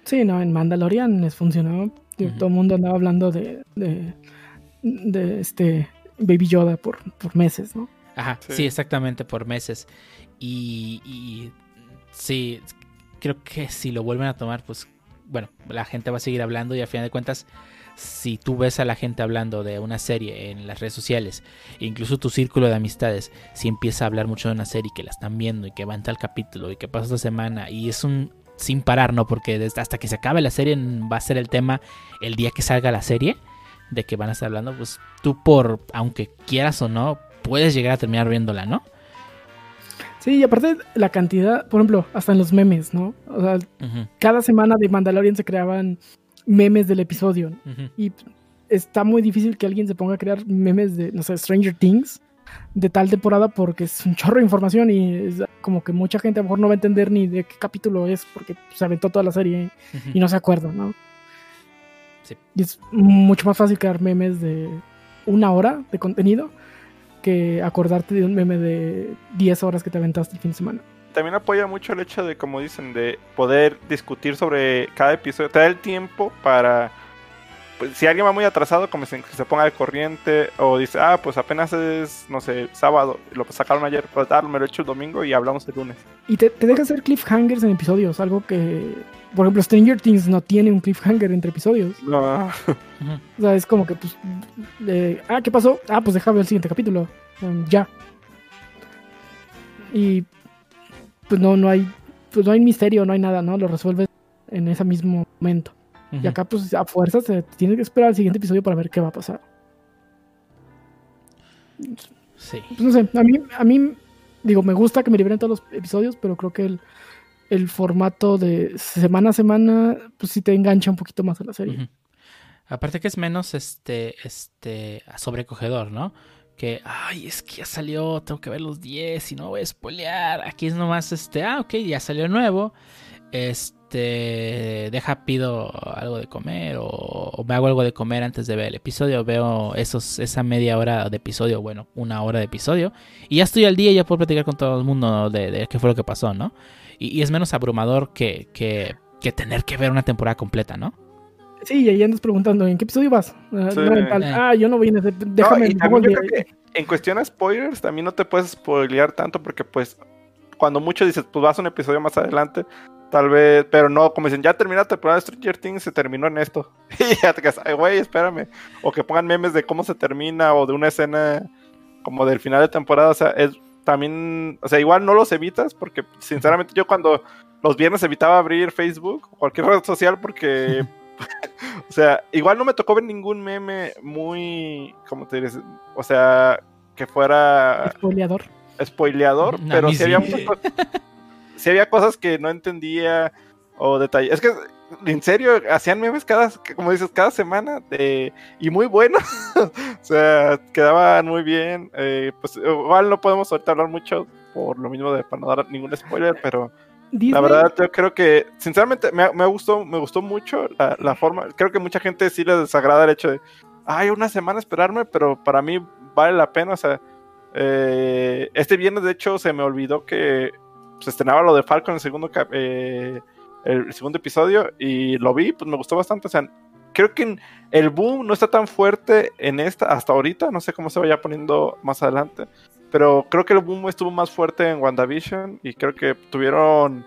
C: Sí, no, en Mandalorian les funcionó. Todo el mundo andaba hablando de, de, de este Baby Yoda por, por meses, ¿no?
A: Ajá, sí.
D: Sí.
A: exactamente, por meses. Y, y sí, creo que si lo vuelven a tomar, pues bueno, la gente va a seguir hablando y a final de cuentas, si tú ves a la gente hablando de una serie en las redes sociales, incluso tu círculo de amistades, si empieza a hablar mucho de una serie que la están viendo y que va en tal capítulo y que pasa esta semana y es un sin parar, ¿no? Porque desde hasta que se acabe la serie va a ser el tema el día que salga la serie de que van a estar hablando, pues tú por, aunque quieras o no, puedes llegar a terminar viéndola, ¿no?
C: Sí, y aparte la cantidad, por ejemplo, hasta en los memes, ¿no? O sea, cada semana de Mandalorian se creaban memes del episodio. Y está muy difícil que alguien se ponga a crear memes de, no sé, Stranger Things de tal temporada porque es un chorro de información y es como que mucha gente a lo mejor no va a entender ni de qué capítulo es porque se aventó toda la serie y no se acuerda, ¿no?
A: Sí.
C: Y es mucho más fácil crear memes de una hora de contenido que acordarte de un meme de 10 horas que te aventaste el fin de semana.
D: También apoya mucho el hecho de, como dicen, de poder discutir sobre cada episodio. Te da el tiempo para. Pues, si alguien va muy atrasado, como se, que se ponga al corriente. O dice, ah, pues apenas es, no sé, sábado. Lo sacaron ayer. Pues ah, me lo he hecho el domingo y hablamos el lunes.
C: Y te, te deja hacer cliffhangers en episodios, algo que, por ejemplo, Stranger Things no tiene un cliffhanger entre episodios.
D: No.
C: O sea, es como que, pues, eh, ah, ¿qué pasó? Ah, pues déjame ver el siguiente capítulo. Um, ya. Y, pues no, no hay, pues no hay misterio, no hay nada, ¿no? Lo resuelves en ese mismo momento. Y acá, pues, a fuerzas te tienes que esperar al siguiente episodio para ver qué va a pasar.
A: Sí.
C: Pues no sé, a mí, a mí, digo, me gusta que me liberen todos los episodios, pero creo que el, el formato de semana a semana, pues sí te engancha un poquito más a la serie.
A: Aparte que es menos este, este, sobrecogedor, ¿no? Que, ay, es que ya salió, tengo que ver los 10 y no voy a spoilear. Aquí es nomás este, ah, ok, ya salió nuevo. Este, deja, pido algo de comer o, o me hago algo de comer antes de ver el episodio. Veo esos, esa media hora de episodio, bueno, una hora de episodio. Y ya estoy al día y ya puedo platicar con todo el mundo de, de qué fue lo que pasó, ¿no? Y, y es menos abrumador que, que, que tener que ver una temporada completa, ¿no?
C: Sí, y ahí andas preguntando, ¿en qué episodio vas? Ah,
D: Sí.
C: no.
A: Eh.
C: Ah, yo no voy en ese.
D: No,
C: Déjame.
D: yo creo que en cuestión a spoilers, también no te puedes spoilear tanto porque pues cuando mucho dices, pues vas a un episodio más adelante, tal vez, pero no, como dicen, ya termina la temporada de Stranger Things, se terminó en esto. Y ya te quedas, ay, güey, espérame. O que pongan memes de cómo se termina o de una escena como del final de temporada, o sea, es también, o sea, igual no los evitas porque sinceramente yo cuando los viernes evitaba abrir Facebook o cualquier red social porque o sea, igual no me tocó ver ningún meme muy, ¿cómo te dices? O sea, que fuera
C: Spoileador.
D: spoileador,
A: A
D: pero sí había, muchas cosas, sí había cosas que no entendía o detalles. Es que, en serio, hacían memes cada, como dices, cada semana de, y muy buenos. o sea, quedaban muy bien. eh, pues igual no podemos ahorita hablar mucho por lo mismo de para no dar ningún spoiler, pero
C: Disney,
D: la verdad, yo creo que, sinceramente, me, me gustó, me gustó mucho la, la forma. Creo que mucha gente sí le desagrada el hecho de, ay, una semana esperarme, pero para mí vale la pena. O sea, eh, este viernes, de hecho, se me olvidó que se estrenaba lo de Falcon, el segundo, eh, el segundo episodio, y lo vi, pues me gustó bastante. O sea, creo que el boom no está tan fuerte en esta hasta ahorita. No sé cómo se vaya poniendo más adelante. Pero creo que el boom estuvo más fuerte en WandaVision y creo que tuvieron,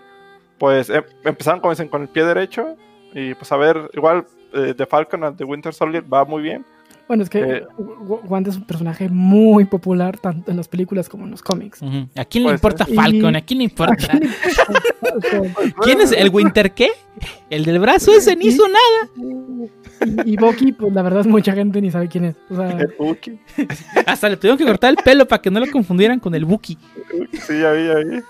D: pues, em- empezaron como con el pie derecho y pues a ver, igual eh, The Falcon and The Winter Soldier va muy bien.
C: Bueno, es que
D: eh,
C: Wa- Wanda es un personaje muy popular tanto en las películas como en los cómics.
A: ¿A quién le importa
C: ser.
A: Falcon? ¿A quién le
C: ¿A
A: importa?
C: quién le importa? O sea,
A: ¿Quién es el Winter qué? El del brazo ese ni hizo nada.
C: Y, y Bucky, pues la verdad, mucha gente ni sabe quién es. O sea,
D: El Bucky.
A: Hasta le tuvieron que cortar el pelo para que no lo confundieran con el Buki.
D: Sí, ya vi, ya vi.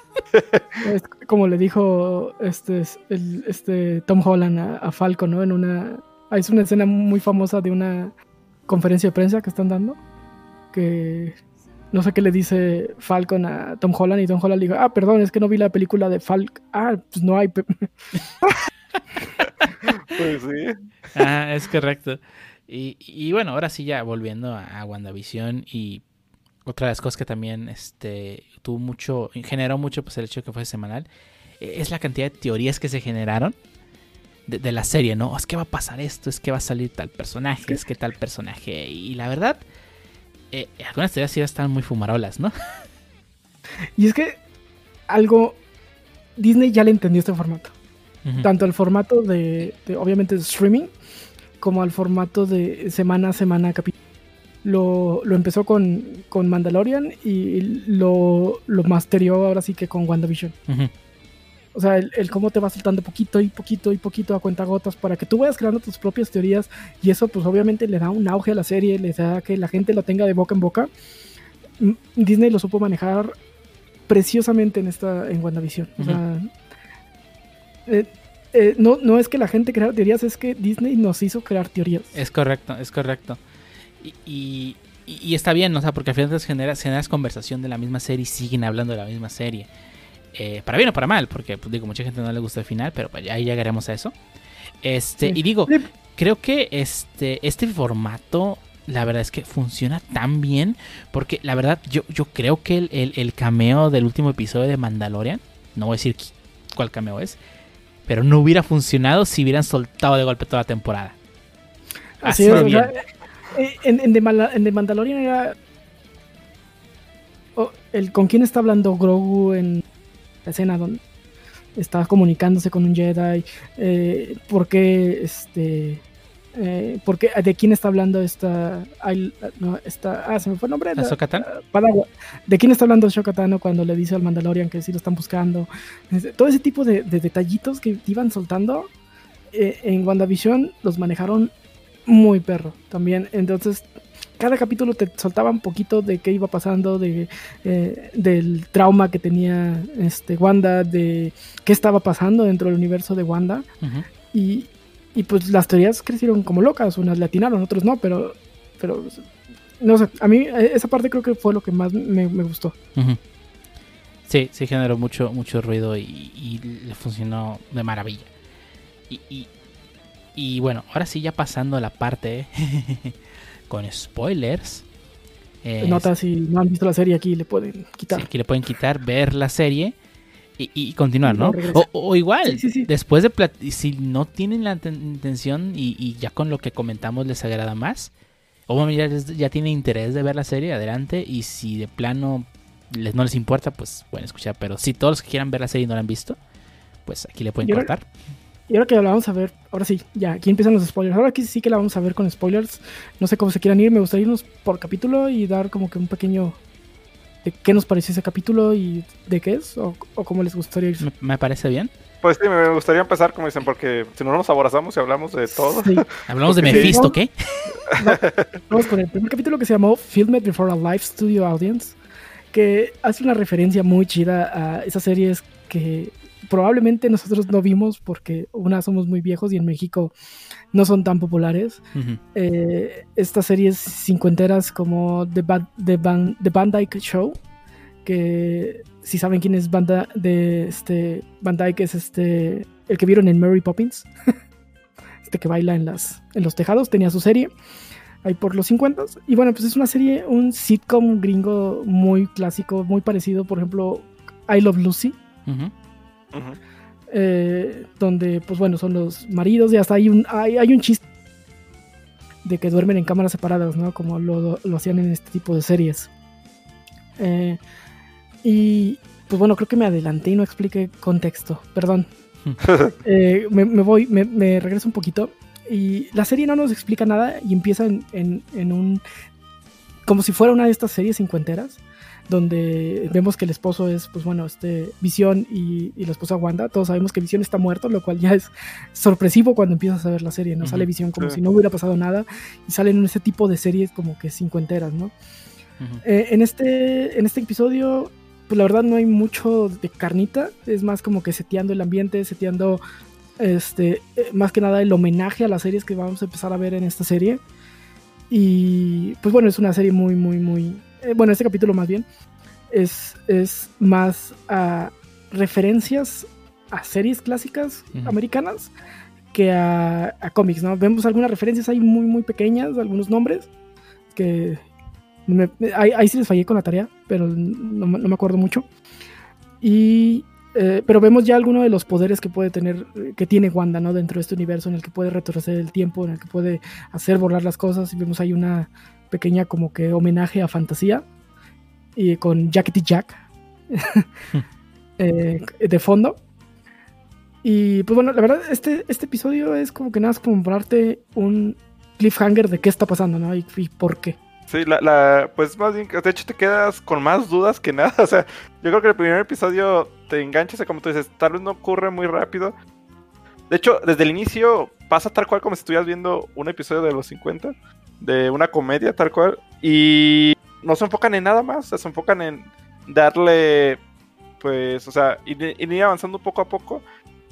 C: es como le dijo este, el, este Tom Holland a, a Falcon, ¿no? En una. Es una escena muy famosa de una conferencia de prensa que están dando. Que no sé qué le dice Falcon a Tom Holland. Y Tom Holland le dijo: Ah, perdón, es que no vi la película de Falcon. Ah, pues no hay.
D: Pues sí.
A: Ah, es correcto. Y, y bueno, ahora sí ya volviendo a, WandaVision y otra de las cosas que también este, tuvo mucho, generó mucho pues el hecho de que fue semanal, eh, es la cantidad de teorías que se generaron de, de la serie, ¿no? Es que va a pasar esto, es que va a salir tal personaje, es que tal personaje. Y la verdad, eh, algunas teorías sí están muy fumarolas, ¿no?
C: Y es que algo. Disney ya le entendió este formato. Tanto al formato de, de, obviamente de streaming como al formato de semana a semana capítulo. Lo, lo empezó con, con Mandalorian y lo, lo masterió ahora sí que con WandaVision.
A: Ujú.
C: O sea, el, el cómo te va soltando poquito y poquito y poquito a cuenta gotas para que tú vayas creando tus propias teorías y eso pues obviamente le da un auge a la serie, le da que la gente lo tenga de boca en boca. Mm, Disney lo supo manejar preciosamente en esta en WandaVision. O sea, eh, eh, no, no es que la gente crea teorías, es que Disney nos hizo crear teorías.
A: Es correcto, es correcto. Y, y, y está bien, o sea, porque al final generas, generas conversación de la misma serie y siguen hablando de la misma serie. Eh, para bien o para mal, porque pues, digo, mucha gente no le gusta el final, pero pues, ahí llegaremos a eso. Este,
C: Sí.
A: y digo, creo que este, este formato, la verdad es que funciona tan bien, porque la verdad, yo, yo creo que el, el- el cameo del último episodio de Mandalorian, no voy a decir cuál cameo es, pero no hubiera funcionado si hubieran soltado de golpe toda la temporada.
C: Así
A: Así
C: es, o
A: bien.
C: sea, eh, en, en, The Mala- en The Mandalorian era. oh, el, ¿Con quién está hablando Grogu en la escena donde está comunicándose con un Jedi? Eh, ¿Por qué este.? Eh, ¿por qué- ¿De quién está hablando esta, Ay, no, esta... Ah, se me fue el nombre. ¿De quién está hablando Ahsoka Tano cuando le dice al Mandalorian que sí lo están buscando? Todo ese tipo de, de detallitos que iban soltando eh, en WandaVision los manejaron muy perro también. Entonces, cada capítulo te soltaba un poquito de qué iba pasando, de, eh, del trauma que tenía este, Wanda, de qué estaba pasando dentro del universo de Wanda. Y, y pues las teorías crecieron como locas, unas le atinaron, otros no, pero, pero no sé, a mí eh, esa parte creo que fue lo que más me, me gustó.
A: Sí, sí generó mucho, mucho ruido y, y le funcionó de maravilla. Y, y, y bueno, ahora sí, ya pasando a la parte con spoilers. eh,
C: Nota, si no han visto la serie aquí, le pueden quitar.
A: sí, que le pueden quitar, ver la serie y, y continuar,
C: Y
A: ¿no? O, o igual,
C: Sí, sí, sí.
A: después de si no tienen la ten- intención y, y ya con lo que comentamos les agrada más, o ya, ya tienen interés de ver la serie, adelante. Y si de plano les, no les importa, pues pueden escuchar. Pero si todos los que quieran ver la serie no la han visto, pues aquí le pueden
C: Yo
A: cortar.
C: Y ahora que la vamos a ver, ahora sí, ya, aquí empiezan los spoilers. Ahora aquí sí que la vamos a ver con spoilers. No sé cómo se quieran ir, me gustaría irnos por capítulo y dar como que un pequeño de qué nos pareció ese capítulo y de qué es, o, o cómo les gustaría irse.
A: Me, parece bien.
D: Pues sí, me gustaría empezar, como dicen, porque si no nos aborazamos y hablamos de todo.
C: Sí.
A: Hablamos de. Mephisto, ¿qué?
C: Vamos con el primer capítulo que se llamó Filmed Before a Live Studio Audience, que hace una referencia muy chida a esas series que probablemente nosotros no vimos porque una somos muy viejos y en México no son tan populares. Eh, estas series cincuenteras como The, Van, The, Van, The Van Dyke Show, que si saben quién es Van, Dy- de este, Van Dyke es este, el que vieron en Mary Poppins, este que baila en, las, en los tejados, tenía su serie ahí por los 50 y bueno, pues es una serie, un sitcom gringo muy clásico, muy parecido, por ejemplo, I Love Lucy, Eh, donde pues bueno son los maridos y hasta hay un hay, hay un chiste de que duermen en cámaras separadas no como lo, lo hacían en este tipo de series. Eh, y pues bueno creo que me adelanté y no expliqué contexto perdón. Eh, me, me voy me, me regreso un poquito. Y la serie no nos explica nada y empieza en, en- en un como si fuera una de estas series cincuenteras donde vemos que el esposo es, pues bueno, este Visión y, y la esposa Wanda. Todos sabemos que Visión está muerto, lo cual ya es sorpresivo cuando empiezas a ver la serie, ¿no? Sale Visión como si no hubiera pasado nada y salen en ese tipo de series como que cincuenteras, ¿no? Eh, en, este, en este episodio, pues la verdad no hay mucho de carnita, es más como que seteando el ambiente, seteando este, eh, más que nada el homenaje a las series que vamos a empezar a ver en esta serie. Y pues bueno, es una serie muy, muy, muy... eh, bueno, este capítulo más bien es, es más a referencias a series clásicas
A: Ujú.
C: americanas que a, a cómics, ¿no? Vemos algunas referencias ahí muy, muy pequeñas, algunos nombres que me- ahí, ahí sí les fallé con la tarea, pero no, me- no me acuerdo mucho. Y, eh, pero vemos ya algunos de los poderes que puede tener, que tiene Wanda, ¿no? Dentro de este universo en el que puede retroceder el tiempo, en el que puede hacer volar las cosas. Y vemos ahí una pequeña como que homenaje a fantasía y con Jackety Jack eh, de fondo. Y pues bueno, la verdad, este, este episodio es como que nada más como ponerte un cliffhanger de qué está pasando, ¿no? Y, y por qué.
D: Sí, la, la, pues más bien, de hecho te quedas con más dudas que nada. O sea, yo creo que el primer episodio te enganchas, como tú dices, tal vez no ocurre muy rápido. De hecho, desde el inicio pasa tal cual como si estuvieras viendo un episodio de los 50, de una comedia tal cual, y no se enfocan en nada más, se enfocan en darle, pues, o sea, ir, ir avanzando poco a poco.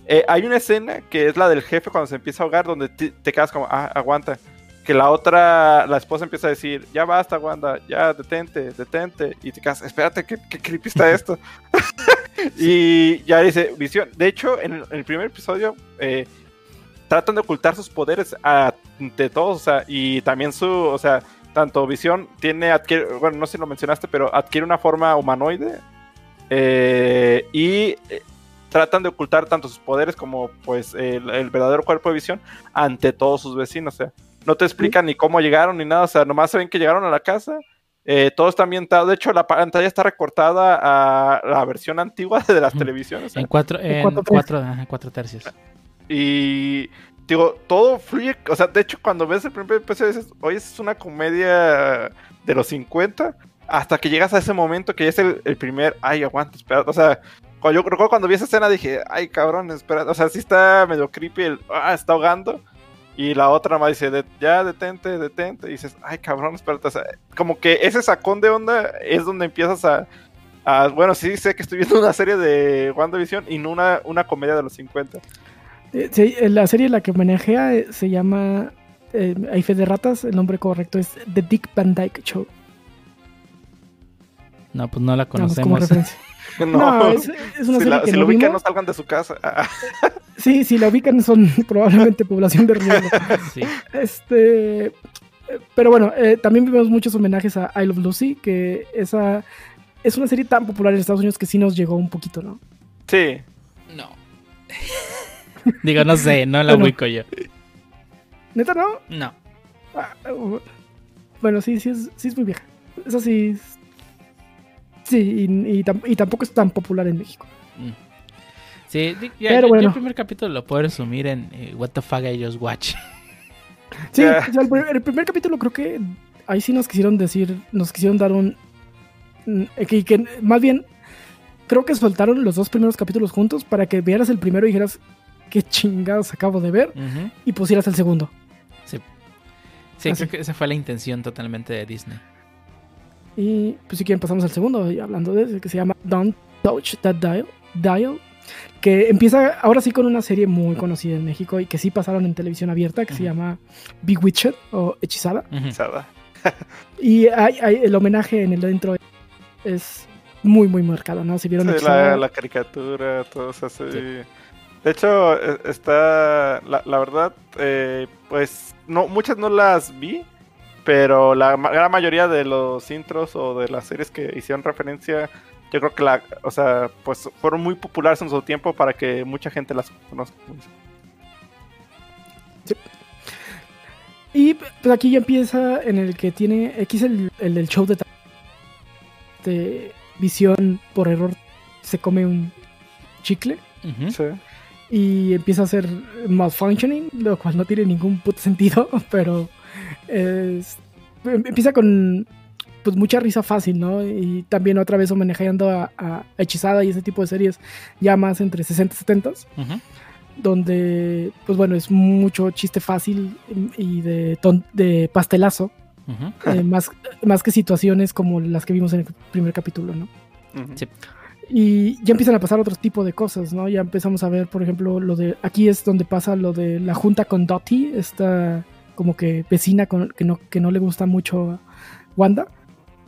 D: Eh, hay una escena que es la del jefe cuando se empieza a ahogar, donde te, te quedas como, ah, aguanta que la otra, la esposa empieza a decir, ya basta, Wanda, ya detente, detente, y te quedas, espérate, qué, qué creepy está esto. y ya dice, visión, de hecho, en el, en el primer episodio, eh, tratan de ocultar sus poderes ante todos, o sea, y también su, o sea, tanto visión tiene, adquiere, bueno, no sé si lo mencionaste, pero adquiere una forma humanoide, eh, y... eh, tratan de ocultar tanto sus poderes como pues el, el verdadero cuerpo de visión ante todos sus vecinos, o sea, no te explican ni cómo llegaron ni nada, o sea, nomás se ven que llegaron a la casa, eh, todo está ambientado, de hecho la pantalla está recortada a la versión antigua de las
A: Ujú.
D: televisiones, o sea,
A: En cuatro, en
C: cuatro
A: cuatro, ajá, cuatro tercios.
D: Y digo, todo fluye, o sea, de hecho cuando ves el primer episodio dices, oye, es una comedia de los 50, hasta que llegas a ese momento que es el, el primer, ay, aguanta, espera, o sea, cuando yo recuerdo cuando vi esa escena dije, ay, cabrón, espera, o sea, sí está medio creepy, el, ah, está ahogando, y la otra más dice, "De- ya, detente, detente, y dices, ay, cabrón, espérate, o sea, como que ese sacón de onda es donde empiezas a, a- bueno, sí sé que estoy viendo una serie de WandaVision y no una, una comedia de los 50.
C: Eh, sí, eh, la serie la que manejea eh, se llama eh, Hay fe de ratas, el nombre correcto es The Dick Van Dyke Show.
A: No, pues no la
C: más como
A: conocemos.
C: referencia.
D: No,
C: No, es, es una
D: si,
C: serie
D: la,
C: que
D: si lo ubican, no salgan de su casa. Ah,
C: Sí, si la ubican son probablemente población de riesgo.
A: Sí.
C: Este, pero bueno, eh, también vimos muchos homenajes a I Love Lucy, que esa es una serie tan popular en Estados Unidos que sí nos llegó un poquito, ¿no?
D: sí,
A: No. Digo, no sé, no la
C: Bueno.
A: ubico yo.
C: Neta, ¿no?
A: No.
C: Ah, uh, Bueno, sí, sí es, sí es muy vieja. Eso sí. es- Sí, y, y tam- y tampoco es tan popular en México.
A: Mm. Sí, ya-
C: Pero
A: yo- yo
C: bueno.
A: el primer capítulo lo puedo resumir en eh, What the fuck I just watch.
C: Sí, sea, el, primer, el primer capítulo creo que ahí sí nos quisieron decir, nos quisieron dar un... mm, Que, que más bien, creo que soltaron los dos primeros capítulos juntos para que vieras el primero y dijeras, qué chingados acabo de ver,
A: Ujú.
C: y pusieras el segundo.
A: Sí,
C: Ah,
A: creo que esa fue la intención totalmente de Disney.
C: Y pues si quieren pasamos al segundo, hablando de ese, que se llama Don't Touch That Dial, Dial, que empieza ahora sí con una serie muy conocida en México y que sí pasaron en televisión abierta, que se llama Bewitched o Hechizada.
A: Ujú.
D: Sada.
C: Y hay, hay- el homenaje en el dentro es muy, muy marcado, ¿no? Si vieron
D: Sí, la, la caricatura, todo eso así. De hecho, e- está, la, la verdad, eh, pues no muchas no las vi, pero la gran mayoría de los intros o de las series que hicieron referencia, yo creo que la, o sea, pues fueron muy populares en su tiempo para que mucha gente las conozca.
C: Y pues aquí ya empieza en el que tiene. Aquí es el, el del show de. de visión por error. Se come un chicle
A: Ujú.
D: Sí.
C: Y empieza a hacer malfunctioning, lo cual no tiene ningún puto sentido, pero es- empieza con pues mucha risa fácil, ¿no? Y también otra vez homenajeando a, a Hechizada y ese tipo de series ya más entre 60 y 70
A: Ujú.
C: donde pues bueno, es mucho chiste fácil y de, ton- de pastelazo,
A: Ujú.
C: eh, más, más que situaciones como las que vimos en el primer capítulo, ¿no?
D: Ujú.
A: Sí.
C: Y ya empiezan a pasar otro tipo de cosas, ¿no? Ya empezamos a ver, por ejemplo, lo de. Aquí es donde pasa lo de la junta con Dottie, esta como que vecina con- que, no, que no le gusta mucho a Wanda.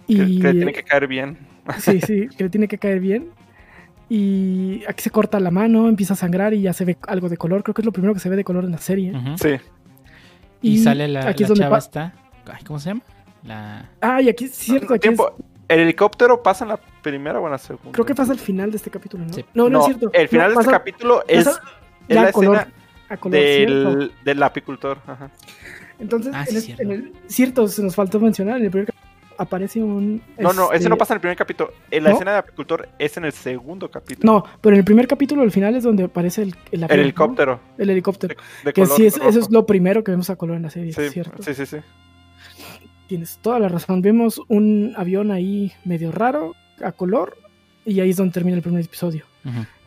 D: Que,
C: Y,
D: que tiene que caer bien.
C: Sí, sí, que le tiene que caer bien. Y aquí se corta la mano, empieza a sangrar y ya se ve algo de color. Creo que es lo primero que se ve de color en la serie.
D: Sí.
A: Y, sale la,
C: aquí es donde
A: chava
C: pa-
A: esta. ay, ¿Cómo se llama? La.
C: Ah, y aquí es cierto, aquí es-
D: ¿El helicóptero pasa en la primera o en la segunda?
C: creo que pasa al final de este capítulo, ¿no?
A: Sí.
C: No, no,
D: No,
C: es cierto.
D: el final
C: No,
D: de este
C: pasa-
D: capítulo es,
C: pasa
D: es
C: ya
D: la
C: color,
D: escena
C: a color, ¿cierto?
D: del, del apicultor. Ajá.
C: Entonces,
A: Ah,
C: en el-
A: cierto.
C: en el- cierto, se nos faltó mencionar, en el primer capítulo aparece un...
D: No, no, ese
C: este,
D: no pasa en el primer capítulo. En la
C: ¿No?
D: escena de apicultor es en el segundo capítulo.
C: No, pero en el primer capítulo, al final, es donde aparece el, el,
D: el helicóptero.
C: El helicóptero.
D: De, de
C: Que
D: color
C: sí, es, eso es lo primero que vemos a color en la serie,
D: Sí,
C: ¿cierto?
D: sí, sí, sí.
C: Tienes toda la razón. Vemos un avión ahí medio raro, a color, y ahí es donde termina el primer episodio.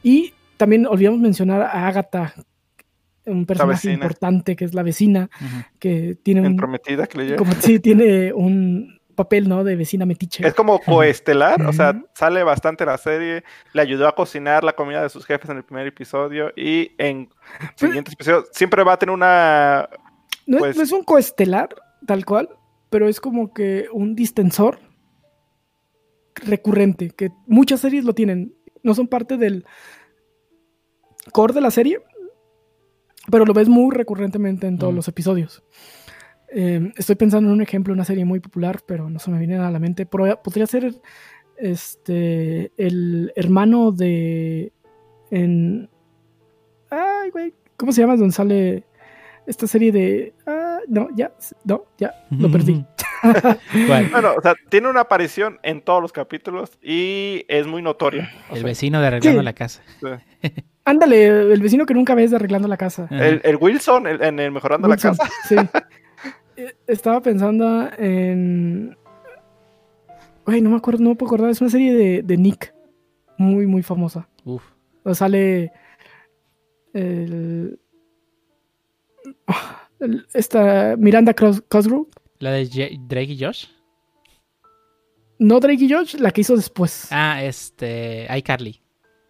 C: Y también olvidamos mencionar a Agatha, un personaje importante que es la vecina, que tiene un,
D: Entrometida que le llega.
C: como, sí, tiene un papel, ¿no? De vecina metiche.
D: Es como coestelar, o sea, sale bastante la serie, le ayudó a cocinar la comida de sus jefes en el primer episodio y en siguientes episodios siempre va a tener una...
C: No, es-
D: Pues-
C: no es un coestelar, tal cual, pero es como que un distensor recurrente, que muchas series lo tienen. No son parte del core de la serie, pero lo ves muy recurrentemente en todos
A: Mm.
C: los episodios. Eh, estoy pensando en un ejemplo, una serie muy popular, pero no se me viene a la mente. Pero podría ser este el hermano de en ay güey cómo se llama donde sale esta serie de ah, no ya no ya lo perdí
A: ¿Cuál?
D: Bueno, o sea, tiene una aparición en todos los capítulos y es muy notoria.
A: El
D: sea,
A: vecino de arreglando
C: Sí.
A: la casa.
C: ándale el vecino que nunca ves de arreglando la casa
D: el, el Wilson el- en el Mejorando
C: Wilson,
D: la Casa.
C: sí Eh, estaba pensando en güey no me acuerdo no me puedo acordar es una serie de, de Nick muy muy famosa
A: Uf.
C: O sale el, el- esta Miranda Cros- Cosgrove,
A: ¿La de J- Drake y Josh?
C: no Drake y George, la que hizo después.
A: Ah, este. iCarly.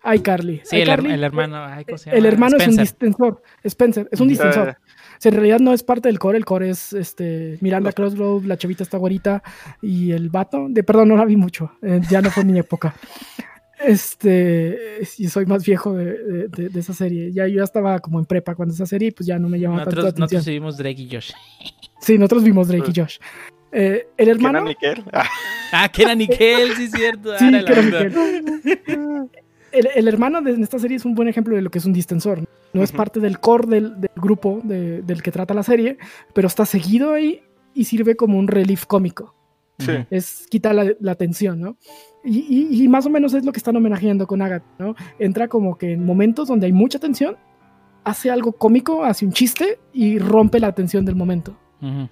C: iCarly.
A: Sí, el,
C: iCarly,
A: el hermano. ay, ¿cómo se
C: El hermano es un distensor. Spencer, es un distensor. O sea, en realidad no es parte del core, el core es este Miranda Crossgrove, la chavita está güerita y el vato. De perdón, no la vi mucho. eh, ya no fue mi época. Este, y soy más viejo de, de- de- de esa serie. Ya yo ya estaba como en prepa cuando esa serie, pues ya no me llamaba tanto la
A: Nosotros,
C: atención.
A: nosotros vimos Drake y Josh.
C: Sí, nosotros vimos Drake y Josh. Eh, el
D: ¿Quién
C: hermano.
D: era Nickel? Ah,
A: Ah, que era Nickel, sí, es cierto.
C: Sí, que era. Nickel. El, el hermano de en esta serie es un buen ejemplo de lo que es un distensor. No es parte del core del, del grupo de- del que trata la serie, pero está seguido ahí y sirve como un relief cómico.
D: Sí.
C: Es quita la, la tensión, ¿no? Y, y- y más o menos es lo que están homenajeando con Agatha, ¿no? Entra como que en momentos donde hay mucha tensión, hace algo cómico, hace un chiste y rompe la tensión del momento.
A: Ujú.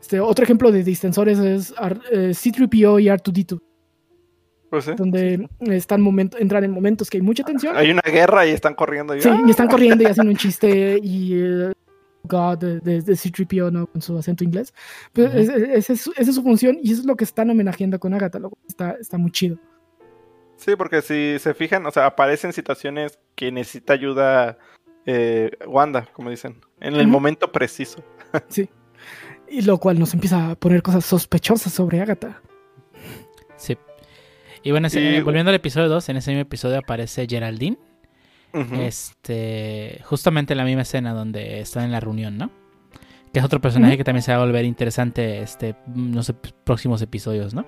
C: Este, otro ejemplo de distensores es R- eh, C-3PO y R2D2,
D: Pues sí.
C: donde están momento, entran en momentos que hay mucha tensión.
D: Hay una guerra y están corriendo. Y,
C: Sí,
D: ¡ah!
C: y están corriendo y hacen un chiste y eh, God de, de- de C-3PO, ¿no? Con su acento inglés. Pues,
A: Ujú.
C: es- es- esa, es, su- esa es su función y eso es lo que están homenajeando con Agatha. lo cual Está, está muy chido.
D: Sí, porque si se fijan, o sea, aparecen situaciones que necesita ayuda eh, Wanda, como dicen, en el
C: Ujú.
D: momento preciso.
C: Y lo cual nos empieza a poner cosas sospechosas sobre Agatha.
A: Sí. Y bueno,
D: Y-
A: eh, volviendo al episodio 2, en ese mismo episodio aparece Geraldine. Este, justamente en la misma escena donde están en la reunión, ¿no? Que es otro personaje que también se va a volver interesante, este, no sé, próximos episodios, ¿no?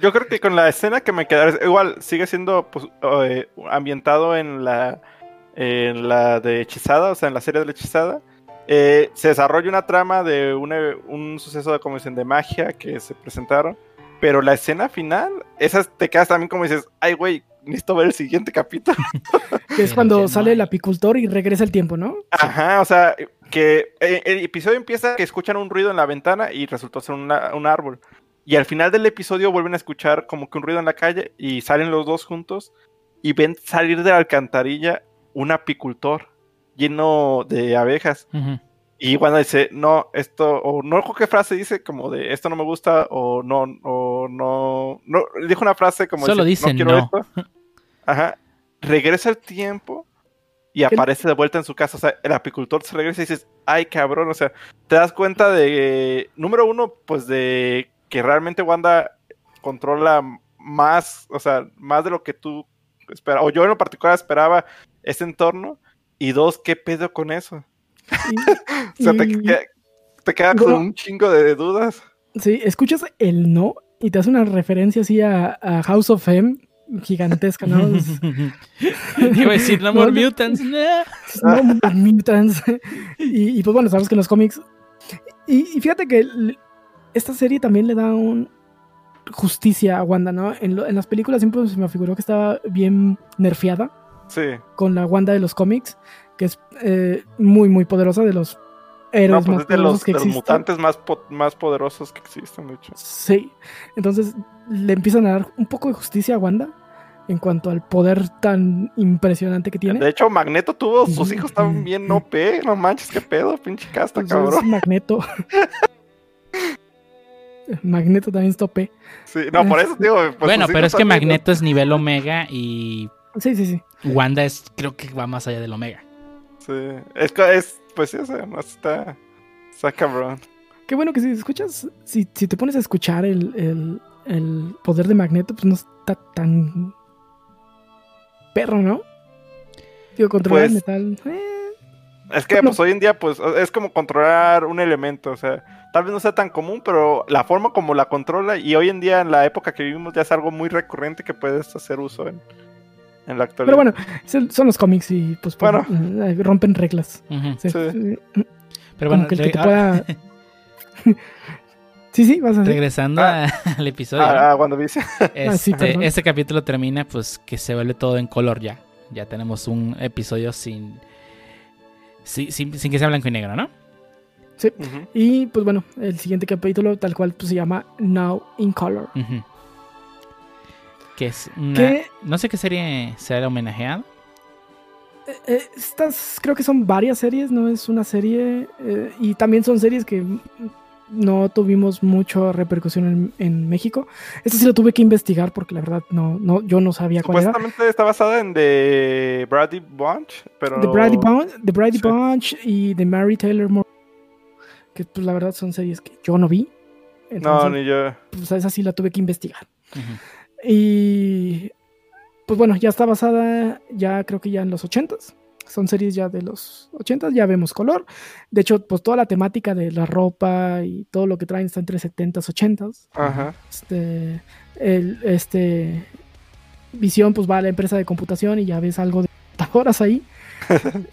D: Yo creo que con la escena que me quedará, igual sigue siendo pues, eh, ambientado en la, en la de Hechizada, o sea, en la serie de la Hechizada. Eh, se desarrolla una trama de un, e- un suceso de, como dicen, de magia que se presentaron. Pero la escena final, esas te quedas también como dices, ay, güey, necesito ver el siguiente capítulo.
C: Que es cuando
A: no
C: sale el apicultor y regresa el tiempo, ¿no?
D: Ajá, o sea, que eh, el episodio empieza que escuchan un ruido en la ventana y resultó ser una- un árbol. Y al final del episodio vuelven a escuchar como que un ruido en la calle y salen los dos juntos y ven salir de la alcantarilla un apicultor lleno de abejas. Y Wanda dice, no, esto, o no recuerdo qué frase dice, como de esto no me gusta, o no, o no, no, dijo una frase como
A: Solo
D: dice,
A: dice
D: quiero
A: no".
D: esto. Ajá. Regresa el tiempo y aparece de vuelta en su casa. O sea, el apicultor se regresa y dices, ay cabrón, o sea, te das cuenta de, número uno, pues de que realmente Wanda controla más, o sea, más de lo que tú esperabas, o yo en lo particular esperaba ese entorno. Y dos, ¿qué pedo con eso?
C: Y-
D: O sea, te, queda- te queda con un chingo de dudas.
C: Sí, escuchas el no y te hace una referencia así a, a House of M gigantesca, ¿no?
A: Iba a decir No More. Mutants. no.
C: no mutants. y, y pues bueno, sabes que en los cómics. Y, y fíjate que esta serie también le da un justicia a Wanda, ¿no? En, lo- en las películas siempre se me figuró que estaba bien nerfeada
D: Sí.
C: con la Wanda de los cómics, que es eh, muy, muy poderosa de los
D: No, pues
C: más
D: es de
C: poderosos
D: los,
C: que
D: de los
C: existen.
D: mutantes más, po- más poderosos que existen, de hecho.
C: Sí. Entonces le empiezan a dar un poco de justicia a Wanda en cuanto al poder tan impresionante que tiene.
D: De hecho, Magneto tuvo, sus hijos bien OP, no manches, qué pedo, pinche casta,
C: Pues es
D: cabrón.
C: Magneto. Magneto también está OP.
D: Sí, no, por eso digo. pues,
A: bueno, pero es que
D: también,
A: Magneto es nivel Omega y
C: Sí, sí, sí.
A: Wanda es, creo que va más allá del Omega.
D: Sí, es, es, pues sí, o sea, no está, está cabrón.
C: Qué bueno que si escuchas, si, si te pones a escuchar el, el- el poder de Magneto, pues no está tan perro, ¿no? Digo, controlar el
D: Pues,
C: metal. eh,
D: Es que, pues hoy en día, pues es como controlar un elemento, o sea, tal vez no sea tan común, pero la forma como la controla, y hoy en día, en la época que vivimos, ya es algo muy recurrente que puedes hacer uso en, en la actualidad.
C: Pero bueno, son los cómics y pues, pues,
D: Bueno.
C: eh, rompen reglas. Sí.
D: Sí.
A: Pero
C: como
A: bueno,
C: que el que te pueda. sí, sí, vas a decir.
A: regresando
D: Ah.
A: a- al episodio.
D: Ah, ah, WandaVision.
C: Ah, sí,
A: Este, este capítulo termina pues que se vuelve todo en color ya. Ya tenemos un episodio sin, sin, sin, sin que sea blanco y negro, ¿no?
D: Ujú.
C: Y pues bueno, el siguiente capítulo, tal cual, pues se llama Now in Color.
A: Ujú. Que es una... No sé qué serie será homenajeado.
C: eh, eh, estas creo que son varias series, no es una serie. eh, y también son series que no tuvimos mucha repercusión en, en México. Esto sí lo tuve que investigar porque la verdad no, no, yo no sabía cuál era.
D: Supuestamente está basada en The Brady Bunch, pero...
C: The Brady Bunch, The Brady
D: Sí.
C: Bunch y The Mary Taylor Moore. Que pues la verdad son series que yo no vi.
D: No, ni yo.
C: pues esa sí la tuve que investigar.
A: Ujú.
C: Y pues bueno, ya está basada ya creo que ya en los 80s. Son series ya de los 80s, ya vemos color. De hecho, pues toda la temática de la ropa y todo lo que traen está entre 70s, 80s.
D: Ajá.
C: Este, el, este, Visión pues va a la empresa de computación y ya ves algo de computadoras ahí.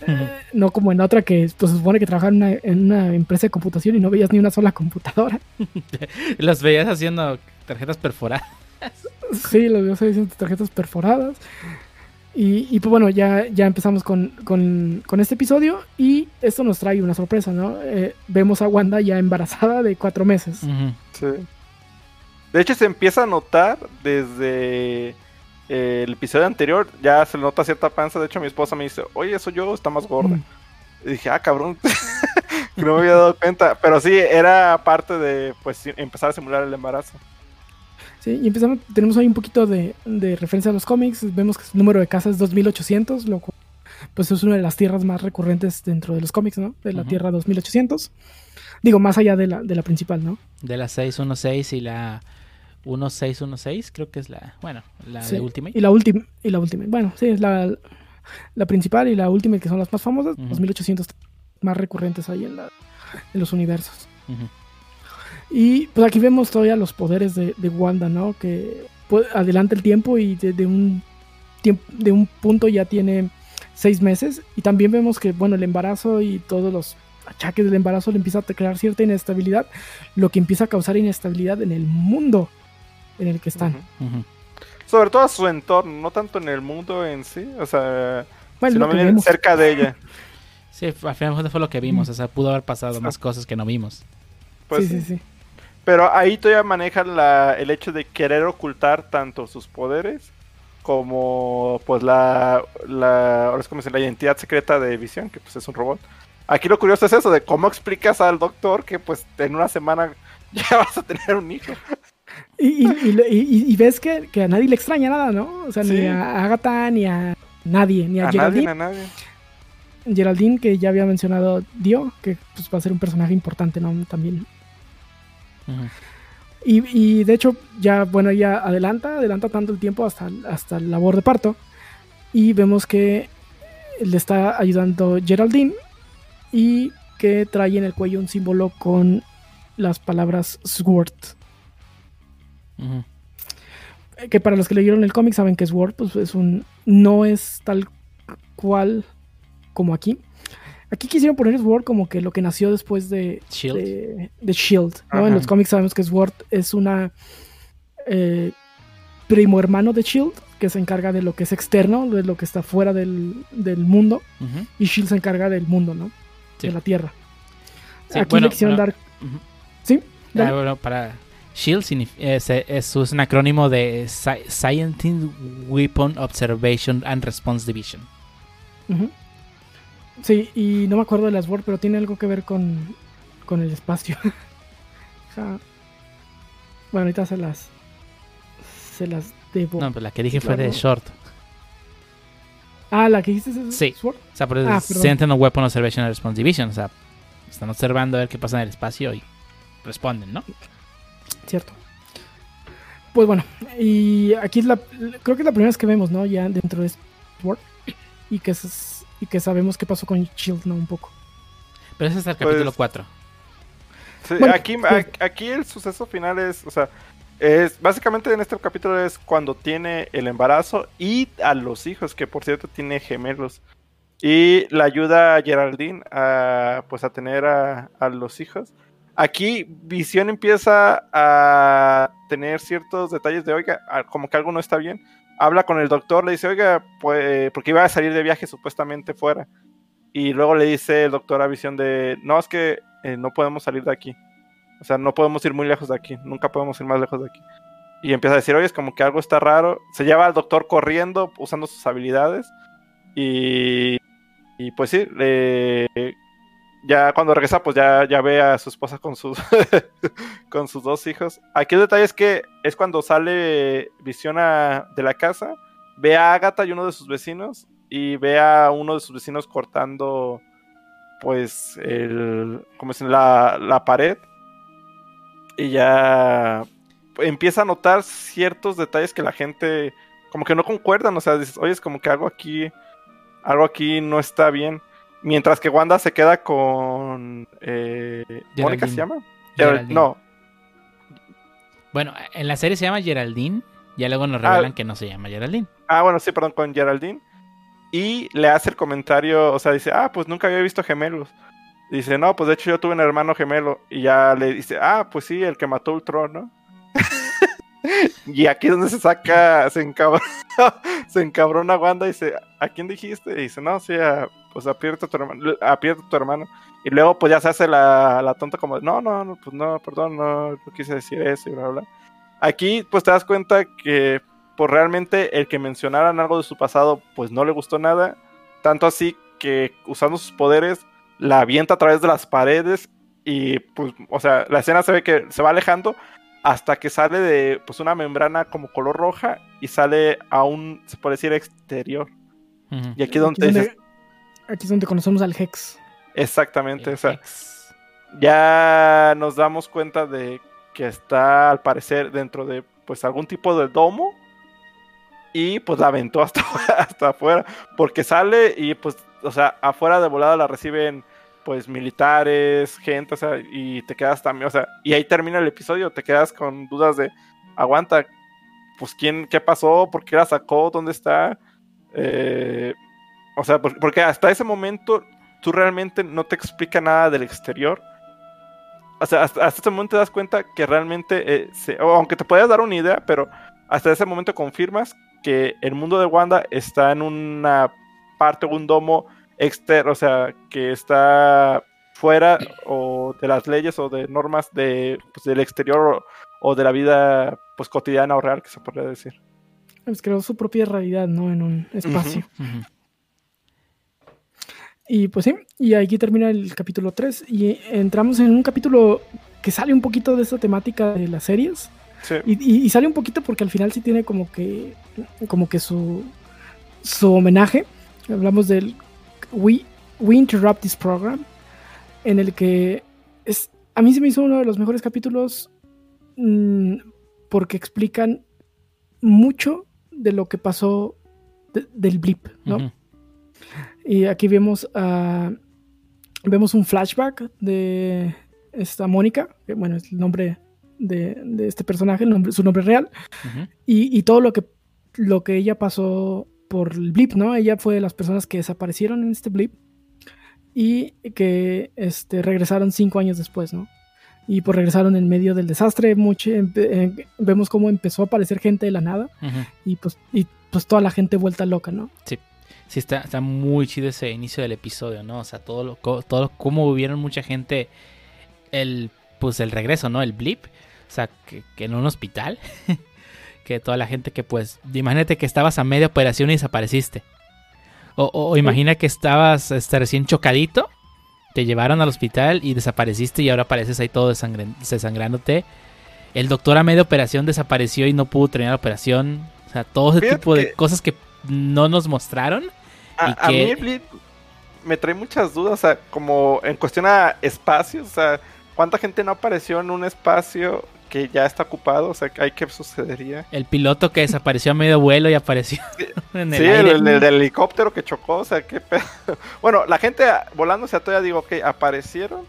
C: Eh, no como en otra que pues, se supone que trabajaba en una, en una empresa de computación y no veías ni una sola computadora.
A: Los veías haciendo tarjetas perforadas.
C: Sí, los veo haciendo tarjetas perforadas. Y, y, pues bueno, ya, ya empezamos con, con, con, este episodio y esto nos trae una sorpresa, ¿no? Eh, vemos a Wanda ya embarazada de cuatro meses.
A: Uh -huh.
D: Sí. De hecho, se empieza a notar desde eh, el episodio anterior, ya se le nota cierta panza. De hecho, mi esposa me dice, oye, eso yo, está más gorda. Y dije, ah, cabrón, no me había dado cuenta. Pero sí, era parte de pues empezar a simular el embarazo.
C: Sí, y empezamos, tenemos ahí un poquito de, de, referencia a los cómics. Vemos que el número de casas es 2800, lo cual pues es una de las tierras más recurrentes dentro de los cómics, ¿no? De la uh -huh. Tierra 2800. Digo, más allá de la, de la principal, ¿no?
A: De la 616 y la 1616, creo que es la, bueno, la
C: sí,
A: de Ultimate.
C: Y la última, y la Ultimate. Bueno, sí, es la, la principal y la Ultimate, que son las más famosas. Uh -huh. Los 1800 más recurrentes ahí en, la, en los universos.
A: Uh -huh.
C: Y pues aquí vemos todavía los poderes de, de Wanda, ¿no? Que pues, adelanta el tiempo y de, de, un tiempo, de un punto ya tiene seis meses. Y también vemos que, bueno, el embarazo y todos los achaques del embarazo le empieza a crear cierta inestabilidad, lo que empieza a causar inestabilidad en el mundo en el que están.
A: Uh -huh.
D: Sobre todo a su entorno, no tanto en el mundo en sí, o sea,
C: bueno,
D: sino cerca de ella.
A: Sí, al final fue lo que vimos, o sea, pudo haber pasado más cosas que no vimos.
D: Pues,
C: sí, sí, sí.
D: Pero ahí todavía manejan la, el hecho de querer ocultar tanto sus poderes como pues la, la ahora es como la identidad secreta de Visión, que pues es un robot. Aquí lo curioso es eso, de cómo explicas al doctor que pues en una semana ya vas a tener un hijo.
C: Y, y, y, y ves que, que, a nadie le extraña nada, ¿no? O sea, sí. ni a Agatha, ni a nadie, ni a,
D: a
C: Geraldine.
D: Nadie, a nadie.
C: Geraldine, que ya había mencionado Dio, que pues, va a ser un personaje importante, ¿no? También.
A: Uh -huh.
C: y, y, de hecho, ya, bueno, ya adelanta, adelanta tanto el tiempo hasta, hasta la labor de parto. Y vemos que le está ayudando Geraldine y que trae en el cuello un símbolo con las palabras Sword.
A: Uh -huh.
C: Que para los que leyeron el cómic saben que Sword pues, es un. no es tal cual como aquí. Aquí quisieron poner Sword como que lo que nació después de
A: Shield.
C: De, de Shield ¿no? En los cómics sabemos que Sword es una eh, primo hermano de Shield que se encarga de lo que es externo, de lo que está fuera del, del mundo.
A: Uh -huh.
C: Y Shield se encarga del mundo, ¿no?
A: Sí.
C: De la Tierra.
A: Sí,
C: aquí
A: bueno,
C: le quisieron
A: bueno,
C: dar. Uh -huh. ¿Sí?
A: Ah, bueno, para SHIELD es, es, es, un acrónimo de Scientific Weapon Observation and Response Division.
C: Uh -huh. Sí, y no me acuerdo de las Word, pero tiene algo que ver con, con el espacio. ja. Bueno, ahorita se las. Se las debo.
A: No, pero la que dije fue de Short.
C: Ah, la que dijiste es
A: sí.
C: Sword.
A: O sea, por eso ah, Sentinel Weapon Observation and Response Division. O sea, están observando a ver qué pasa en el espacio y responden, ¿no?
C: Cierto. Pues bueno, y aquí es la. Creo que es la primera vez que vemos, ¿no? Ya dentro de Sword. Y que es y que sabemos qué pasó con Shield, ¿no? Un poco.
A: Pero ese es el capítulo pues, 4.
D: Sí, bueno, aquí, pues, aquí el suceso final es, o sea, es básicamente en este capítulo es cuando tiene el embarazo y a los hijos, que por cierto tiene gemelos. Y la ayuda a Geraldine a, pues, a tener a, a los hijos. Aquí Visión empieza a tener ciertos detalles de, oiga, como que algo no está bien habla con el doctor, le dice, oiga, pues, porque iba a salir de viaje supuestamente fuera. Y luego le dice el doctor a Visión de, no, es que eh, no podemos salir de aquí. O sea, no podemos ir muy lejos de aquí, nunca podemos ir más lejos de aquí. Y empieza a decir, oye, es como que algo está raro. Se lleva al doctor corriendo, usando sus habilidades. Y, y pues sí, le, ya cuando regresa, pues ya, ya ve a su esposa con sus, con sus dos hijos. Aquí el detalle es que es cuando sale Visión de la casa, ve a Agatha y uno de sus vecinos, y ve a uno de sus vecinos cortando, pues, el, como dicen, la, la pared. Y ya, empieza a notar ciertos detalles que la gente como que no concuerdan, o sea, dices, oye, es como que algo aquí, algo aquí no está bien. Mientras que Wanda se queda con... Eh, ¿Mónica se llama?
A: Geraldine.
D: No,
A: Bueno, en la serie se llama Geraldine. Ya luego nos
D: Ah.
A: revelan que no se llama Geraldine.
D: Ah, bueno, sí, perdón, con Geraldine. Y le hace el comentario, o sea, dice, ah, pues nunca había visto gemelos. Dice, no, pues de hecho yo tuve un hermano gemelo. Y ya le dice, ah, pues sí, el que mató Ultron, ¿no? y aquí es donde se saca, se encabrona, se encabrona Wanda y dice, ¿a quién dijiste? Y dice, no, sí, a, pues aprieta a tu hermano, aprieta a tu hermano. Y luego pues ya se hace la, la tonta como, no, no, no, pues no, perdón, no, no quise decir eso y bla, bla. Aquí pues te das cuenta que pues realmente el que mencionaran algo de su pasado pues no le gustó nada, tanto así que usando sus poderes la avienta a través de las paredes y pues, o sea, la escena se ve que se va alejando hasta que sale de pues una membrana como color roja y sale a un, se puede decir, exterior. Y aquí es donde, dices,
C: donde, aquí es donde conocemos al Hex.
D: exactamente, o sea,
A: Ex.
D: ya nos damos cuenta de que está al parecer dentro de pues algún tipo de domo y pues la aventó hasta, hasta afuera porque sale y pues o sea afuera de volada la reciben pues militares gente o sea y te quedas también o sea y ahí termina el episodio te quedas con dudas de aguanta pues quién qué pasó por qué la sacó dónde está Eh, o sea por- porque hasta ese momento tú realmente no te explica nada del exterior o sea, hasta, hasta ese momento te das cuenta que realmente, eh, se- o aunque te puedas dar una idea, pero hasta ese momento confirmas que el mundo de Wanda está en una parte, un domo externo, o sea, que está fuera o de las leyes o de normas de, pues, del exterior o, o de la vida pues cotidiana o real, que se podría decir.
C: Pues creó su propia realidad, ¿no? En un espacio.
A: Ujú.
C: Y pues sí, y aquí termina el capítulo 3 y entramos en un capítulo que sale un poquito de esta temática de las series.
D: Sí.
C: Y, y- y sale un poquito porque al final sí tiene como que como que su su homenaje. Hablamos del We, We Interrupt This Program, en el que es a mí se me hizo uno de los mejores capítulos mm, porque explican mucho de lo que pasó de- del blip, ¿no? Y aquí vemos a vemos un flashback de esta Mónica, que bueno, es el nombre de, de este personaje, el nombre- su nombre real, y, y todo lo que, lo que ella pasó por el blip, ¿no? Ella fue de las personas que desaparecieron en este blip y que este, regresaron cinco años después, ¿no? Y pues regresaron en medio del desastre, mucho, eh, vemos cómo empezó a aparecer gente de la nada y pues, y pues toda la gente vuelta loca, ¿no?
A: Sí, está, está muy chido ese inicio del episodio, ¿no? O sea, todo lo, todo lo- cómo vivieron mucha gente el, pues el regreso, ¿no? El blip. O sea, que, que en un hospital. que toda la gente que, pues, imagínate que estabas a media operación y desapareciste. O, o- o imagina que estabas este, recién chocadito, te llevaron al hospital y desapareciste y ahora apareces ahí todo desangrándote. El doctor a media operación desapareció y no pudo terminar la operación. O sea, todo ese
D: Fíjate
A: tipo de
D: que-
A: cosas que no nos mostraron.
D: A,
A: Y
D: a
A: que-
D: mí el me trae muchas dudas, o sea, como en cuestión a espacios, o sea, ¿cuánta gente no apareció en un espacio que ya está ocupado? O sea, ¿hay qué sucedería?
A: El piloto que desapareció a medio vuelo y apareció en el
D: sí,
A: aire.
D: el, helicóptero que chocó, o sea, qué pedo. Bueno, la gente volando, o sea, todavía digo, ok, aparecieron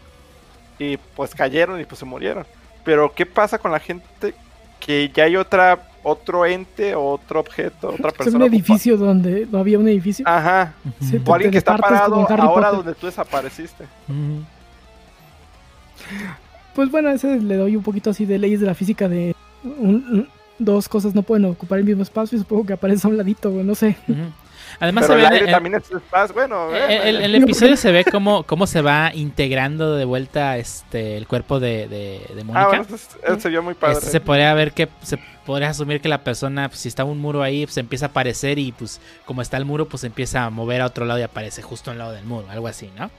D: y pues cayeron y pues se murieron. Pero, ¿qué pasa con la gente que ya hay otra, otro ente o otro objeto, otra
C: Es un
D: persona?
C: edificio donde no había un edificio.
D: Ajá.
C: Sí,
D: O alguien que está parado ahora
C: Potter.
D: donde tú desapareciste.
C: Pues bueno, a ese le doy un poquito así de leyes de la física de un- dos cosas no pueden ocupar el mismo espacio y supongo que aparece a un ladito, güey, no sé.
A: Ujú. Además,
D: Pero
A: se
D: el
A: ve
D: aire
A: el,
D: también es espacio. Bueno,
A: el-
D: bueno,
A: el- el episodio se ve cómo, cómo se va integrando de vuelta este el cuerpo de, de, de Mónica.
D: Ah, bueno, eso, es- eso se vio muy padre.
A: Este, se podría ver que se podría asumir que la persona, pues, si está un muro ahí, pues empieza a aparecer y pues como está el muro, pues empieza a mover a otro lado y aparece justo al lado del muro, algo así, ¿no?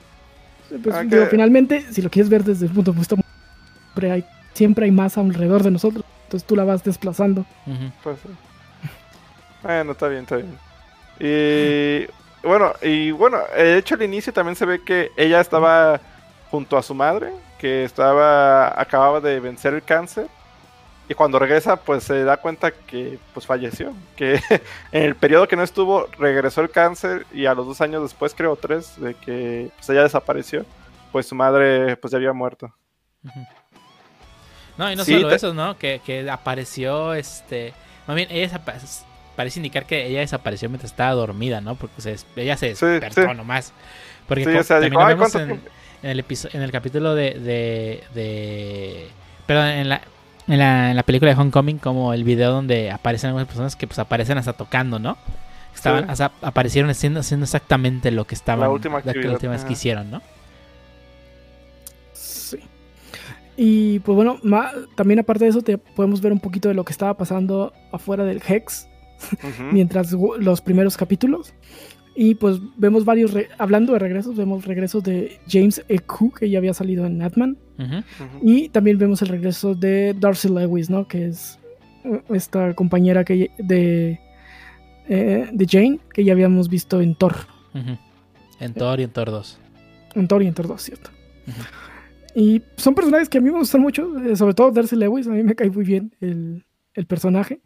C: Pues,
D: Ah,
C: digo, finalmente, si lo quieres ver desde el punto de vista, siempre hay, siempre hay más alrededor de nosotros, entonces tú la vas desplazando.
A: Ujú.
D: Pues, sí. Bueno, está bien, está bien. Y bueno, y bueno, de hecho al inicio también se ve que ella estaba junto a su madre, que estaba acababa de vencer el cáncer y cuando regresa pues se da cuenta que pues falleció, que en el periodo que no estuvo regresó el cáncer y a los dos años después creo tres de que pues, ella desapareció, pues su madre pues ya había muerto.
A: No, y no
D: Sí,
A: solo
D: te-
A: eso, ¿no? Que, que apareció, este... Más bien, ella parece indicar que ella desapareció mientras estaba dormida, ¿no? Porque se ella se despertó
D: sí.
A: nomás. Porque
D: Sí,
A: co-
D: o sea,
A: también
D: dijo,
A: lo
D: "Ay,
A: vemos
D: ¿cuánto
A: en,
D: tiempo?"
A: en el en el capítulo de... de, de- perdón, en la, en, la, en la película de Homecoming, como el video donde aparecen algunas personas que pues aparecen hasta tocando, ¿no? Estaban,
D: Sí.
A: hasta aparecieron haciendo, haciendo exactamente lo que estaban...
D: La última
A: la, que- la última vez que hicieron, ¿no?
C: Sí. Y pues bueno, ma- también aparte de eso, te podemos ver un poquito de lo que estaba pasando afuera del Hex
D: Ujú.
C: mientras los primeros capítulos. Y pues vemos varios, hablando de regresos, vemos regresos de James Eku, que ya había salido en Natman.
A: Ujú.
D: Ujú.
C: Y también vemos el regreso de Darcy Lewis, ¿no? Que es eh, esta compañera que de, eh, de Jane, que ya habíamos visto en Thor.
A: Ujú. En Thor y en Thor 2.
C: En Thor y en Thor 2, ¿cierto?
A: Ujú.
C: Y son personajes que a mí me gustan mucho, eh, sobre todo Darcy Lewis, a mí me cae muy bien el, el personaje.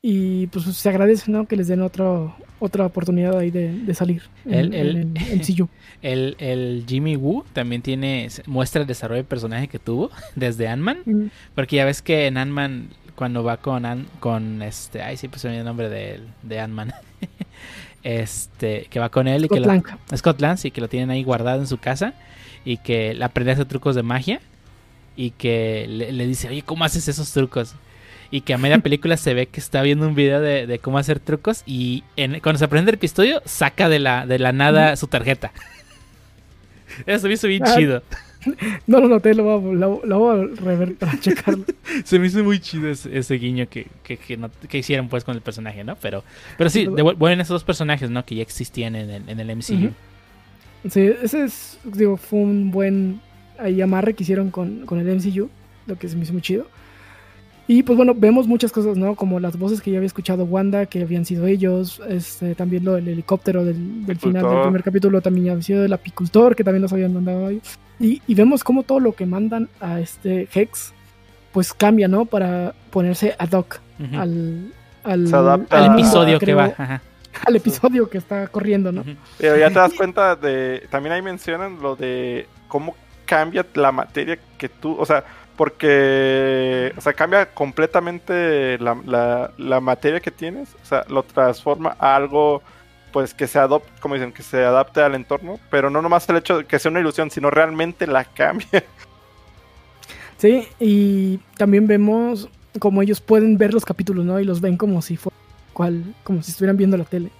C: Y pues se agradece, ¿no? Que les den otro, otra oportunidad ahí de, de salir
A: El-
C: en,
A: el-
C: en el MCU.
A: El, el Jimmy Woo también tiene muestra el desarrollo de personaje que tuvo desde Ant-Man.
C: Mm,
A: Porque ya ves que en Ant-Man, cuando va con, Ant- con este. Ay, sí, pues se me el nombre de, de Ant-Man. este, que va con él y que lo. Scott Lance y que lo tienen ahí guardado en su casa. Y que le aprende a hacer trucos de magia. Y que le, le dice, oye, ¿cómo haces esos trucos? Y que a media película se ve que está viendo un video de, de cómo hacer trucos. Y en- cuando se aprende el episodio, saca de la, de la nada su tarjeta. Eso me hizo bien
C: Ah,
A: chido.
C: No lo noté, lo voy a, lo, lo voy a rever para checarlo.
A: Se me hizo muy chido ese, ese guiño que, que, que, no- que hicieron pues con el personaje, ¿no? Pero, pero sí, devuel- vuelven esos dos personajes, ¿no? Que ya existían en el, en el MCU.
C: Sí, ese es, digo, fue un buen ahí amarre que hicieron con, con el MCU, lo que se me hizo muy chido. Y pues bueno, vemos muchas cosas, ¿no? Como las voces que ya había escuchado Wanda, que habían sido ellos, este, también lo del helicóptero del, del final del primer capítulo también había sido el apicultor, que también los habían mandado ahí. Y, y vemos cómo todo lo que mandan a este Hex, pues cambia, ¿no? Para ponerse ad hoc al, al,
D: Se adapta
A: Al episodio que
C: creo,
A: va. Ajá.
C: Al episodio que está corriendo, ¿no?
D: Pero ya te das cuenta de. También ahí mencionan lo de cómo cambia la materia que tú. O sea, porque. O sea, cambia completamente la, la, la materia que tienes. O sea, lo transforma a algo. Pues que se adopte, como dicen, que se adapte al entorno. Pero no nomás el hecho de que sea una ilusión, sino realmente la cambia.
C: Sí, y también vemos como ellos pueden ver los capítulos, ¿no? Y los ven como si fuera cual, como si estuvieran viendo la tele.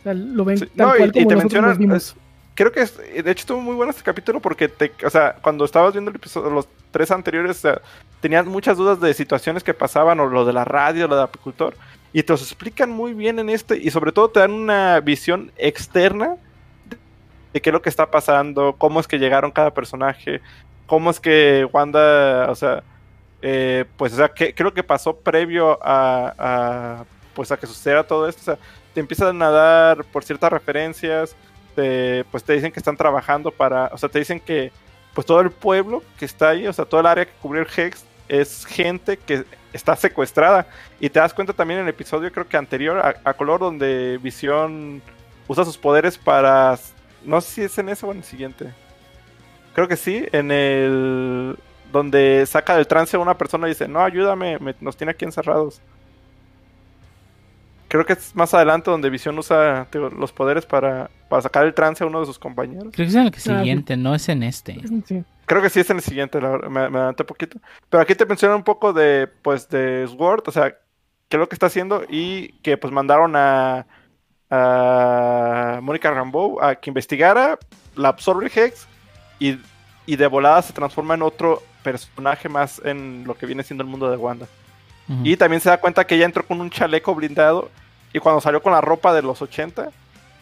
C: O sea, lo ven
D: Sí,
C: tal
D: no, y-
C: cual
D: y
C: como
D: te mencionan,
C: los vimos.
D: Creo que es- de hecho estuvo muy bueno este capítulo porque te, o sea, cuando estabas viendo el episodio, los tres anteriores, tenías muchas dudas de situaciones que pasaban, o lo de la radio, lo de apicultor, y te los explican muy bien en este, y sobre todo te dan una visión externa de, qué es lo que está pasando, cómo es que llegaron cada personaje, cómo es que Wanda, o sea, eh, pues, o sea, qué, lo que pasó previo a, a, pues, a que suceda todo esto, o sea, te empiezan a dar por ciertas referencias, pues te dicen que están trabajando para, o sea, te dicen que pues todo el pueblo que está ahí, o sea, todo el área que cubrió el Hex es gente que está secuestrada. Y te das cuenta también en el episodio, creo que anterior, a, color, donde Visión usa sus poderes para, no sé si es en ese o en el siguiente. Creo que sí, en el donde saca del trance a una persona y dice, no, ayúdame, me- nos tiene aquí encerrados. Creo que es más adelante donde Visión usa los poderes para, para sacar el trance a uno de sus compañeros.
A: Creo que es en el
C: Ah,
A: siguiente, no es en este.
C: Sí.
D: Creo que sí es en el siguiente, la verdad, me, me adelanté poquito. Pero aquí te mencionan un poco de, pues, de Sword, o sea, qué es lo que está haciendo y que, pues, mandaron a, a Mónica Rambeau a que investigara, la absorbe el Hex y, y de volada se transforma en otro personaje más en lo que viene siendo el mundo de Wanda. Y también se da cuenta que ella entró con un chaleco blindado y cuando salió con la ropa de los 80,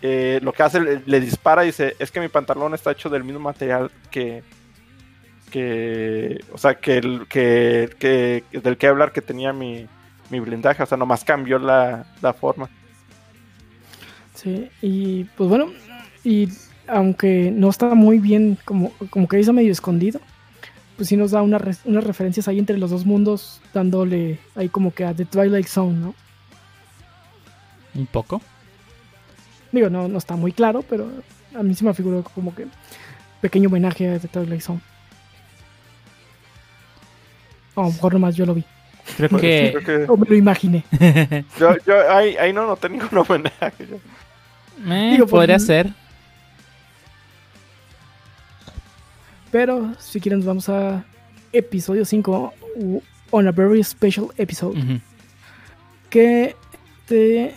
D: eh, lo que hace, le, dispara y dice, es que mi pantalón está hecho del mismo material que... o sea, que, el, que, del que hablar que tenía mi, blindaje, o sea, nomás cambió la, forma.
C: Sí, y pues bueno, y aunque no está muy bien, como, como que hizo medio escondido, pues sí nos da una unas referencias ahí entre los dos mundos, dándole ahí como que a The Twilight Zone, ¿no?
A: Un poco.
C: Digo, no, no está muy claro, pero a mí se me figuró como que pequeño homenaje a Zone. O a lo mejor nomás yo lo vi.
A: Creo que.
D: creo que
C: O me lo imaginé.
D: yo, yo ahí, ahí no noté ningún homenaje.
A: Eh,
C: Digo, pues,
A: podría
C: mm.
A: ser.
C: Pero si quieren nos vamos a episodio 5 u- on a very special episode. Que este,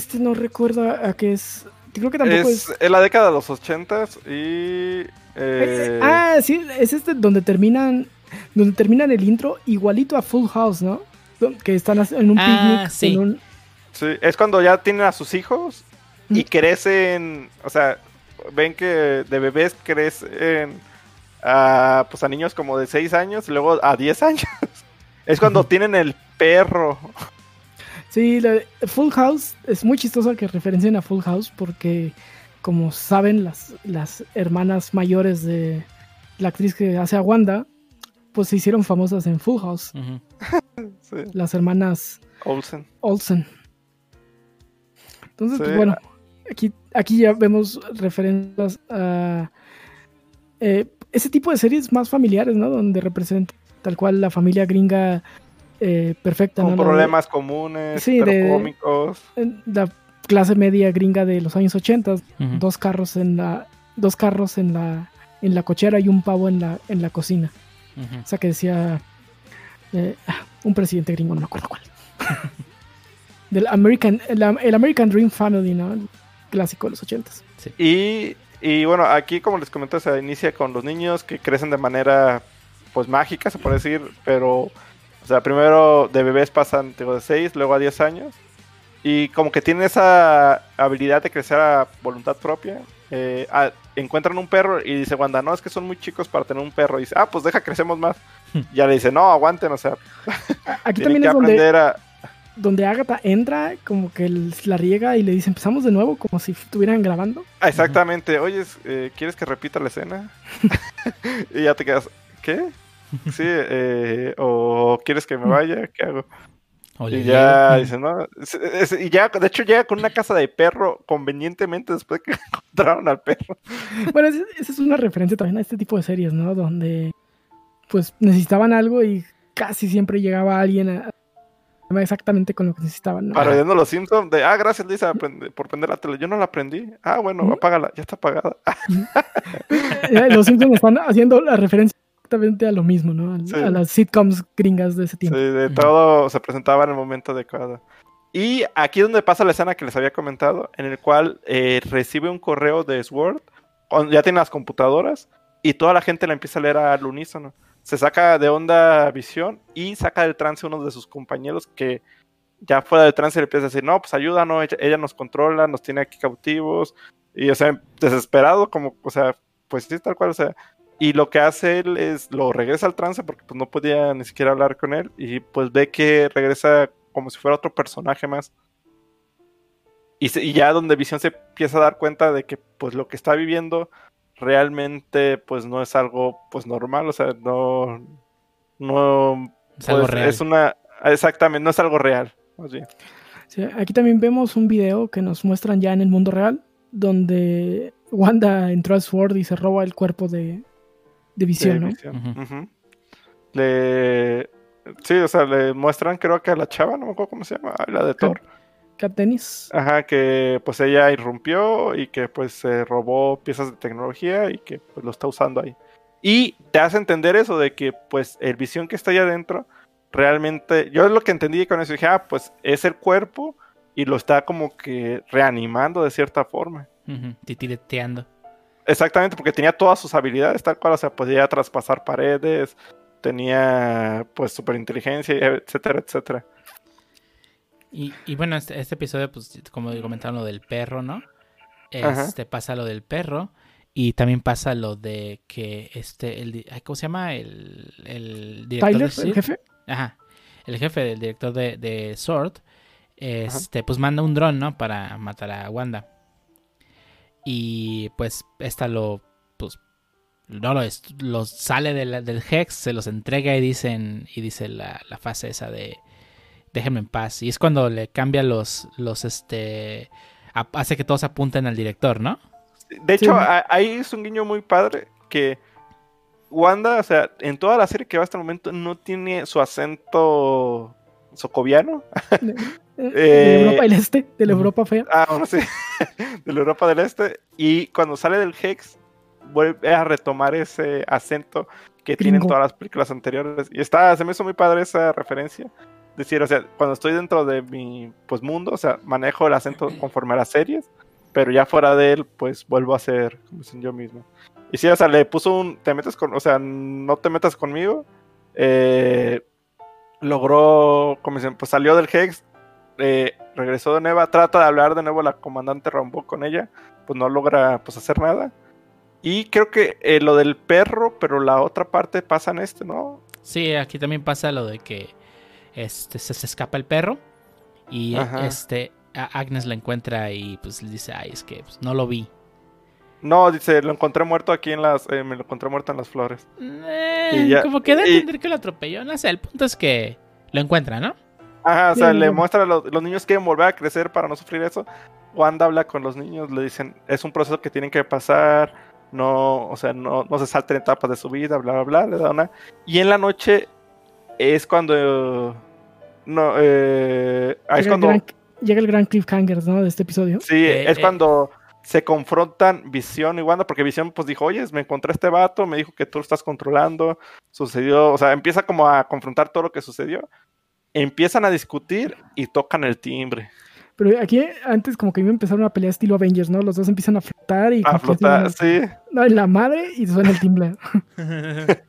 C: este no recuerdo a, qué es. Creo que tampoco es.
D: Es en la década de los ochentas y... eh,
C: ah, sí, es este donde terminan donde terminan el intro igualito a Full House, ¿no? Que están en un
A: Ah,
C: picnic.
A: sí.
C: en un-
D: Sí, es cuando ya tienen a sus hijos y crecen, o sea, ven que de bebés crecen a, pues a niños como de 6 años y luego a 10 años. Es cuando tienen el perro.
C: Sí, la- Full House es muy chistoso que referencien a Full House porque, como saben, las, las hermanas mayores de la actriz que hace a Wanda, pues se hicieron famosas en Full House.
D: Sí,
C: Las hermanas
D: Olsen.
C: Olsen. Entonces,
D: Sí.
C: pues bueno, aquí, aquí ya vemos referencias a eh, ese tipo de series más familiares, ¿no? Donde representa tal cual la familia gringa eh, perfecta,
D: Con problemas comunes,
C: Sí,
D: pero
C: de-
D: cómicos.
C: La clase media gringa de los años 80,
A: Ujú.
C: dos carros en la dos carros en la en la cochera y un pavo en la en la cocina. O sea que decía eh, un presidente gringo, no me acuerdo cuál. Del American, el, el American Dream Family, ¿no? El clásico de los ochentas.
D: Y, y bueno, aquí como les comenté, se inicia con los niños que crecen de manera pues mágica, se puede decir, pero o sea, primero de bebés pasan digo, de 6, luego a 10 años. Y como que tienen esa habilidad de crecer a voluntad propia. eh, a- encuentran un perro y dice Wanda, no, es que son muy chicos para tener un perro. Y dice, ah, pues deja, crecemos más. ya le dice, no, aguanten, o sea,
C: Aquí también
D: que
C: es donde,
D: a...
C: donde Agatha entra, como que el- la riega y le dice, empezamos de nuevo, como si estuvieran grabando.
D: Ah, Exactamente, oye, eh, ¿quieres que repita la escena? y ya te quedas, ¿qué? Sí, eh, o ¿quieres que me vaya? ¿Qué hago? Y ya dice, no, es- es- y ya, de hecho llega con una casa de perro convenientemente después que encontraron al perro.
C: Bueno, esa es una referencia también a este tipo de series, ¿no? Donde pues necesitaban algo y casi siempre llegaba alguien a, exactamente con lo que necesitaban, ¿no?
D: Parodiando los Simpsons de, ah, gracias Lisa por prender la tele. Yo no la aprendí. Ah, bueno,
C: Ujú.
D: apágala, ya está apagada.
C: Los Simpsons están haciendo la referencia exactamente a lo mismo, ¿no? Al-
D: Sí.
C: A las sitcoms gringas de ese
D: Sí,
C: tiempo.
D: de
A: Ujú.
D: todo se presentaba en el momento adecuado. Y aquí es donde pasa la escena que les había comentado, en el cual eh, recibe un correo de Sword, ya tiene las computadoras, y toda la gente la empieza a leer al unísono. Se saca de onda visión y saca del trance uno de sus compañeros que ya fuera del trance le empieza a decir, no, pues ayúdanos, ella, ella nos controla, nos tiene aquí cautivos, y o sea, desesperado, como, o sea, pues sí, tal cual, o sea, y lo que hace él es lo regresa al trance porque pues no podía ni siquiera hablar con él y pues ve que regresa como si fuera otro personaje más. Y, se- y ya donde Visión se empieza a dar cuenta de que pues lo que está viviendo realmente pues no es algo pues normal, o sea, no no
A: Es algo
D: pues,
A: real.
D: es una exactamente, no es algo real, más bien.
C: Sí, aquí también vemos un video que nos muestran ya en el mundo real, donde Wanda entró al Sword y se roba el cuerpo de, de Visión,
D: de
C: ¿no?
D: Visión.
A: Ujú.
D: Ujú. Le sí, o sea, le muestran creo que a la chava, no me acuerdo cómo se llama, la de Thor.
C: Cat Dennis.
D: Ajá, que pues ella irrumpió y que pues se robó piezas de tecnología y que pues lo está usando ahí. Y te hace entender eso de que pues el visión que está ahí adentro realmente, yo es lo que entendí con eso, dije, ah, pues es el cuerpo y lo está como que reanimando de cierta forma.
A: Ujú, Titireteando.
D: Exactamente, porque tenía todas sus habilidades, tal cual, o sea, podía traspasar paredes, tenía pues superinteligencia, etcétera, etcétera.
A: Y, y bueno, este, este episodio, pues, como comentaron lo del perro, ¿no?
D: Ajá.
A: Este pasa lo del perro. Y también pasa lo de que este, el, ¿cómo se llama? El, el director
C: Tyler,
A: de
C: el jefe.
A: Ajá. El jefe del director de, de Sword. Este, pues manda un dron, ¿no? Para matar a Wanda. Y pues esta lo, pues, no lo es, los sale de la- del Hex, se los entrega y dicen, y dice la, la fase esa de déjenme en paz. Y es cuando le cambia los, los este, a- hace que todos apunten al director, ¿no?
D: De hecho,
C: Sí.
D: a- ahí es un guiño muy padre que Wanda, o sea, en toda la serie que va hasta el momento, no tiene su acento socoviano.
C: De, de
D: Eh,
C: Europa del Este, de la. Europa fea.
D: Ah, bueno, sí. de la Europa del Este. Y cuando sale del Hex, vuelve a retomar ese acento que tienen
C: Gringo.
D: todas las películas anteriores. Y está, se me hizo muy padre esa referencia. Decir, o sea, cuando estoy dentro de mi pues mundo, o sea, manejo el acento conforme a las series, pero ya fuera de él, pues vuelvo a ser como yo mismo. Y sí, o sea, le puso un, te metes con, o sea, no te metas conmigo. Eh, logró, como dicen, pues salió del Hex, eh, regresó de nuevo, trata de hablar de nuevo la comandante Rambo con ella, pues no logra pues hacer nada. Y creo que eh, lo del perro, pero la otra parte pasa en este, ¿no?
A: Sí, aquí también pasa lo de que este, se, se escapa el perro y
D: Ajá.
A: este Agnes la encuentra y pues le dice, ay, es que pues, no lo vi.
D: No, dice, lo encontré muerto aquí en las, eh, me lo encontré muerto en las flores.
A: Eh,
D: Y ya-
A: como que
D: y-
A: entender que lo atropelló, no sé, el punto es que lo encuentra, ¿no?
D: Ajá, o sea,
C: Sí,
D: le muestra a los, los niños quieren volver a crecer para no sufrir eso. Wanda habla con los niños, le dicen, es un proceso que tienen que pasar, no, o sea, no, no se salten etapas de su vida, bla, bla, bla, le da una. Y en la noche es cuando, no, eh, es
C: Llega el,
D: cuando,
C: gran, llega el gran cliffhanger, ¿no? De este episodio.
D: sí,
A: Eh,
D: es
A: eh.
D: cuando se confrontan Visión y Wanda, porque Visión pues dijo, oye, me encontré a este vato, me dijo que tú lo estás controlando, sucedió, o sea, empieza como a confrontar todo lo que sucedió. Empiezan a discutir y tocan el timbre.
C: Pero aquí antes como que iba a empezar una pelea estilo Avengers, ¿no? Los dos empiezan a flotar y...
D: A flotar, sí.
C: No, en la madre y suena el timbre.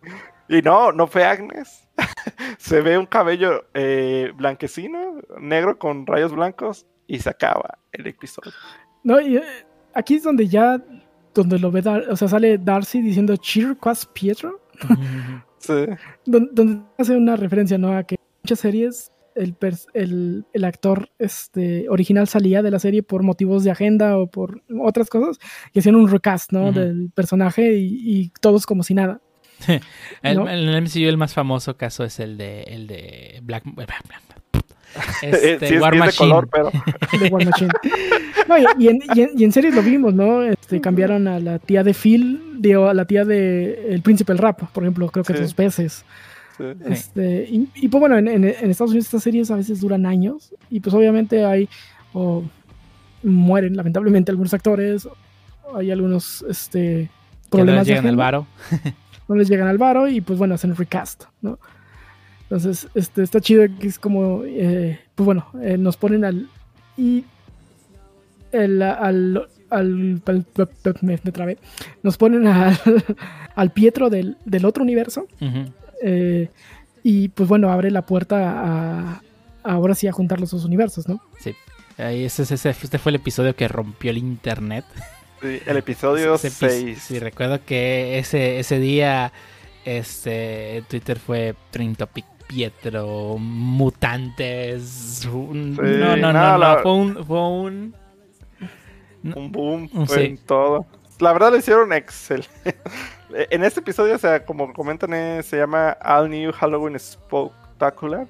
D: Y no, no fue Agnes. se ve un cabello eh, blanquecino, negro con rayos blancos y se acaba el episodio.
C: No, y eh, aquí es donde ya... Donde lo ve, Dar- o sea, sale Darcy diciendo Cheer Quas Pietro.
D: Sí.
C: Don- donde hace una referencia, ¿no? A que muchas series el, el, el actor este, original salía de la serie por motivos de agenda o por otras cosas y hacían un recast, ¿no? Del personaje y, y todos como si nada.
A: El,
C: ¿No?
A: el, el MCU el más famoso caso es el de el de Black, Black- Black-
D: Eh,
A: este,
D: sí, es,
A: War
D: es de color, pero
C: de War Machine. No, y, y en, y, en, y en series lo vimos, ¿no? Este, cambiaron a la tía de Phil, digo, a la tía de El Príncipe del Rap, por ejemplo, creo que
D: Sí.
C: dos veces.
D: Sí.
C: Este, y, y, pues bueno, en, en- en Estados Unidos estas series a veces duran años y pues obviamente hay o mueren lamentablemente algunos actores, hay algunos este,
A: Que no
C: problemas
A: les llegan al varo.
C: no les llegan al varo y pues bueno, hacen recast, ¿no? Entonces, este, está chido que es como, eh, pues bueno, eh, nos ponen al... Y el, al, al, al- me, me trabé. Nos ponen al, al Pietro del, del otro universo.
A: Ujú.
C: Eh, y pues bueno, abre la puerta a, ahora sí a juntar los dos universos, ¿no?
A: Ahí ese, ese- este fue el episodio que rompió el internet.
D: Sí, el episodio
A: Ese epi-
D: 6.
A: Sí, recuerdo que ese, ese día este Twitter fue Trend Topic Pietro, mutantes. un-
D: Sí,
A: no, no, no,
D: no,
A: no,
D: la-
A: Fue un. Fue un
D: Un boom fue
A: sí.
D: en todo. La verdad lo hicieron Excel. En este episodio, o sea, como comentan, eh, se llama All New Halloween Spectacular.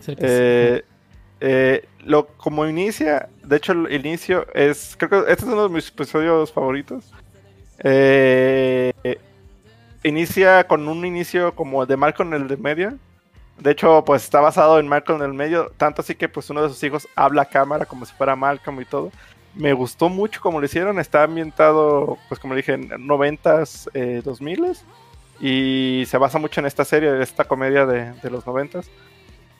A: cerca-
D: Eh, eh, lo, como inicia, de hecho el inicio es, creo que este es uno de mis episodios favoritos. Eh, eh, inicia con un inicio como el de Malcolm en el de medio. De hecho, pues está basado en Malcolm en el medio, tanto así que pues uno de sus hijos habla a cámara como si fuera Malcolm y todo. Me gustó mucho como lo hicieron, está ambientado, pues como dije, en 90s, eh, 2000s. Y se basa mucho en esta serie, en esta comedia de, de los 90s.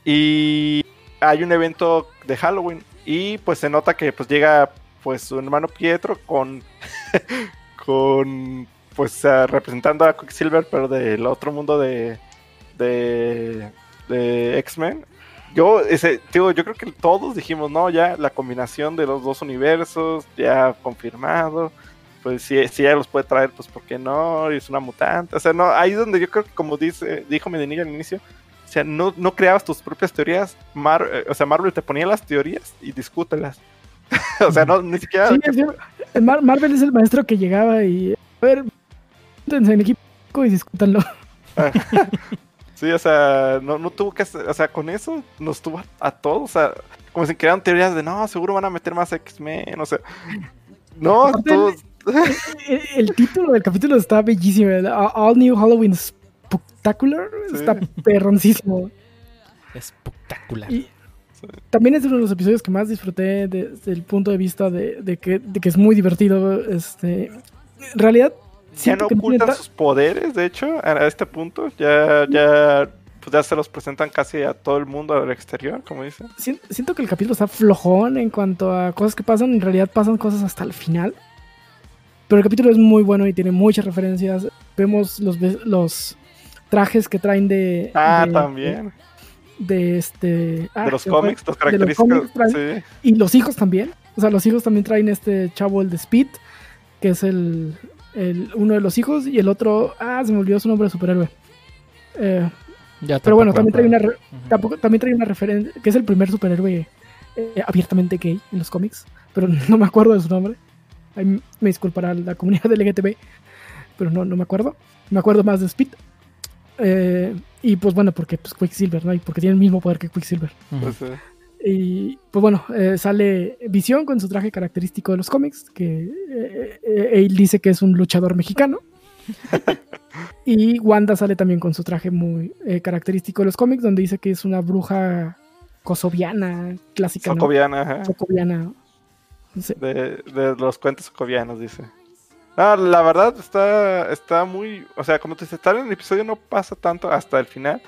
D: Y hay un evento de Halloween y pues se nota que pues llega pues su hermano Pietro con con pues representando a Quicksilver pero del otro mundo de de, de X-Men. Yo ese digo, yo creo que todos dijimos, no, ya la combinación de los dos universos ya confirmado. Pues si, si ella los puede traer, pues ¿por qué no? Y es una mutante. O sea, no, ahí es donde yo creo que como dice, dijo Medinilla al inicio, o sea, no, no creabas tus propias teorías. Mar- eh, o sea, Marvel te ponía las teorías y discútelas. o sea, no, ni siquiera.
C: Sí, Mar- Marvel es el maestro que llegaba y. A ver, en equipo. y discútanlo.
D: Sí, o sea, no, no tuvo que hacer, o sea, con eso nos tuvo a, a todos, o sea, como si crearan teorías de, no, seguro van a meter más X-Men, o sea, no, todos,
C: El, el título del capítulo está bellísimo. el All New Halloween Spectacular.
D: Sí.
C: Está perroncísimo.
A: Espectacular.
C: Y también es uno de los episodios que más disfruté desde el punto de vista de, de que, de que es muy divertido. Este, en realidad,
D: ya no ocultan
C: ta-
D: sus poderes, de hecho, a, este punto, ya, ya, pues ya se los presentan casi a todo el mundo al exterior, como dicen.
C: sien- siento que el capítulo está flojón en cuanto a cosas que pasan. En realidad pasan cosas hasta el final. Pero el capítulo es muy bueno y tiene muchas referencias. Vemos los, los trajes que traen de.
D: Ah,
C: de-
D: también,
C: De este. ah,
D: de los cómics,
C: los traen-
D: sí.
C: Y los hijos también. O sea, los hijos también traen este chavo, el de Speed, que es el, el- uno de los hijos, y el otro, ah, se me olvidó su nombre de superhéroe. Eh,
A: Ya
C: pero bueno, también trae una, tampoco- también trae una referencia, que es el primer superhéroe eh, abiertamente gay en los cómics, pero no me acuerdo de su nombre. Ahí me disculpará la comunidad LGTB, pero no, no me acuerdo. Me acuerdo más de Speed. Eh, y pues bueno, porque pues, Quicksilver, ¿no? Y porque tiene el mismo poder que Quicksilver.
A: Ujú.
D: Pues, sí.
C: Y pues bueno, eh, sale Visión con su traje característico de los cómics, que eh, eh, él dice que es un luchador mexicano. y Wanda sale también con su traje muy eh, característico de los cómics, donde dice que es una bruja kosoviana, clásica.
D: Socoviana, ajá.
C: Socoviana. No sé.
D: de, de los cuentos socovianos, dice. Ah, la verdad está, está muy, o sea, como te dices, tal en el episodio no pasa tanto hasta el final,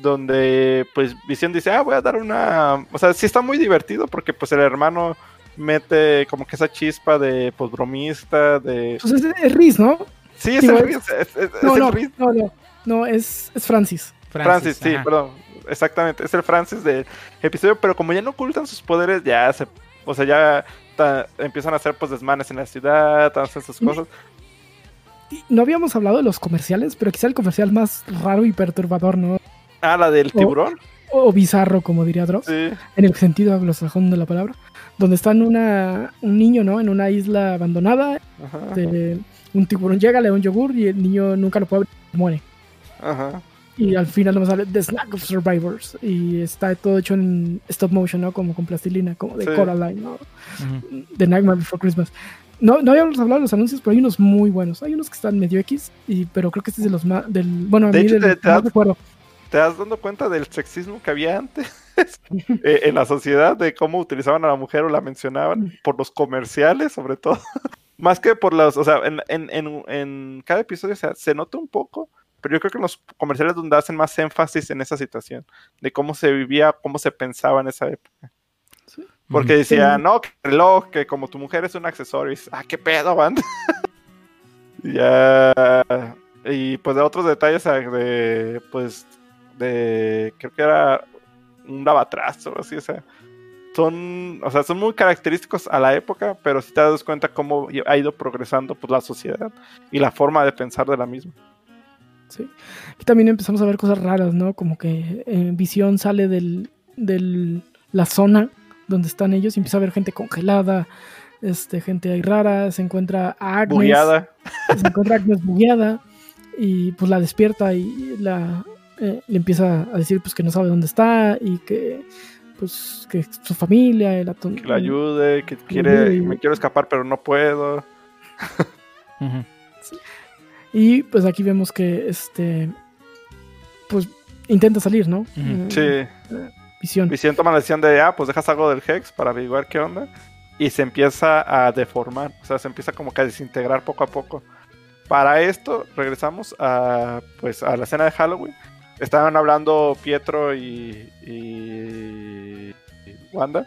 D: donde pues Visión dice, ah, voy a dar una, o sea, sí está muy divertido porque pues el hermano mete como que esa chispa de pues bromista, de...
C: Pues es, es Riz, ¿no?
D: Sí, es
C: digo,
D: el Riz, es, es- es
C: No,
D: el
C: no,
D: Riz.
C: no, no, no, es, es Francis.
D: Francis, sí,
A: ajá.
D: perdón, exactamente, es el Francis del episodio, pero como ya no ocultan sus poderes, ya se, o sea, ya ta- empiezan a hacer pues desmanes en la ciudad, hacen sus cosas.
C: No habíamos hablado de los comerciales, pero quizá el comercial más raro y perturbador, ¿no?
D: Ah, la del tiburón.
C: O bizarro, como diría Dross.
D: Sí,
C: en el sentido anglosajón de la palabra, donde está en una, un niño, ¿no? En una isla abandonada,
D: ajá,
C: de- un tiburón llega, le da un yogur y el niño nunca lo puede abrir, muere.
D: ajá.
C: Y al final nos sale The Snack of Survivors y está todo hecho en stop motion, ¿no? Como con plastilina, como de
D: Sí.
C: Coraline, ¿no? The Nightmare Before Christmas. No, no habíamos hablado de los anuncios, pero hay unos muy buenos. Hay unos que están medio X, y, pero creo que este es de los más. Del, bueno, a
D: De
C: mí
D: hecho,
C: de los
D: te-
C: más recuerdo.
D: ¿Te das dando cuenta del sexismo que había antes Eh, en la sociedad? De cómo utilizaban a la mujer o la mencionaban por los comerciales, sobre todo. Más que por los, o sea, en, en, en, en cada episodio o sea, se nota un poco, pero yo creo que en los comerciales donde hacen más énfasis en esa situación, de cómo se vivía, cómo se pensaba en esa época. Porque decía,
C: Sí.
D: no, que el reloj, que como tu mujer es un accesorio. Y dices, ah, qué pedo, banda. Ya. Y pues de otros detalles ah, de, pues, de, creo que era un lavatrazo, así, o sea. Son, o sea, son muy característicos a la época, pero si te das cuenta cómo ha ido progresando pues, la sociedad y la forma de pensar de la misma.
C: Sí. Y también empezamos a ver cosas raras, ¿no? Como que eh, Visión sale del, del la zona donde están ellos y empieza a ver gente congelada, este, gente ahí rara, se encuentra a Agnes,
D: Bugueada.
C: se encuentra a Agnes bugueada y pues la despierta y la eh, le empieza a decir pues que no sabe dónde está y que pues que su familia ton-
D: Que la ayude, que quiere,
C: y-
D: me quiero escapar, pero no puedo.
C: Y pues aquí vemos que este pues intenta salir, ¿no? Eh,
D: Sí.
C: Visión.
D: Visión toma la decisión de, ah, pues dejas algo del Hex para averiguar qué onda. Y se empieza a deformar, o sea, se empieza como que a desintegrar poco a poco. Para esto, regresamos a, pues, a la escena de Halloween. Estaban hablando Pietro y, y, Wanda.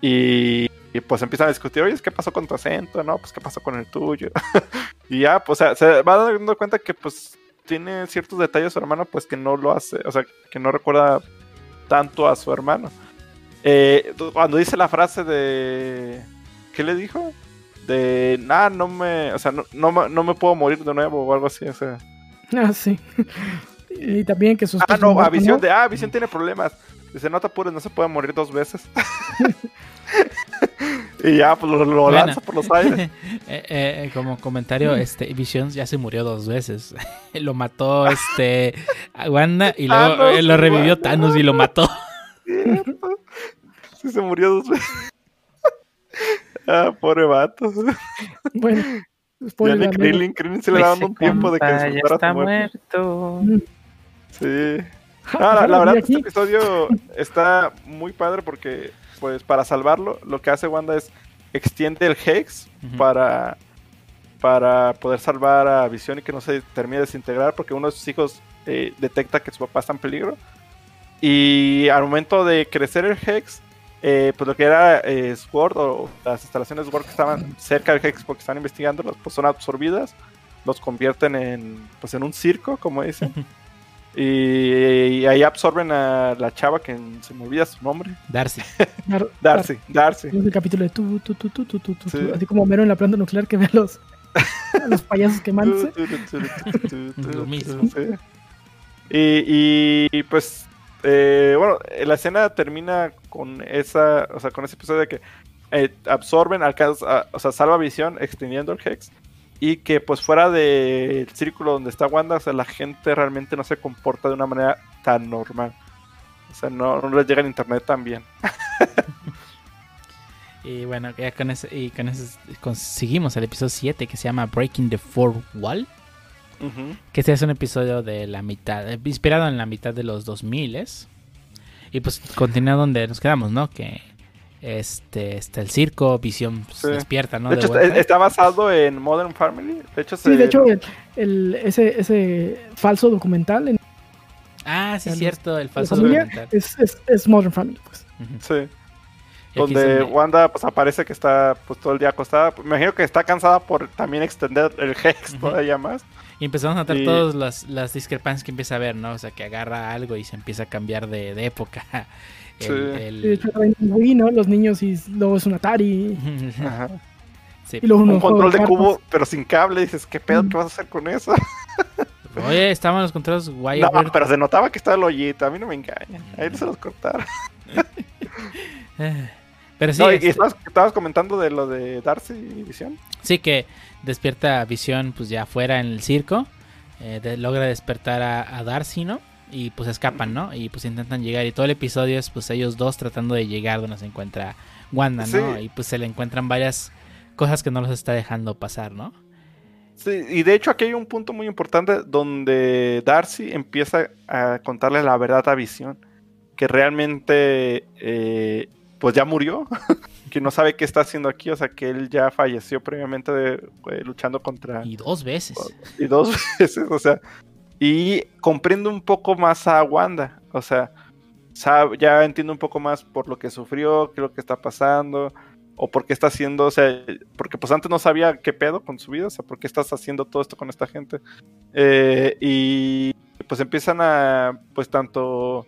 D: Y, y, pues empiezan a discutir, oye, ¿qué pasó con tu acento? No, pues qué pasó con el tuyo. y ya, pues se va dando cuenta que pues tiene ciertos detalles su hermano, pues que no lo hace, o sea, que no recuerda tanto a su hermano. Eh, cuando dice la frase de... ¿Qué le dijo? De, nah, no me, o sea, no, no, no me puedo morir de nuevo o algo así, o sea.
C: Ah, sí. Y también que sus
D: Ah, no, a
C: muerto,
D: Visión de, ah, Visión tiene problemas. Dice, no te apures, no se puede morir dos veces. Y ya, pues lo, lo
A: Bueno.
D: lanza por los aires.
A: Eh, eh, como comentario, este Visions ya se murió dos veces. lo mató este a Wanda y luego
D: Thanos,
A: eh, lo revivió
D: Wanda.
A: Thanos y lo mató.
D: Cierto. Sí, se murió dos veces. ah, pobre vato.
C: Bueno,
D: Ya ni. Krillin, Krillin se le
B: Ese
D: da dando un tiempo de que disfrutara
B: está
D: su muerte.
B: muerto.
D: Sí. La, la verdad, este episodio está muy padre porque, pues, para salvarlo, lo que hace Wanda es extiende el Hex para, para poder salvar a Visión y que no se termine de desintegrar porque uno de sus hijos eh, detecta que su papá está en peligro. Y al momento de crecer el Hex, eh, pues lo que era eh, Sword o las instalaciones Sword que estaban cerca del Hex porque están investigando, pues son absorbidas, los convierten en, pues, en un circo, como dicen. Y, y ahí absorben a la chava que se me olvida su nombre.
A: Darcy.
C: Dar-
D: Darcy, Darcy.
C: Es el capítulo de tu, tu, tu, tu, tu, tu, tu,
D: Sí.
C: así como Mero en la planta nuclear que ve a los, a los payasos quemándose.
A: Lo mismo.
D: Sí. Y, y, pues, eh, bueno, la escena termina con esa, o sea, con ese episodio de que eh, absorben, alcanza, o sea, salva visión extendiendo el Hex. Y que pues fuera del círculo donde está Wanda, o sea, la gente realmente no se comporta de una manera tan normal. O sea, no, no les llega el internet tan bien.
A: Y bueno, ya con ese, y con ese conseguimos el episodio 7 que se llama Breaking the Fourth Wall. Que este es un episodio de la mitad, eh, inspirado en la mitad de los 2000 Y pues continúa donde nos quedamos, ¿no? Que este está el circo, Visión pues,
D: Sí.
A: despierta, ¿no?
D: de
A: De
D: hecho,
A: vuelta.
D: está, basado en Modern Family. De hecho,
C: Sí,
D: se-
C: de hecho, el, el- ese, ese falso documental en
A: Ah, sí,
C: en
A: cierto, el falso documental.
C: es, es, es Modern Family. Pues.
D: Sí. Donde Wanda pues aparece que está pues todo el día acostada. Me imagino que está cansada por también extender el Hex
A: Ujú.
D: todavía más.
A: Y empezamos a notar
D: Y-
A: todas las, las discrepancias que empieza a ver, ¿no? O sea, que agarra algo y se empieza a cambiar de, de época. El-
D: Sí.
A: el-
C: Y de hecho, traen un Wii, ¿no? Los niños y luego es un Atari.
D: Ajá.
A: Sí.
C: Y luego
D: Un control de cubo, pero sin cable. Dices, ¿qué pedo?
C: Mm.
D: ¿Qué vas a hacer con eso?
A: Oye, estaban los controles
D: No,
A: Wirebird.
D: pero se notaba que estaba el hoyito. A mí no me engañan. Ahí se los cortaron.
A: Pero sí,
D: No, y-
A: este,
D: estabas, estabas comentando de lo de Darcy y Visión.
A: sí que despierta a Visión pues ya afuera en el circo. eh, de- logra despertar a, a Darcy, ¿no? Y pues escapan, ¿no? Y pues intentan llegar. Y todo el episodio es pues ellos dos tratando de llegar donde se encuentra Wanda, ¿no?
D: Sí.
A: Y pues se le encuentran varias cosas que no los está dejando pasar, ¿no?
D: Sí, y de hecho aquí hay un punto muy importante donde Darcy empieza a contarle la verdad a Visión, que realmente eh, pues ya murió, que no sabe qué está haciendo aquí, o sea que él ya falleció previamente de- eh, luchando contra
A: Y dos veces.
D: y dos veces, o sea, y comprende un poco más a Wanda, o sea, ya entiende un poco más por lo que sufrió, qué es lo que está pasando, o por qué está haciendo, o sea, porque pues antes no sabía qué pedo con su vida, o sea, por qué estás haciendo todo esto con esta gente. Eh, y pues empiezan a, pues tanto,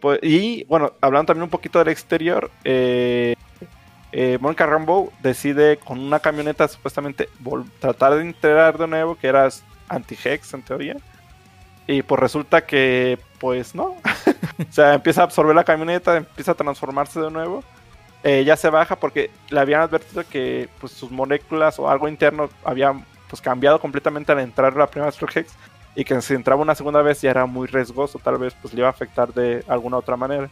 D: pues, y bueno, hablando también un poquito del exterior, eh, eh, Mónica Rambeau decide con una camioneta supuestamente tratar de integrar de nuevo, que era anti-hex en teoría. Y pues resulta que, pues no. o sea, empieza a absorber la camioneta, empieza a transformarse de nuevo. Eh, ya se baja porque le habían advertido que pues, sus moléculas o algo interno habían pues, cambiado completamente al entrar la primera Hex. Y que si entraba una segunda vez ya era muy riesgoso, tal vez pues le iba a afectar de alguna otra manera.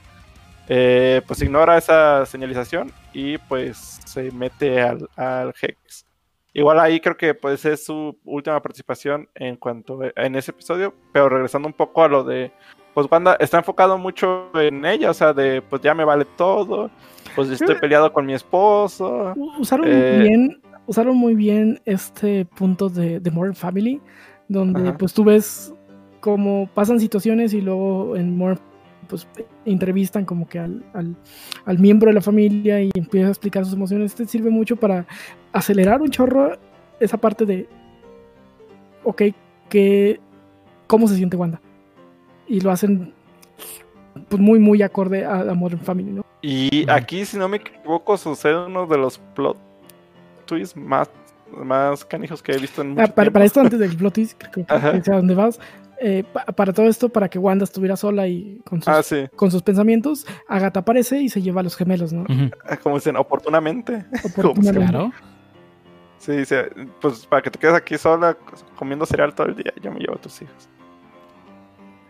D: Eh, pues ignora esa señalización y pues se mete al, al Hex. Igual ahí creo que pues es su última participación en cuanto en ese episodio, pero regresando un poco a lo de pues Wanda está enfocado mucho en ella, o sea, de pues ya me vale todo, pues estoy peleado con mi esposo.
C: Usaron
D: Eh,
C: bien, usaron muy bien este punto de, de Modern Family, donde
D: Ajá.
C: pues tú ves cómo pasan situaciones y luego en Modern pues entrevistan como que al, al, al miembro de la familia y empieza a explicar sus emociones. Este sirve mucho para acelerar un chorro esa parte de, ok, que, ¿cómo se siente Wanda? Y lo hacen pues muy, muy acorde a, a Modern Family, ¿no?
D: Y aquí, si no me equivoco, sucede uno de los plot twists más más canijos que he visto en
C: Ah,
D: mucho
C: para, esto, antes del plot twist, creo que
D: Ajá.
C: que sé a dónde vas. eh, pa- para todo esto, para que Wanda estuviera sola y con sus,
D: Ah, sí.
C: con sus pensamientos, Agatha aparece y se lleva a los gemelos, ¿no?
D: Ah, Como dicen, oportunamente.
C: Oportunamente.
A: Claro.
D: Sí, dice, pues para que te quedes aquí sola comiendo cereal todo el día, yo me llevo a tus hijos.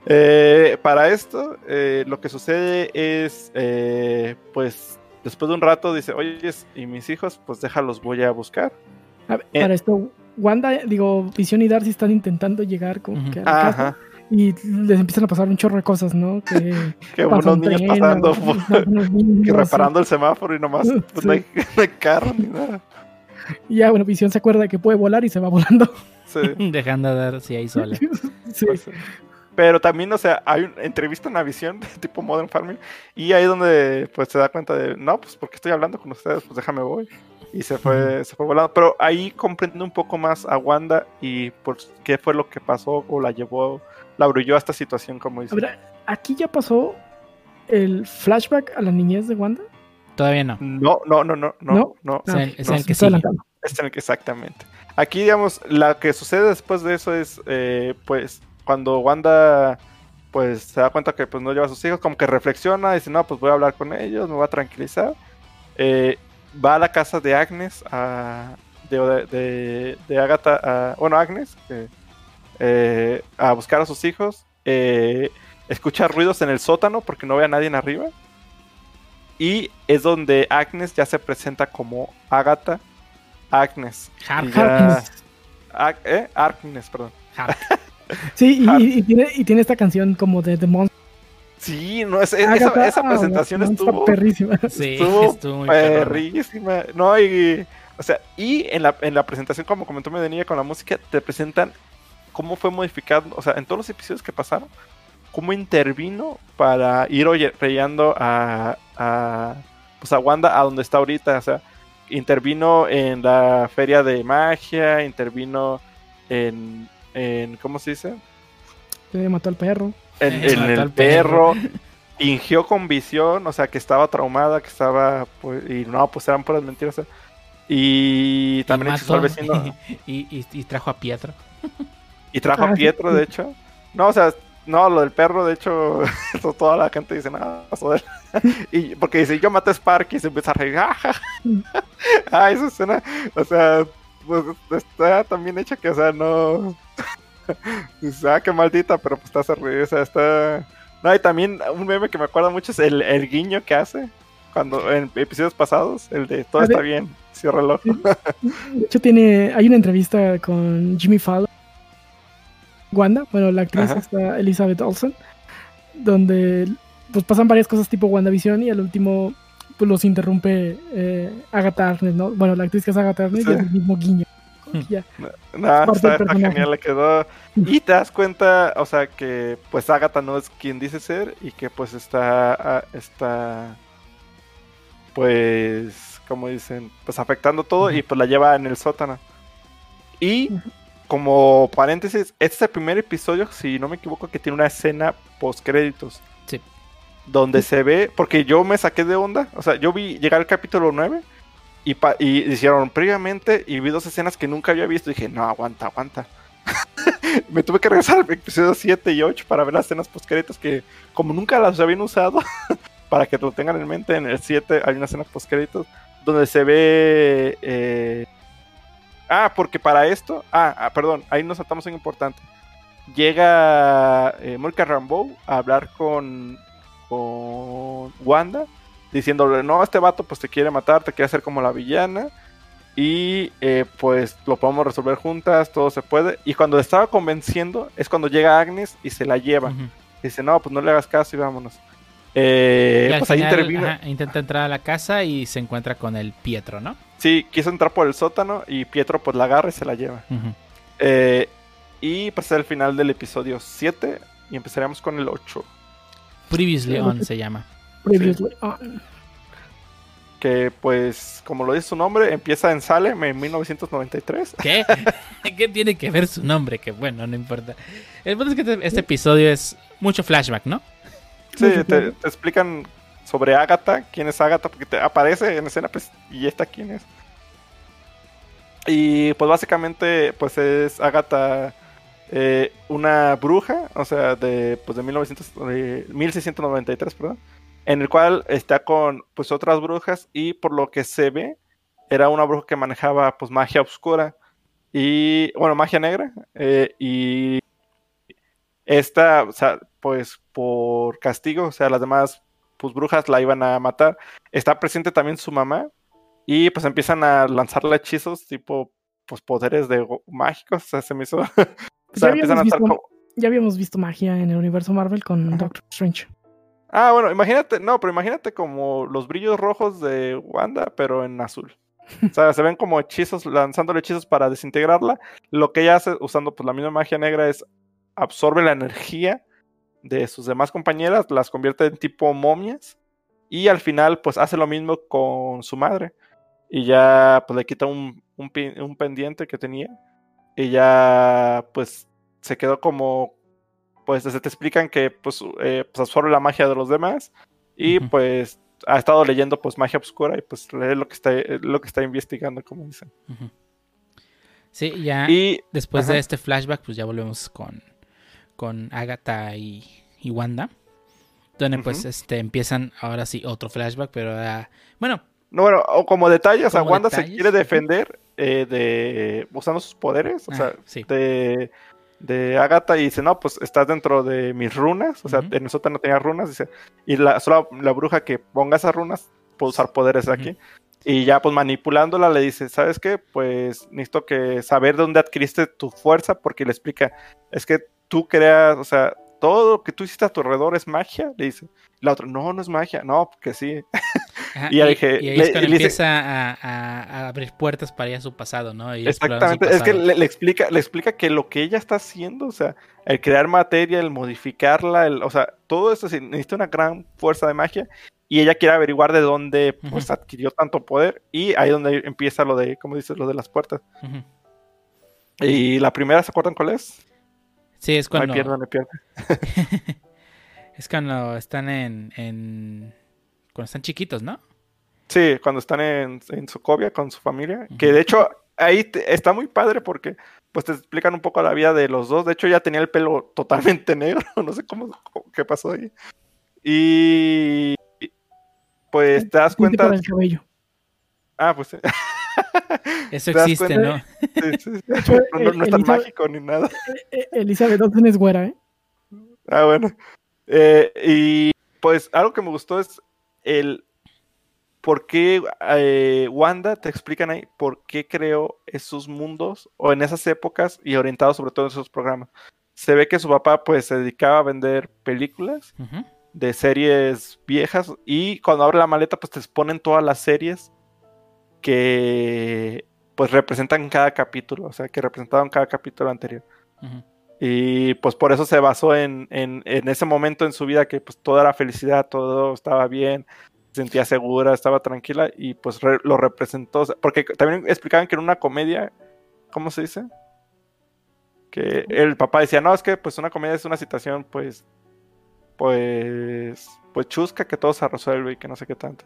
D: Eh, para esto, eh, lo que sucede es, eh, pues, después de un rato dice, oye, y mis hijos, pues déjalos, voy a buscar.
C: A ver,
D: Eh.
C: Para esto, Wanda, digo, Visión y Darcy están intentando llegar como
A: Ujú.
C: que a la casa
D: Ajá,
C: y les empiezan a pasar un chorro de cosas, ¿no? Que
D: que unos
C: un
D: niños
C: tren,
D: pasando,
C: unos niños,
D: que reparando el semáforo y nomás, pues, no, hay, no hay carro ni nada.
C: Y ya, bueno, Visión se acuerda de que puede volar y se va volando.
D: Sí.
A: Dejando de dar si ahí sola.
C: Sí.
D: Pues, pero también, o sea, hay una entrevista en la visión tipo Modern Farming y ahí donde pues se da cuenta de, no, pues porque estoy hablando con ustedes, pues déjame voy. Y se fue, se fue volando. Pero ahí comprende un poco más a Wanda y por qué fue lo que pasó o la llevó, la brilló a esta situación, como
C: A
D: dice.
C: ver, aquí ya pasó el flashback a la niñez de Wanda.
A: Todavía no.
D: No, no, no, no, no,
C: ¿No?
D: no.
A: Es en- el que
C: adelantando.
D: Es en el que exactamente. Aquí, digamos, lo que sucede después de eso es, eh, pues, cuando Wanda, pues, se da cuenta que, pues, no lleva a sus hijos, como que reflexiona, dice, no, pues, voy a hablar con ellos, me voy a tranquilizar. Eh, va a la casa de Agnes, a, de, de, de Agatha, a- bueno, Agnes, que, eh, a buscar a sus hijos. Eh, escucha ruidos en el sótano porque no ve a nadie en arriba. Y es donde Agnes ya se presenta como Agatha Agnes.
A: Hark.
D: Ya-. Ag- ¿eh? Agnes, perdón.
A: Hark.
C: Sí, y,
D: Hark.
C: y- y tiene, y tiene esta canción como de The Monster.
D: Sí, no, es, es- esa,
C: Agatha,
D: esa
C: ah,
D: presentación
C: Monster
D: estuvo
C: perrísima.
A: Sí,
D: Estuvo
A: estuvo
D: perrísima. No, y, o sea, y en la, en la presentación, como comentó Medenilla con la música, te presentan cómo fue modificando, o sea, en todos los episodios que pasaron, cómo intervino para ir oye- reyendo a, a, pues a Wanda a donde está ahorita, o sea, intervino en la feria de magia, intervino en, en ¿cómo se dice?
C: Se mató al perro.
D: En, en
A: mató
D: el
A: al perro.
D: perro, fingió con visión, o sea, que estaba traumada, que estaba, pues, y no, pues eran puras mentiras. o sea, Y también
A: Y
D: al vecino.
A: y, y- y trajo a Pietro.
D: Y trajo
C: Ah,
D: a
C: sí.
D: Pietro, de hecho. No, o sea, no, lo del perro, de hecho, to- toda la gente dice, de él". y porque dice, yo maté a Sparky y se empieza a reír. "Ah, ja, ja". ah, esa escena, o sea, pues está también hecha que, o sea, no. Dice, ah, qué maldita, pero pues te hace reír, o sea, está. No, y también un meme que me acuerda mucho es el, el guiño que hace cuando en episodios pasados, el de todo
C: A
D: está
C: ver.
D: bien, cierra el ojo.
C: De hecho, tiene, hay una entrevista con Jimmy Fallon. Wanda, bueno, la actriz
D: Ajá.
C: está Elizabeth Olsen, donde pues pasan varias cosas tipo WandaVision y al último pues los interrumpe eh, Agatha Harkness, ¿no? Bueno, la actriz que es Agatha Harkness
D: Sí.
C: y es el mismo guiño. Ya.
D: No,
C: parte
D: está, genial, le quedó. Y te das cuenta, o sea, que pues Agatha no es quien dice ser y que pues está, ah, está, pues, como dicen, pues afectando todo y pues la lleva en el sótano. Y. como paréntesis, este es el primer episodio, si no me equivoco, que tiene una escena post créditos.
A: Sí.
D: Donde se ve, porque yo me saqué de onda, o sea, yo vi llegar al capítulo 9 y, pa- y hicieron previamente y vi dos escenas que nunca había visto y dije, no, aguanta, aguanta. me tuve que regresar al episodio 7 y 8 para ver las escenas postcréditos que como nunca las habían usado, para que lo tengan en mente, en el 7 hay una escena postcréditos donde se ve... eh, Ah, porque para esto... Ah, ah, perdón, ahí nos saltamos en importante. Llega eh, Monica Rambeau a hablar con, con Wanda diciéndole, no, este vato pues te quiere matar, te quiere hacer como la villana y eh, pues lo podemos resolver juntas, todo se puede. Y cuando le estaba convenciendo es cuando llega Agnes y se la lleva. Dice, no, pues no le hagas caso y vámonos. Eh,
A: Y
D: pues ahí intervino.
A: ajá, intenta entrar a la casa y se encuentra con el Pietro, ¿no?
D: Sí, quiso entrar por el sótano y Pietro pues la agarra y se la lleva.
A: Ujú.
D: Eh, y pues es el final del episodio 7 y empezaremos con el 8.
A: Previously
C: Sí,
A: on se llama.
C: Previously on.
D: Que pues, como lo dice su nombre, empieza en Salem en 1993.
A: ¿Qué? ¿Qué tiene que ver su nombre? Que bueno, no importa. El punto es que este, este episodio es mucho flashback, ¿no?
D: Sí, te explican sobre Agatha, quién es Agatha, porque te aparece en escena pues, y esta quién es. Y pues básicamente pues es Agatha eh, una bruja, o sea, de, pues de, 1900, de 1693, perdón, en el cual está con pues otras brujas y por lo que se ve era una bruja que manejaba pues magia oscura y bueno, magia negra eh, y esta, o sea, pues por castigo, o sea, las demás pues brujas la iban a matar. Está presente también su mamá y pues empiezan a lanzarle hechizos tipo pues poderes de mágicos, o sea, se me hizo
C: ya, habíamos visto, magia en el universo Marvel con Doctor Strange.
D: Ah, bueno, imagínate, no, pero imagínate como los brillos rojos de Wanda, pero en azul. O sea, se ven como hechizos, lanzándole hechizos para desintegrarla. Lo que ella hace usando pues la misma magia negra es absorbe la energía de sus demás compañeras, las convierte en tipo momias y al final pues hace lo mismo con su madre. Y ya pues le quita un, un pendiente que tenía y ya pues se quedó como pues se te explican que pues, eh, pues absorbe la magia de los demás y pues ha estado leyendo pues magia oscura y pues lee lo que está lo que está investigando como dicen.
A: Sí ya y, después de este flashback pues ya volvemos con con Agatha y, Wanda donde pues este empiezan ahora sí otro flashback pero bueno.
D: No, bueno, o como detalles, a Wanda se quiere defender eh, de usando sus poderes, o ah, sea, de, de Agatha y dice, no, pues estás dentro de mis runas, o sea, en nosotros no tenía runas, dice, y la, solo la bruja que ponga esas runas puede usar poderes aquí. Y ya pues manipulándola le dice, ¿sabes qué? Pues necesito que saber de dónde adquiriste tu fuerza porque le explica, es que tú creas, o sea, todo lo que tú hiciste a tu alrededor es magia, le dice. La otra, no, no es magia, no, que sí.
A: y, ahí es cuando empieza a, abrir puertas para ir a su pasado, ¿no?
D: exactamente, es que le, explica, le explica que lo que ella está haciendo, o sea, el crear materia, el modificarla, el, o sea, todo esto necesita una gran fuerza de magia y ella quiere averiguar de dónde pues adquirió tanto poder y ahí es donde empieza lo de, como dices, lo de las puertas. Y la primera, ¿se acuerdan cuál es?
A: Sí, es cuando...
D: No me pierdo,
A: es cuando están en, en cuando están chiquitos, ¿no?
D: Sí, cuando están en, en Sokovia con su familia. Que de hecho ahí está muy padre porque pues te explican un poco la vida de los dos. De hecho ya tenía el pelo totalmente negro. No sé cómo, qué pasó ahí. Y pues te das cuenta.
C: el cabello.
D: Ah, pues sí.
A: Eso existe, ¿no? Sí, sí,
D: no, no, es tan mágico ni nada.
C: E-, e-, Elizabeth Olsen es güera, ¿eh?
D: Ah, bueno. Eh, y pues algo que me gustó es el por qué eh, Wanda, te explican ahí, por qué creó esos mundos o en esas épocas y orientado sobre todo en esos programas. Se ve que su papá pues se dedicaba a vender películas de series viejas y cuando abre la maleta pues te exponen todas las series que pues representan cada capítulo, o sea, que representaban cada capítulo anterior. Y pues por eso se basó en, en, ese momento en su vida que pues toda era felicidad, todo estaba bien, se sentía segura, estaba tranquila y pues lo representó. Porque también explicaban que en una comedia, ¿cómo se dice? Que el papá decía, no, es que pues una comedia es una situación pues, pues, pues chusca que todo se resuelve y que no sé qué tanto.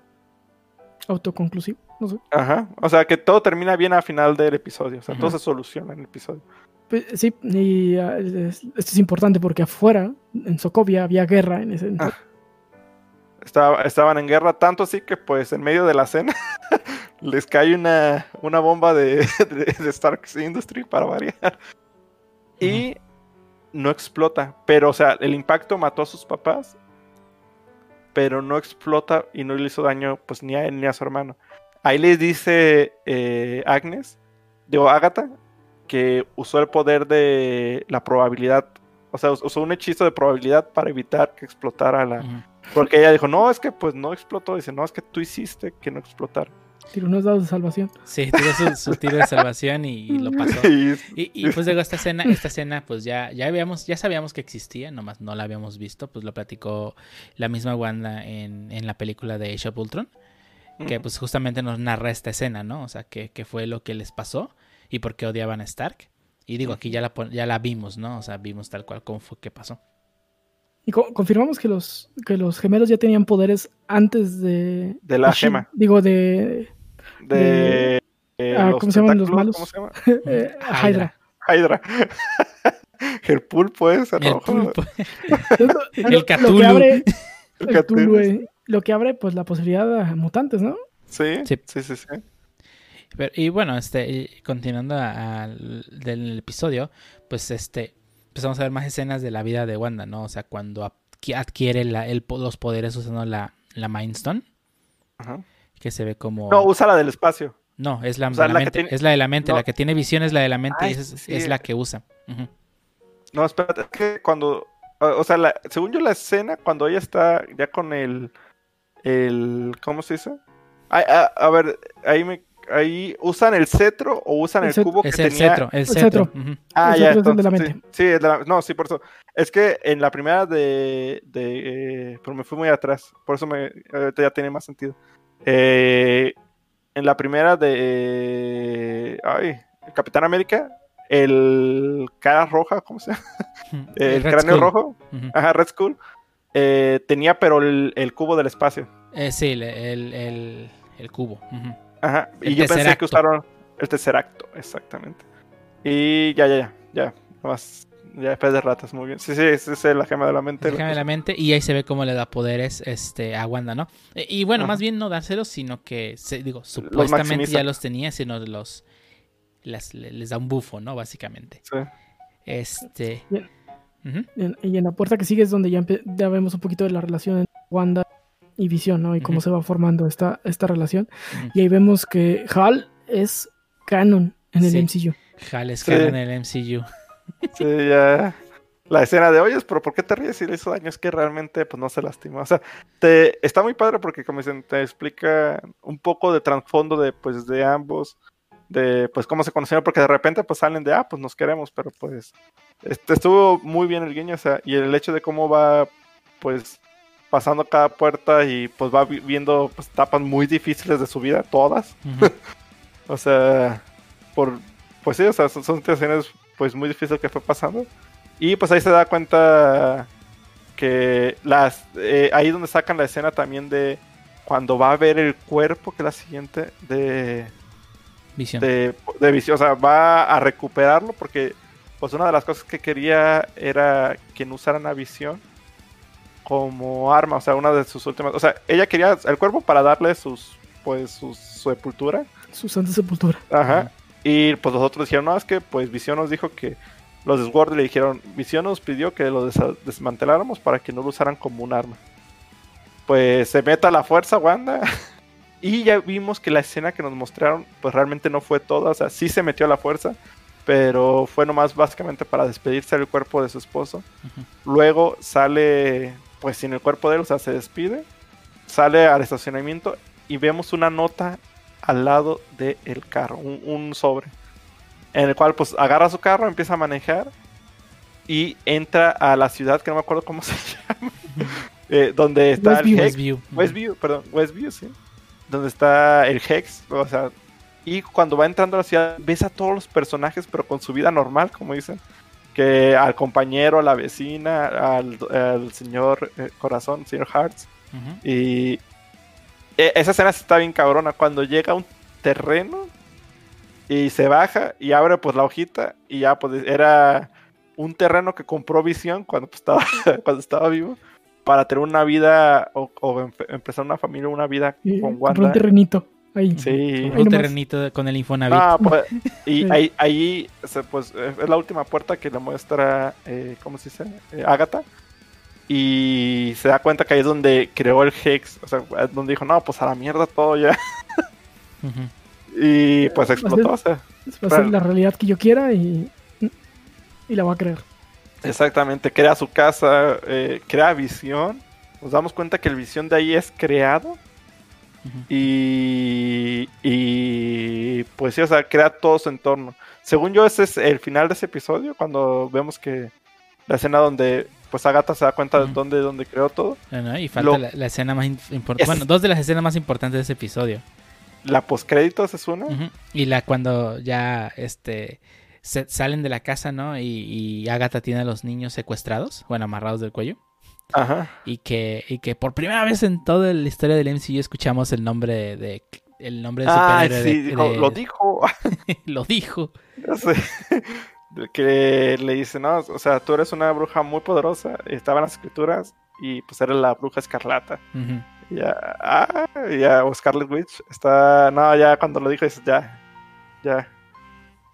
C: Autoconclusivo, no sé.
D: Ajá, o sea que todo termina bien al final del episodio, o sea, todo se soluciona en el episodio.
C: Pues, sí, y ah, esto es importante porque afuera, en Sokovia, había guerra en ese
D: ah. Estaba, estaban en guerra tanto así que pues en medio de la cena les cae una, una bomba de, de, Stark Industry para variar. Y no explota. Pero, o sea, el impacto mató a sus papás. Pero no explota y no le hizo daño pues ni a él ni a su hermano. Ahí les dice eh, Agnes, digo Agatha, que usó el poder de la probabilidad, o sea, usó un hechizo de probabilidad para evitar que explotara la... Porque ella dijo, no, es que pues no explotó, dice, no, es que tú hiciste que no explotara.
C: Tiró unos dados de salvación.
A: Sí, tiró su, tiro de salvación y, lo pasó. Y, pues luego esta escena, esta escena, pues ya, ya habíamos, ya sabíamos que existía, nomás no la habíamos visto, pues lo platicó la misma Wanda en, en la película de Age of Ultron, que pues justamente nos narra esta escena, ¿no? O sea, que, que fue lo que les pasó y por qué odiaban a Stark. Y digo, aquí ya la, ya la vimos, ¿no? O sea, vimos tal cual cómo fue que pasó.
C: Y confirmamos que los, que los gemelos ya tenían poderes antes de...
D: De la gema.
C: Digo, de...
D: De... eh,
C: Ah, ¿cómo se llaman los malos?
D: ¿Cómo se llama?
C: Eh,
A: Hydra.
C: Hydra.
D: El pulpo ese
A: El
D: rojo.
A: pulpo.
C: Lo- lo-
A: El
C: Lo que
A: Cthulhu.
C: abre,
D: El
C: el
D: Cthulhu,
C: eh, lo que abre, pues, la posibilidad a mutantes, ¿no?
D: Sí,
A: Sí.
D: sí, sí, sí.
A: Pero- y bueno, este, y continuando al del episodio, pues este, empezamos a ver más escenas de la vida de Wanda, ¿no? O sea, cuando adqui- adquiere la- el po- los poderes usando la, la Mind Stone,
D: Ajá.
A: que se ve como...
D: No, usa la del espacio.
A: No, es la,
D: O sea,
A: la mente,
D: tiene-
A: es la de la mente,
D: no.
A: la que tiene visión es la de la mente y
D: Ay,
A: es,
D: sí.
A: es la que usa.
D: No, espérate, es que cuando. O o sea, la- según yo, la escena, cuando ella está ya con el. el ¿Cómo se dice? Ay, a, a ver, ahí me. Ahí usan el cetro o usan
C: El
D: el, cubo que
A: Es el
D: tenía.
A: cetro, el
C: El
A: cetro.
D: Ah,
C: El
D: ya,
C: cetro es de la
D: entonces,
C: mente.
D: Sí, sí, el de la- no, sí, por eso. Es que en la primera de. de eh, pero me fui muy atrás. Por eso me, ahorita ya tiene más sentido. Eh, en la primera de. ay, Capitán América, el cara roja, ¿cómo se llama? El,
A: Red
D: cráneo rojo, ajá, Red Skull, eh, tenía pero el, el cubo del espacio.
A: Eh, sí, el, el, el- el cubo.
D: Ajá, y
A: El
D: yo pensé que usaron el Tesseracto, exactamente. Y ya, ya, ya, ya, nomás, ya después de ratas, muy bien. Sí, sí, esa es la gema de la mente.
A: Se cambia la mente y ahí se ve cómo le da poderes este, a Wanda, ¿no? Eh, Y bueno,
D: Ajá.
A: más bien no dárselos, sino que, se, digo, supuestamente ya los tenía, sino los las- les da un bufo, ¿no? Básicamente.
D: Sí.
A: Este.
C: Y en, y en la puerta que sigue es donde ya, ya vemos un poquito de la relación entre Wanda y Visión, ¿no? Y cómo se va formando esta, esta relación. Y ahí vemos que Hal es canon en el
A: Sí.
C: MCU.
A: Hal es
D: Sí.
A: canon en el MCU.
D: Sí, ya. La escena de, oye, pero ¿por qué te ríes si le hizo daño? Es que realmente pues no se lastimó. O sea, te, está muy padre porque como dicen, te explica un poco de trasfondo de pues de ambos, de pues cómo se conocieron, porque de repente pues salen de, ah, pues nos queremos, pero pues este, estuvo muy bien el guiño, o sea, y el hecho de cómo va pues pasando cada puerta y pues va vi- viendo pues etapas muy difíciles de su vida, todas. O sea, por pues sí, o sea, son, son situaciones pues muy difíciles que fue pasando. Y pues ahí se da cuenta que las eh, ahí donde sacan la escena también de cuando va a ver el cuerpo, que es la siguiente, de,
A: Visión.
D: de, de visión, o sea, va a recuperarlo porque pues una de las cosas que quería era que no usaran a visión como arma, o sea, una de sus últimas, o sea, ella quería el cuerpo para darle sus pues su sepultura
C: Su santa sepultura.
D: Ajá. Y pues los otros dijeron, no, es que pues Visión nos dijo que los de Sword le dijeron, Visión nos pidió que lo desmanteláramos para que no lo usaran como un arma. Pues se meta la fuerza Wanda. y ya vimos que la escena que nos mostraron pues realmente no fue toda, o sea, sí se metió a la fuerza, pero fue nomás básicamente para despedirse del cuerpo de su esposo. Luego sale pues sin el cuerpo de él, o sea, se despide, sale al estacionamiento y vemos una nota al lado del carro, un, un sobre, en el cual pues agarra su carro, empieza a manejar y entra a la ciudad que no me acuerdo cómo se llama, eh, donde está el
C: Westview.
D: Hex,
A: Westview.
D: Westview, perdón, Westview, sí, donde está el Hex, o sea, y cuando va entrando a la ciudad ves a todos los personajes pero con su vida normal, como dicen, que al compañero, a la vecina, al, al señor eh, Corazón, señor Hearts, y e- esa escena está bien cabrona. Cuando llega a un terreno y se baja y abre pues la hojita y ya pues era un terreno que compró Visión cuando pues, estaba, cuando estaba vivo para tener una vida o, o empe- empezar una familia, una vida con
C: compró un
D: Wanda.
C: terrenito. Ahí.
D: Sí.
A: Un terrenito con el Infonavit.
D: Ah, pues, y ahí, ahí se, pues, es la última puerta que le muestra, eh, ¿cómo se dice? Eh, Agatha. Y se da cuenta que ahí es donde creó el Hex. O sea, es donde dijo, no, pues a la mierda todo ya. Y pues explotó. O sea,
C: Va a ser la realidad que yo quiera y, y la va a creer.
D: exactamente, crea su casa, eh, crea visión. Nos damos cuenta que el visión de ahí es creado. Y, y pues sí, o sea, crea todo su entorno. Según yo, ese es el final de ese episodio, cuando vemos que la escena donde pues Agatha se da cuenta de dónde, dónde creó todo.
A: Bueno, y falta
D: Lo-
A: la, la escena más importante.
D: Es-
A: Bueno, dos de las escenas más importantes de ese episodio.
D: La postcréditos es una.
A: Y la cuando ya este se- salen de la casa, ¿no? Y, y Agatha tiene a los niños secuestrados, bueno, amarrados del cuello.
D: Ajá.
A: Y que, y que por primera vez en toda la historia del MCU escuchamos el nombre de, de, el nombre de
D: Ah,
A: superhéroe
D: sí,
A: de-
D: dijo,
A: de-
D: lo dijo.
A: lo dijo.
D: Sé. Que le dice, no, o sea, tú eres una bruja muy poderosa. Estaban las escrituras y pues eres la bruja escarlata. Y ya, ah, ya, o Scarlet Witch está, no, ya cuando lo dijo, dices, ya, ya,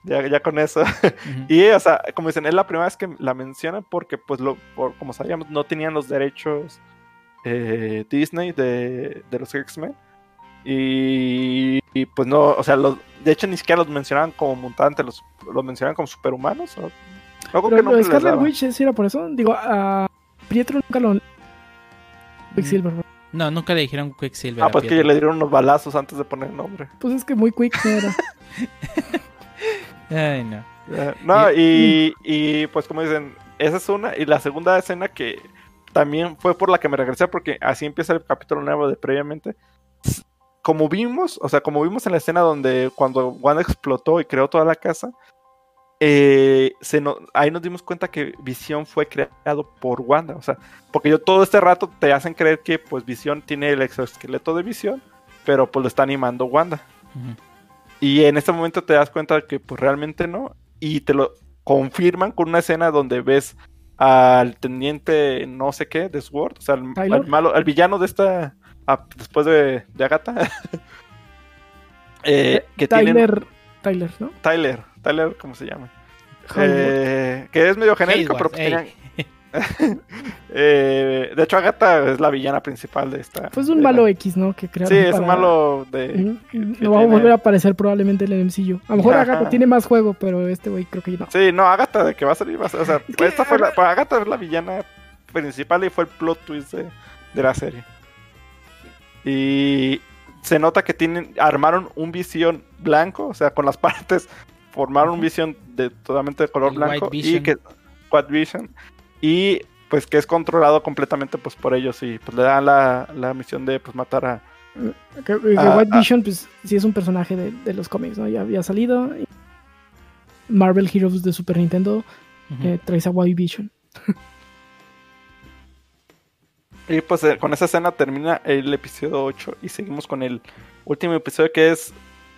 D: ya, ya con eso. Y, o sea, como dicen, es la primera vez que la mencionan porque, pues, lo, por- como sabíamos, no tenían los derechos eh, Disney de, de los X-Men. Y, y, pues no, o sea, los, de hecho ni siquiera los mencionaban como mutantes, los, los mencionaban como superhumanos. O, algo
C: Pero
D: que no
C: Scarlet. Witch sí era por eso. Digo, a Pietro nunca lo. Quicksilver. ¿no?
A: No, nunca le dijeron Quicksilver.
D: Ah, pues que
A: Pietro.
D: le dieron unos balazos antes de poner el nombre.
C: Pues es que muy quick era.
A: Ay, no.
D: Ya, No, y, y pues como dicen, esa es una. Y la segunda escena que también fue por la que me regresé, porque así empieza el capítulo nuevo de previamente. Como vimos, o sea, como vimos en la escena donde cuando Wanda explotó y creó toda la casa, eh, se no- ahí nos dimos cuenta que Visión fue creado por Wanda. O sea, porque yo todo este rato te hacen creer que pues Visión tiene el exoesqueleto de Visión, pero pues lo está animando Wanda.
A: Ujú.
D: Y en este momento te das cuenta que pues realmente no. Y te lo confirman con una escena donde ves al teniente no sé qué de Sword, o sea, al, malo, al villano de esta, ah, después de, de Agatha. Eh, que tienen-
C: Tyler. Tyler, ¿no?
D: Tyler, Tyler, ¿cómo se llama? Eh, que es medio genérico,
A: Hayward,
D: pero pues tenían- Eh, de hecho, Agatha es la villana principal de esta.
C: Pues un malo
D: la-
C: X, ¿no? Que crearon
D: Sí, es un malo de.
C: Mm,
D: que
C: No va a volver a aparecer probablemente el MCU. A lo mejor
D: Ajá.
C: Agatha tiene más juego, pero este güey creo que no.
D: Sí, no, Agatha de que va a salir, va a ser- o sea,
C: Es que
D: esta fue la, para Agatha es la villana principal y fue el plot twist de, de la serie. Y se nota que tienen, armaron un visión blanco, o sea, con las partes, formaron un visión de totalmente de color
A: El
D: blanco
A: White
D: y
A: Vision.
D: que White Vision y pues que es controlado completamente pues por ellos y pues le dan la, la misión de pues matar a
C: Que, que
D: Ah,
C: White. Vision, pues sí es un personaje de, de los cómics, ¿no? Ya había salido. y Marvel Heroes de Super Nintendo
A: Ujú.
C: eh, traes a White Vision.
D: Y pues eh, con esa escena termina el episodio 8 y seguimos con el último episodio que es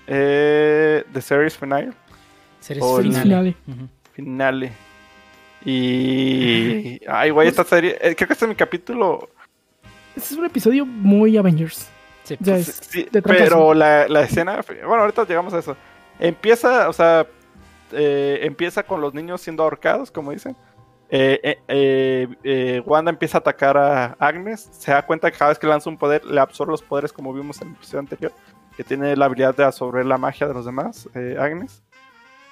D: eh, The Series Finale.
A: Series finale.
C: finale.
D: Finale. Y... Ay, güey, esta serie... eh, creo que este es mi capítulo...
C: Este es un episodio muy Avengers.
A: Sí.
C: Ya
D: sí,
C: es
D: sí, pero la, la escena... Bueno, ahorita llegamos a eso. Empieza, o sea... eh, empieza con los niños siendo ahorcados, como dicen. Eh, eh, eh, eh, Wanda empieza a atacar a Agnes. Se da cuenta que cada vez que lanza un poder, le absorbe los poderes, como vimos en el episodio anterior. Que tiene la habilidad de absorber la magia de los demás, eh, Agnes.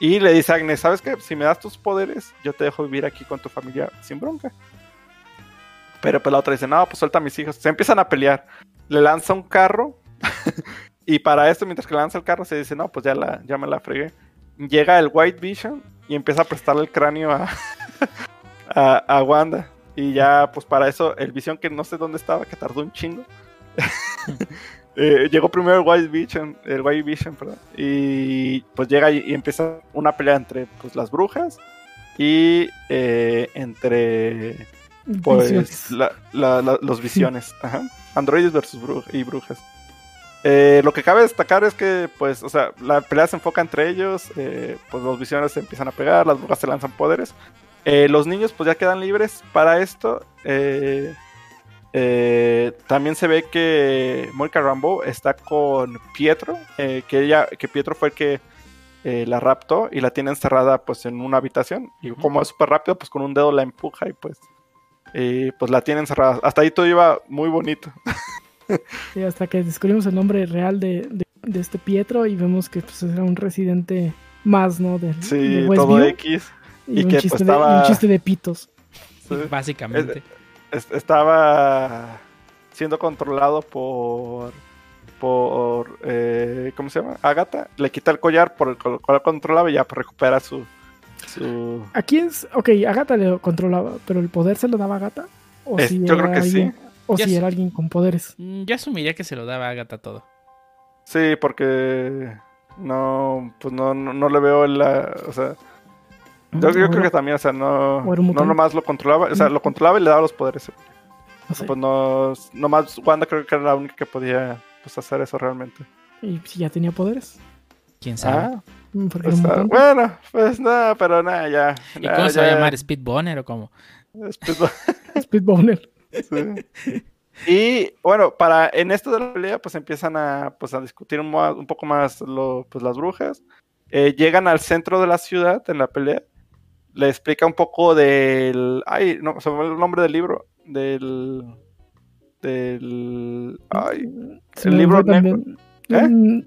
D: Y le dice a Agnes: ¿Sabes qué? Si me das tus poderes, yo te dejo vivir aquí con tu familia sin bronca. Pero pues la otra dice: No, pues suelta a mis hijos. Se empiezan a pelear. Le lanza un carro. y para esto, mientras que le lanza el carro, se dice: No, pues ya, la, ya me la fregué. Llega el White Vision y empieza a prestarle el cráneo a, a, a Wanda. Y ya, pues para eso, el Vision que no sé dónde estaba, que tardó un chingo. eh, llegó primero el White Vision, el White Vision, perdón. Y pues llega y, y empieza una pelea entre pues, las brujas y eh, entre pues la- la- la- los visiones. Ajá. Androides versus bru- y brujas. Eh, lo que cabe destacar es que, pues, o sea, la pelea se enfoca entre ellos, eh, pues los visiones se empiezan a pegar, las brujas se lanzan poderes. Eh, los niños, pues, ya quedan libres para esto. Eh, también se ve que Mónica Rambeau está con Pietro, eh, que ella, que Pietro fue el que eh, la raptó y la tiene encerrada, pues, en una habitación. Y como es súper rápido, pues, con un dedo la empuja y, pues, y, pues, la tiene encerrada. Hasta ahí todo iba muy bonito.
C: Sí, hasta que descubrimos el nombre real de, de- de este Pietro y vemos que pues, era un residente más, ¿no? De,
D: Sí,
C: de
D: todo X.
C: y,
D: y
C: un
D: que,
C: chiste
D: pues, estaba-
C: un chiste de pitos.
D: Sí.
A: Básicamente.
D: Es- estaba siendo controlado por por eh, ¿cómo se llama? Agatha le quita el collar por el cual controlaba y ya recupera su su
C: ¿A quién? es? Ok, Agatha le controlaba, pero el poder se lo daba a Agatha. ¿O
D: Es-
C: si
D: yo
C: era
D: creo que
C: alguien,
D: sí.
C: O
A: Ya
C: si era alguien con poderes.
A: Mm, Yo asumiría que se lo daba a Agatha todo.
D: sí porque no pues no, no, no le veo la o sea yo, creo que también o sea no no nomás lo controlaba o sea lo controlaba y le daba los poderes pues no nomás Wanda creo que era la única que podía pues hacer eso realmente
C: Y si ya tenía poderes.
A: ¿Quién sabe?
D: Ah,
C: Mm,
D: pues,
C: era un
D: ah, bueno, pues nada, pero nada, ya.
A: ¿Y cómo se va a llamar? ¿Speedboner o cómo?
C: Speedboner.
D: sí. Y bueno, para en esto de la pelea, pues empiezan a, pues, a discutir un poco más lo, pues, las brujas. Eh, llegan al centro de la ciudad en la pelea. Le explica un poco del. Ay, no, se me el nombre del libro. Del. Del. Ay, el libro. ¿Eh?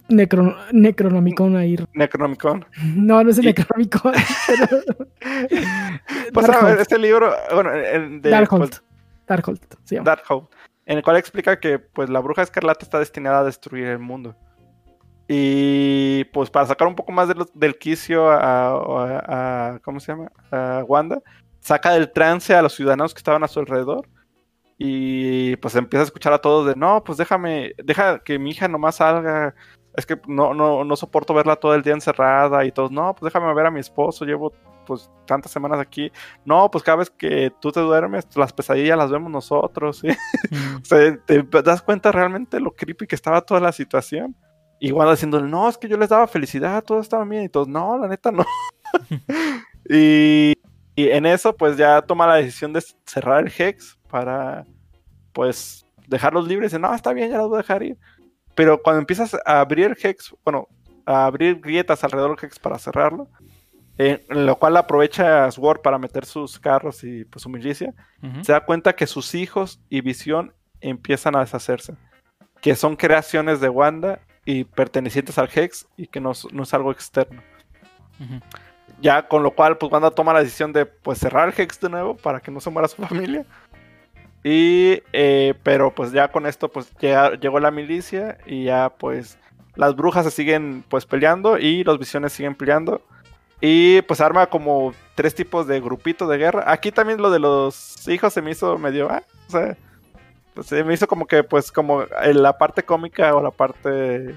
C: Necro- Necronomicon ahí.
D: Necronomicon.
C: No, no es el Necronomicon. pero-
D: Pues a ver, este libro, bueno, el de,
C: Darkhold.
D: pues,
C: Darkhold, se llama.
D: Darkhold, en el cual explica que pues la bruja escarlata está destinada a destruir el mundo. Y pues para sacar un poco más de los- del quicio a, a- a- ¿cómo se llama? A Wanda, saca del trance a los ciudadanos que estaban a su alrededor. Y pues empieza a escuchar a todos de, no, pues déjame, deja que mi hija nomás salga. Es que no, no, no soporto verla todo el día encerrada y todos, no, pues déjame ver a mi esposo, llevo pues tantas semanas aquí. No, pues cada vez que tú te duermes, las pesadillas las vemos nosotros. ¿sí? O sea, te das cuenta realmente lo creepy que estaba toda la situación. Y Wanda diciendo, no, es que yo les daba felicidad, todo estaba bien. Y todos, no, la neta no. y, y en eso, pues ya toma la decisión de cerrar el Hex para, pues, dejarlos libres. Y no, está bien, ya los voy a dejar ir. Pero cuando empiezas a abrir Hex, bueno, a abrir grietas alrededor del Hex para cerrarlo, eh, en lo cual aprovecha Sword para meter sus carros y pues su milicia se da cuenta que sus hijos y visión empiezan a deshacerse. Que son creaciones de Wanda y pertenecientes al Hex y que no, no es algo externo.
A: Ujú.
D: Ya con lo cual, pues Wanda toma la decisión de pues cerrar el Hex de nuevo para que no se muera su familia. Y, eh, pero pues ya con esto, pues llega- llegó la milicia y ya pues las brujas se siguen pues peleando y los visiones siguen peleando. Y pues arma como tres tipos de grupitos de guerra. Aquí también lo de los hijos se me hizo medio, ah, o sea, pues, se me hizo como que pues como en la parte cómica o la parte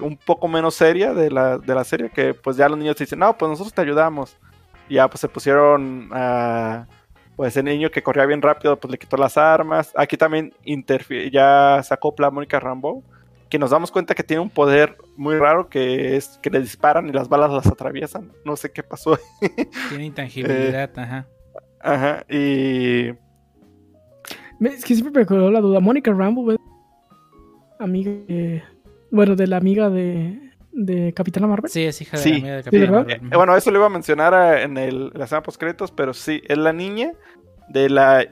D: un poco menos seria de la, de la serie que pues ya los niños dicen, no, pues nosotros te ayudamos. Y ya pues se pusieron a... Pues el niño que corría bien rápido, pues le quitó las armas. Aquí también ya se acopla Mónica Rambeau, que nos damos cuenta que tiene un poder muy raro que es que le disparan y las balas las atraviesan. No sé qué pasó.
A: Tiene intangibilidad,
D: Eh,
A: ajá.
D: Ajá, y
C: Es que siempre me quedó la duda. Mónica Rambo, ¿ves? amiga de- Bueno, de la amiga de, de Capitana Marvel.
A: Sí, es hija de
D: Sí.
A: la amiga de
C: Sí, ¿verdad?
A: Marvel.
D: Eh, bueno, eso lo iba a mencionar eh, en el, la escena post pero sí, es la niña de la,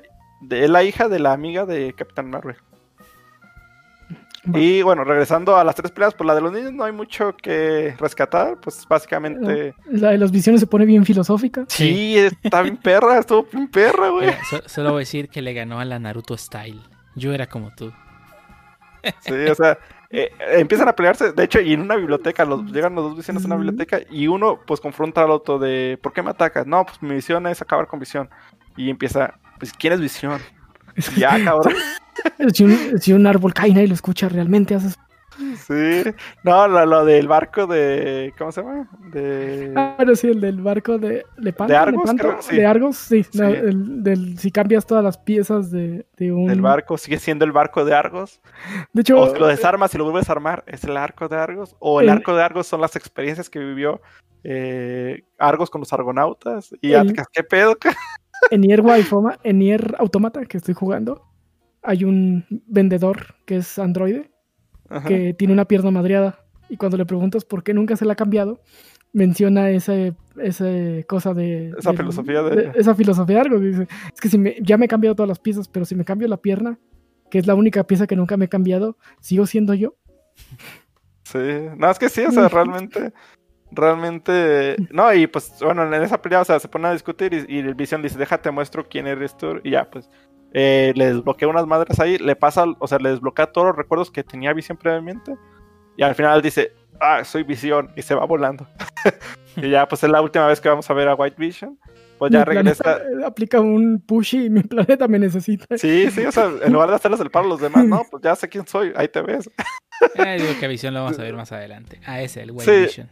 D: de, es la hija de la amiga de Capitán Marvel. Y bueno, regresando a las tres peleas, pues la de los niños no hay mucho que rescatar, pues básicamente...
C: La de las visiones se pone bien filosófica.
D: Sí, está bien perra, estuvo bien perra, güey.
A: So- solo voy a decir que le ganó a la Naruto Style. Yo era como tú.
D: Sí, o sea, eh, empiezan a pelearse, de hecho, y en una biblioteca, los, llegan los dos visiones a una biblioteca y uno pues confronta al otro de, ¿por qué me atacas? No, pues mi visión es acabar con visión. Y empieza, pues, ¿quién es visión? Ya, cabrón.
C: Si un, si un árbol cae y nadie lo escucha, realmente haces.
D: Sí. No, lo, lo del barco de, ¿cómo se llama? De...
C: Ah, bueno, sí, el del barco de Lepanto.
D: ¿De Argos,
C: Lepanto,
D: creo? Sí.
C: De Argos, sí. no,
D: Sí.
C: el, del, si cambias todas las piezas de, de un.
D: Del barco, sigue siendo el barco de Argos.
C: De hecho,
D: O lo desarmas y lo vuelves a armar, es el arco de Argos. O el
C: El-
D: arco de Argos son las experiencias que vivió eh, Argos con los argonautas. Y
C: El-
D: ¿qué pedo?
C: en Nier Waifoma- en Nier Automata, que estoy jugando, hay un vendedor que es androide,
D: Ajá.
C: que tiene una pierna madreada. Y cuando le preguntas por qué nunca se la ha cambiado, menciona ese, ese cosa de...
D: Esa filosofía de-
C: Esa filosofía de algo. Dice, es que si me- ya me he cambiado todas las piezas, pero si me cambio la pierna, que es la única pieza que nunca me he cambiado, ¿sigo siendo yo?
D: Sí, no, es que sí, o sea, realmente, realmente, no, y pues, bueno, en esa pelea, o sea, se ponen a discutir y, y el Vision dice, déjate muestro quién eres tú, y ya, pues, eh, le desbloquea unas madres ahí, le pasa, o sea, le desbloquea todos los recuerdos que tenía Vision previamente, y al final dice, ah, soy Vision, y se va volando. y ya, pues, es la última vez que vamos a ver a White Vision, pues ya
C: Mi
D: regresa.
C: aplica un pushy y mi planeta me necesita.
D: Sí, sí, o sea, en lugar de hacerles el paro a los demás, no, pues ya sé quién soy, ahí te ves.
A: Eh, digo que a Visión lo vamos a ver más adelante. Ah, ese, el White
D: Sí.
A: Vision.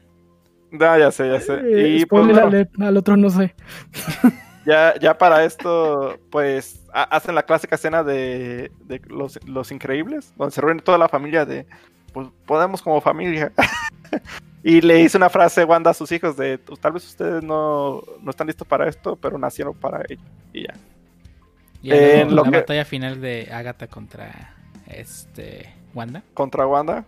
D: No, ya sé, ya sé.
C: Eh,
D: Y pues,
C: spoiler
D: bueno,
C: alert, al otro no sé.
D: Ya, ya para esto, pues ha- hacen la clásica escena de, de los, los increíbles, donde se reúne toda la familia de pues podemos como familia. y le hice una frase Wanda a sus hijos de, tal vez ustedes no, no están listos para esto, pero nacieron para ello. Y ya.
A: Y
D: En lo
A: la
D: que-
A: batalla final de Agatha contra este Wanda.
D: contra Wanda,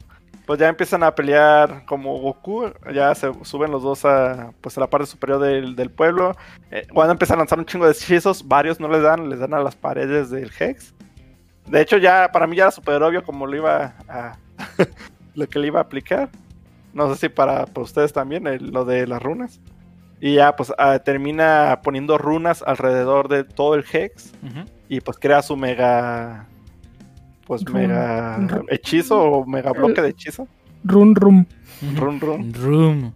D: pues ya empiezan a pelear como Goku, ya se suben los dos a, pues a la parte superior del, del pueblo. Eh, Wanda empieza a lanzar un chingo de hechizos, varios no les dan, les dan a las paredes del Hex. De hecho, ya para mí ya era súper obvio como lo iba a. lo que le iba a aplicar. No sé si para, para ustedes también, el- lo de las runas. Y ya, pues ah, termina poniendo runas alrededor de todo el Hex y pues crea su mega pues mega hechizo o mega bloque de hechizo
C: Run, rum.
D: run run
A: Room.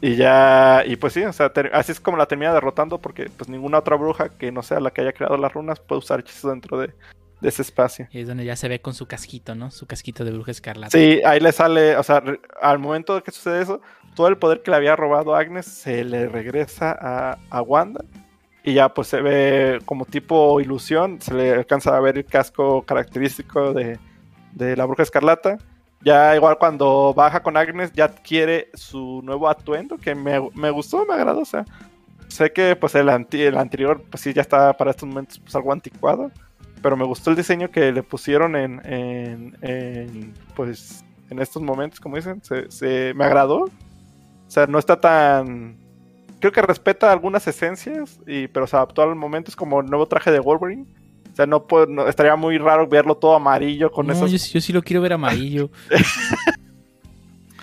D: y ya y pues sí o sea ter- así es como la termina derrotando porque pues ninguna otra bruja que no sea la que haya creado las runas puede usar hechizos dentro de, de ese espacio
A: Y es donde ya se ve con su casquito, ¿no? Su casquito de bruja escarlata.
D: sí ahí le sale o sea al momento de que sucede eso todo el poder que le había robado Agnes se le regresa a, a Wanda y ya pues se ve como tipo ilusión, se le alcanza a ver el casco característico de, de la bruja escarlata. Ya igual cuando baja con Agnes ya adquiere su nuevo atuendo que me, me gustó, me agradó. O sea, sé que pues el, anti- el anterior pues sí ya está para estos momentos pues algo anticuado. Pero me gustó el diseño que le pusieron en, en, en, pues en estos momentos, como dicen, se, se- me agradó. O sea, no está tan creo que respeta algunas esencias, y, pero se adaptó al momento. Es como el nuevo traje de Wolverine. O sea, no, puedo- no- estaría muy raro verlo todo amarillo con
A: no,
D: esos.
A: yo, sí- yo sí lo quiero ver amarillo.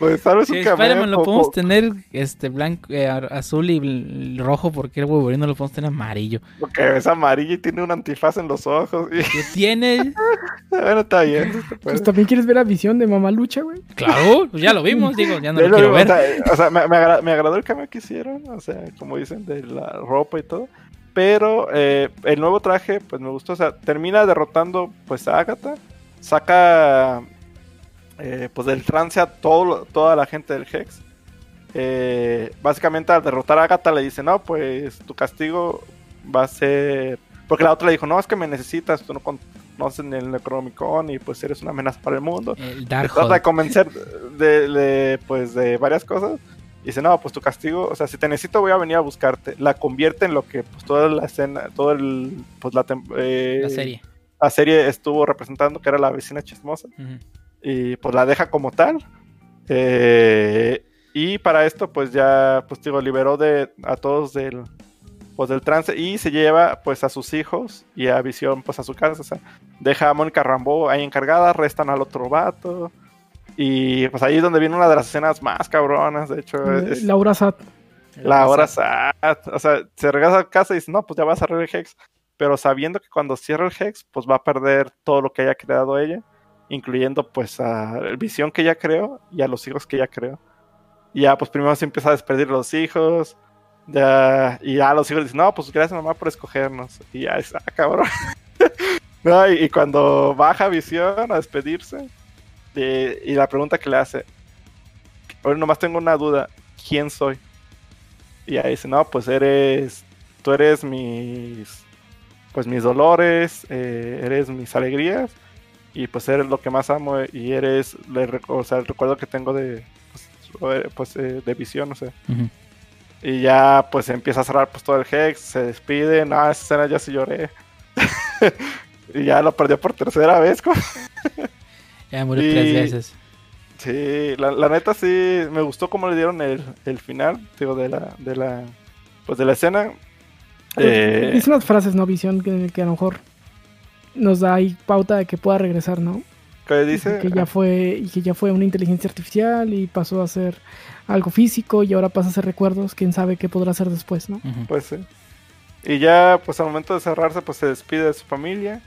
D: Pues tal vez
A: Si
D: un
A: Spider-Man lo podemos tener este blanco, eh, azul y rojo, porque el Wolverine no lo podemos tener amarillo.
D: Porque es amarillo y tiene un antifaz en los ojos. Y,
A: ¿Qué tiene?
D: bueno, está bien.
C: Pues también quieres ver la visión de Mamá Lucha, güey.
A: Claro, pues ya lo vimos, digo, ya no lo
D: lo
A: quiero ver.
D: O sea, o sea, me, me agra- me agradó el cambio que hicieron, o sea, como dicen, de la ropa y todo. Pero eh, el nuevo traje, pues me gustó. O sea, termina derrotando pues a Agatha. Saca eh, pues del trance a todo, toda la gente del Hex. Eh, básicamente al derrotar a Agatha le dice, no, pues tu castigo va a ser... Porque la otra le dijo, no, es que me necesitas, tú no conoces ni el Necronomicon y pues eres una amenaza para el mundo
A: El
D: trata de convencer de, de, pues de varias cosas y dice no pues tu castigo o sea si te necesito voy a venir a buscarte la convierte en lo que pues toda la escena todo el pues la, eh,
A: La serie.
D: la serie estuvo representando que era la vecina chismosa. Y pues la deja como tal Eh, y para esto pues ya pues digo liberó de a todos del pues del trance y se lleva pues a sus hijos y a Visión pues a su casa o sea deja a Mónica Rambeau ahí encargada restan al otro vato y pues ahí es donde viene una de las escenas más cabronas de hecho
C: Eh,
D: es
C: Laura Sat.
D: la hora sad. O sea, se regresa a casa y dice, no, pues ya va a cerrar el Hex. Pero sabiendo que cuando cierra el Hex, pues va a perder todo lo que haya creado ella. Incluyendo pues a visión que ella creó y a los hijos que ella creó. Y ya pues primero se empieza a despedir los hijos. Ya, y ya los hijos dicen, no, pues gracias mamá por escogernos. Y ya es, ah, cabrón. no, y, cuando baja visión a despedirse. y la pregunta que le hace, ahora nomás tengo una duda, ¿quién soy? Y ahí dice, no, pues eres, tú eres mis, pues mis dolores, eh, eres mis alegrías, y pues eres lo que más amo, y eres, le rec- o sea, el recuerdo que tengo de, pues, eh, pues, eh, de visión, o sea. Y ya, pues empieza a cerrar pues todo el Hex, se despide, no, esa escena ya sí lloré. y ya lo perdió por tercera vez,
A: Ya murió
D: Y-
A: tres veces.
D: Sí, la, la neta sí, me gustó cómo le dieron el, el final, digo, de la, de la, pues de la escena. Eh,
C: Dice unas frases, ¿no? Visión que, que a lo mejor nos da ahí pauta de que pueda regresar, ¿no?
D: ¿Qué dice?
C: Que ya fue, y que ya fue una inteligencia artificial y pasó a ser algo físico y ahora pasa a ser recuerdos. Quién sabe qué podrá hacer después, ¿no?
D: Pues sí. Y ya, pues al momento de cerrarse, pues se despide de su familia.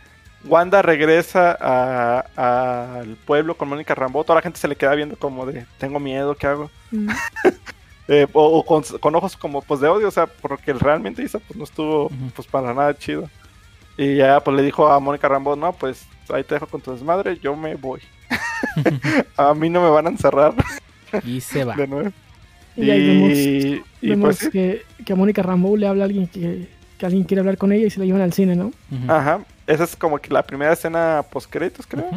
D: Wanda regresa a- al pueblo con Mónica Rambeau. Toda la gente se le queda viendo como de, tengo miedo, ¿qué hago?
C: Mm.
D: Eh, o o con, con ojos como pues de odio, o sea, porque realmente Isa pues no estuvo pues para nada chido. Y ya pues le dijo a Mónica Rambeau, no, pues ahí te dejo con tu desmadre, yo me voy. a mí no me van a encerrar
A: Y se va.
D: de nuevo.
C: Y ahí vemos,
D: Y, y
C: vemos
D: pues
C: que, que a Mónica Rambeau le habla a alguien que, que alguien quiere hablar con ella y se la llevan al cine, ¿no?
D: Ajá. Esa es como que la primera escena post créditos, creo.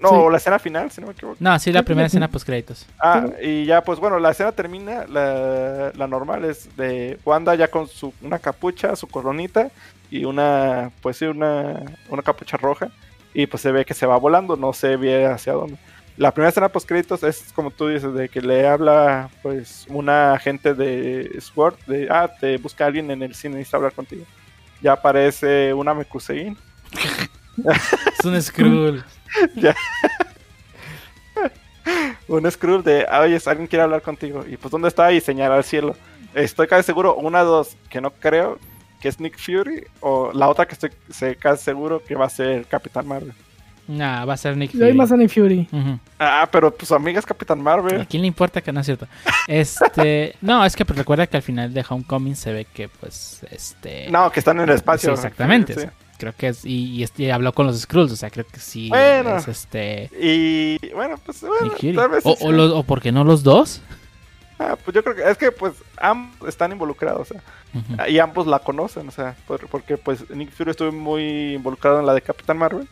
D: No,
C: Sí.
D: la escena final, si no me equivoco.
A: No, sí, la primera escena post créditos.
D: Ah, y ya, pues bueno, la escena termina, la, la normal es de Wanda ya con su una capucha, su coronita y una, pues sí, una, una capucha roja. Y pues se ve que se va volando, no se ve hacia dónde. La primera escena post créditos es como tú dices, de que le habla pues una agente de SWORD, de, ah, te busca alguien en el cine, necesita hablar contigo. Ya aparece una Mekusein.
A: Es un Skrull.
D: un scroll de, ah, oye, alguien quiere hablar contigo. Y pues, ¿dónde está? Y señala al cielo. Estoy casi seguro, una dos, que no creo, que es Nick Fury, o la otra que estoy se- casi seguro que va a ser Capitán Marvel.
A: Nah, va a ser Nick
C: Y hay
A: Fury.
C: más a Nick Fury.
D: Ah, pero pues su amiga es Capitán
A: ¿A
D: Marvel.
A: quién le importa que no es cierto? Este, no, es que pues, recuerda que al final de Homecoming se ve que pues este
D: No, que están en el espacio.
A: Sí, exactamente.
D: Sí.
A: creo que es y, y habló con los Skrulls, o sea, creo que sí
D: Bueno.
A: es este
D: Y bueno, pues bueno,
A: Nick Fury.
D: tal vez
A: O,
D: sí
A: o, los- o por qué no los dos?
D: Ah, pues yo creo que es que pues ambos están involucrados, o sea,
A: Ujú.
D: y ambos la conocen, o sea, por- porque pues Nick Fury estuvo muy involucrado en la de Capitán Marvel.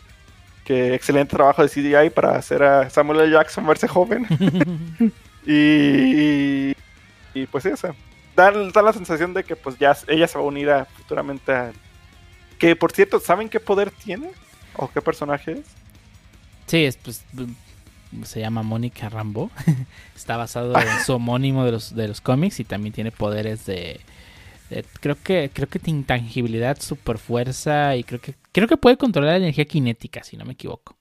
D: Que excelente trabajo de CGI para hacer a Samuel L. Jackson verse joven. Y, y pues sí, o sea, da, da la sensación de que pues ya ella se va a unir a, futuramente a... Que por cierto, ¿saben qué poder tiene? ¿O qué personaje es?
A: Sí, es, pues, se llama Mónica Rambo. Está basado en su homónimo de los, de los cómics y también tiene poderes de, creo que creo que de intangibilidad, super fuerza y creo que creo que puede controlar la energía cinética, si no me equivoco.